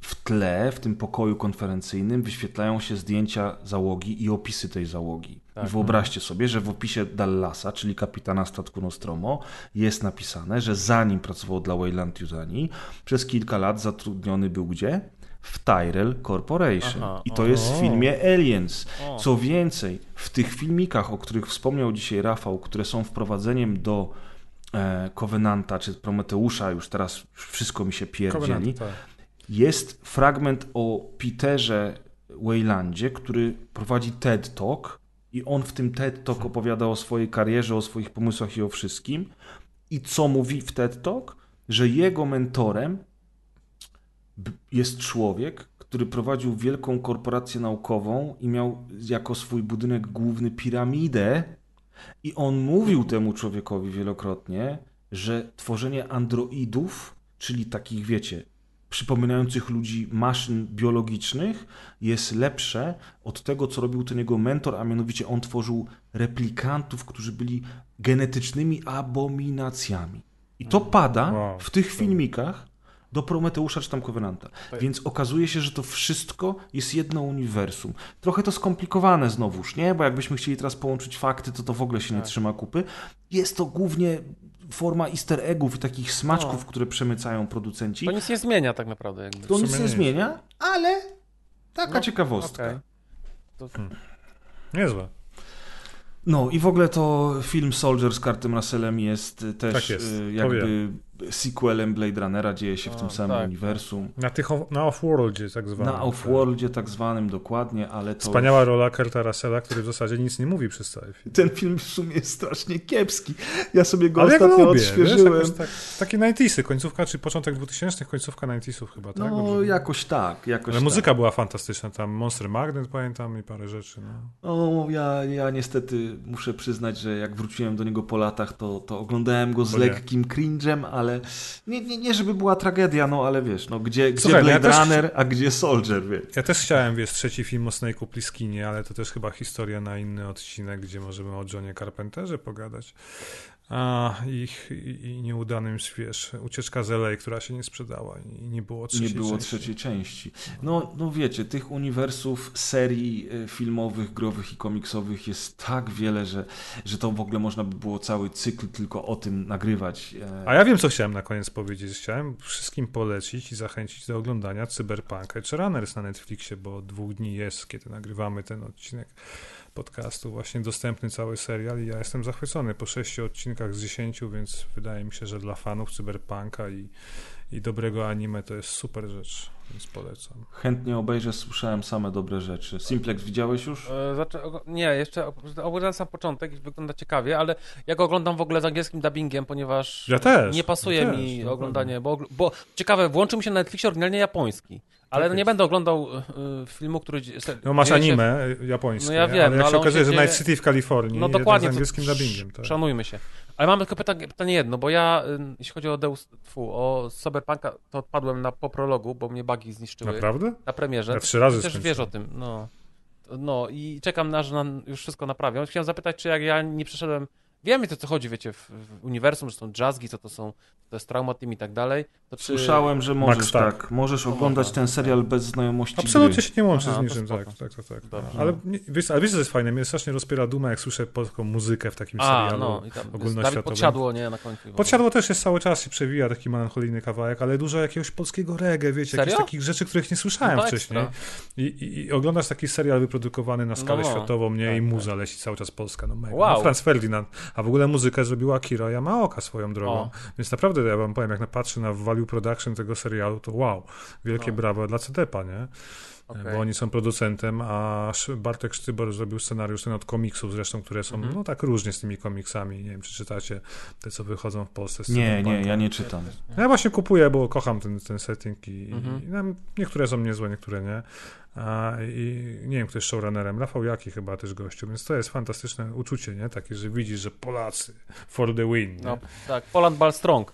w tle, w tym pokoju konferencyjnym wyświetlają się zdjęcia załogi i opisy tej załogi. I wyobraźcie sobie, że w opisie Dallasa, czyli kapitana statku Nostromo, jest napisane, że zanim pracował dla Wayland Yutani, przez kilka lat zatrudniony był gdzie? W Tyrell Corporation. Aha, I to o. jest w filmie Aliens. O. Co więcej, w tych filmikach, o których wspomniał dzisiaj Rafał, które są wprowadzeniem do e, Covenanta czy Prometeusza, już teraz wszystko mi się pierdzieli, tak. jest fragment o Peterze Waylandzie, który prowadzi TED Talk i on w tym TED Talk opowiada o swojej karierze, o swoich pomysłach i o wszystkim. I co mówi w TED Talk? Że jego mentorem jest człowiek, który prowadził wielką korporację naukową i miał jako swój budynek główny piramidę. I on mówił temu człowiekowi wielokrotnie, że tworzenie androidów, czyli takich, wiecie, przypominających ludzi maszyn biologicznych, jest lepsze od tego, co robił ten jego mentor, a mianowicie on tworzył replikantów, którzy byli genetycznymi abominacjami. I to pada w tych filmikach do Prometeusza czy tam Covenanta. Więc okazuje się, że to wszystko jest jedno uniwersum. Trochę to skomplikowane znowuż, nie? Bo jakbyśmy chcieli teraz połączyć fakty, to to w ogóle się nie trzyma kupy. Jest to głównie forma easter eggów i takich smaczków, No. które przemycają producenci. To nic nie zmienia tak naprawdę. Jakby. To nic nie zmienia, ale taka No, ciekawostka. Okej. To... Niezłe. No i w ogóle to film Soldier z Kartem Russellem jest też Tak jest, y, jakby sequelem Blade Runnera, dzieje się w A, tym samym tak. uniwersum. Na, tych, na off-worldzie tak zwanym. Na Offworldzie tak zwanym dokładnie, ale to... Wspaniała rola Kurta Russella, który w zasadzie nic nie mówi przez cały film. Ten film w sumie jest strasznie kiepski. Ja sobie go Ale ja ostatnio lubię, wiesz, odświeżyłem. jakoś tak, takie 90 końcówka, czy początek 2000 końcówka 90 chyba, tak? no Dobrze. jakoś tak, jakoś Ale muzyka tak. była fantastyczna, tam Monster Magnet pamiętam i parę rzeczy. No. O, ja, ja niestety muszę przyznać, że jak wróciłem do niego po latach, to, to oglądałem go z lekkim cringe'em, ale nie, nie, nie żeby była tragedia, no ale wiesz, no gdzie, gdzie Słuchaj, no ja Blade też- Runner, a gdzie Soldier, wiesz. Ja też chciałem, wiesz, trzeci film o Snake'u Pliskinie, ale to też chyba historia na inny odcinek, gdzie możemy o Johnie Carpenterze pogadać. A ich i, i nieudanym, wiesz, ucieczka z LA, która się nie sprzedała i nie było trzeciej Nie było części. trzeciej części. No, no wiecie, tych uniwersów, serii e, filmowych, growych i komiksowych jest tak wiele, że, że to w ogóle można by było cały cykl tylko o tym nagrywać. E, A ja wiem, co chciałem na koniec powiedzieć. Chciałem wszystkim polecić i zachęcić do oglądania Cyberpunka Edge Runners na Netflixie, bo od dwóch dni jest, kiedy nagrywamy ten odcinek podcastu, właśnie dostępny cały serial i ja jestem zachwycony po sześciu odcinkach z dziesięciu, więc wydaje mi się, że dla fanów Cyberpunka i, i dobrego anime to jest super rzecz, więc polecam. Chętnie obejrzę, słyszałem same dobre rzeczy. Simplex widziałeś już? E, Zaczę... og- Nie, jeszcze oglądam sam początek i wygląda ciekawie, ale ja go oglądam w ogóle z angielskim dubbingiem, ponieważ Ja też, nie pasuje ja też, mi dokładnie. oglądanie, bo, bo ciekawe, włączył mi się na Netflixie oryginalnie japoński, ale Tak no nie jest. będę oglądał y, filmu, który... No masz się- anime y, japońskie, No ja wiem, ale jak no, się okazuje, się że dzieje- Night City w Kalifornii No dokładnie. z angielskim dubbingiem. Tak. Szanujmy się. Ale mam tylko pytanie, pytanie jedno, bo ja, y, jeśli chodzi o Deus, tfu, o Cyberpunka, to odpadłem na, po prologu, bo mnie bugi zniszczyły Naprawdę? na premierze. Ja trzy razy Też wiesz o tym, no. No i czekam na, że nam już wszystko naprawią. Chciałem zapytać, czy jak ja nie przeszedłem... Wiemy o co chodzi, wiecie, w, w uniwersum, że są jazzgi, co to są, to jest trauma team i tak dalej. To czy... Słyszałem, że możesz Stark. tak. Możesz oglądać ten serial bez znajomości Absolutnie gry. się nie łączy Aha, z to niczym, tak, tak, tak. tak. Dobrze. Ale, nie- wiesz, ale wiesz, co jest fajne? Mnie strasznie rozpiera duma, jak słyszę polską muzykę w takim A, serialu no, i tam ogólnoświatowym. Podsiadło, nie, na końcu. Podsiadło też jest cały czas się przewija taki melancholijny kawałek, ale dużo jakiegoś polskiego reggae, wiecie, Serio? jakichś takich rzeczy, których nie słyszałem No to wcześniej. ekstra. I, i, I oglądasz taki serial wyprodukowany na skalę No, no. światową, nie? Tak, I tak. muza leci cały czas polska, no mega. Wow. No, Franz Ferdinand. A w ogóle muzykę zrobiła Kira Yamaoka swoją drogą. O. Więc naprawdę, ja wam powiem, jak patrzę na value production tego serialu, to wow, wielkie No. brawo dla CDP-a, nie? Okej. Bo oni są producentem, a Bartek Sztybor zrobił scenariusz ten od komiksów zresztą, które są Mhm. no tak różnie z tymi komiksami. Nie wiem, czy czytacie te, co wychodzą w Polsce. Nie, nie, ja nie czytam. Ja właśnie kupuję, bo kocham ten, ten setting i, Mhm. i nam, niektóre są niezłe, niektóre nie. A, I nie wiem, kto jest showrunnerem. Rafał Jaki chyba też gościu, więc to jest fantastyczne uczucie, nie? Takie, że widzisz, że Polacy for the win. Nie? No, tak, Poland Ball Strong.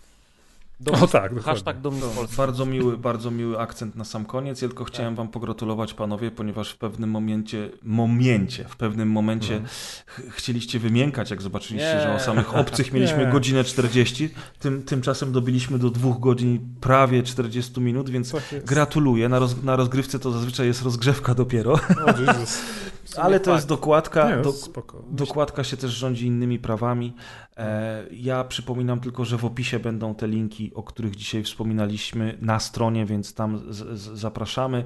Dum, o tak, dokładnie. hashtag Polski. Bardzo miły, bardzo miły akcent na sam koniec. Ja tylko chciałem wam pogratulować, panowie, ponieważ w pewnym momencie, momencie, w pewnym momencie ch- chcieliście wymiękać, jak zobaczyliście, Nie. że o samych obcych mieliśmy Nie. godzinę 40. Tym, tymczasem dobiliśmy do dwóch godzin prawie 40 minut, więc Tak gratuluję. Na, roz, na rozgrywce to zazwyczaj jest rozgrzewka dopiero, Jesus. ale to tak. jest dokładka. Nie, do, spoko. Dokładka się też rządzi innymi prawami. E, ja przypominam tylko, że w opisie będą te linki, o których dzisiaj wspominaliśmy na stronie, więc tam z, z, zapraszamy.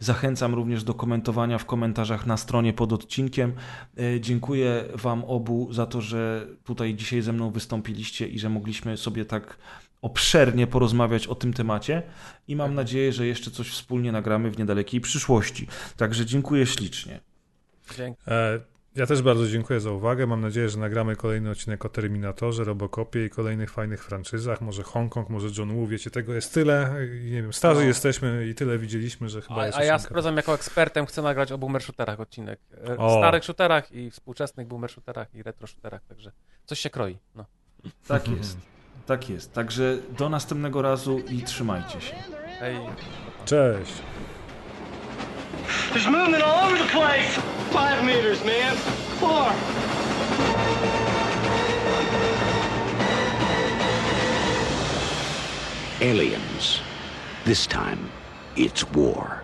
Zachęcam również do komentowania w komentarzach na stronie pod odcinkiem. E, dziękuję Wam obu za to, że tutaj dzisiaj ze mną wystąpiliście i że mogliśmy sobie tak obszernie porozmawiać o tym temacie i mam nadzieję, że jeszcze coś wspólnie nagramy w niedalekiej przyszłości. Także dziękuję ślicznie. Dzięki. Ja też bardzo dziękuję za uwagę. Mam nadzieję, że nagramy kolejny odcinek o Terminatorze, Robocopie i kolejnych fajnych franczyzach. Może Hongkong, może John Woo. Wiecie, tego jest tyle. Nie wiem, starzy No. jesteśmy i tyle widzieliśmy, że chyba A, jest a ja sprawdzam jako ekspertem, chcę nagrać o boomer shooterach odcinek. E, O. Starych shooterach i współczesnych boomer shooterach i retro shooterach, także coś się kroi. No. Tak jest. Tak jest. Także do następnego razu i trzymajcie się. Hej. Cześć. There's movement all over the place. Five meters, man. Four. Aliens. This time, it's war.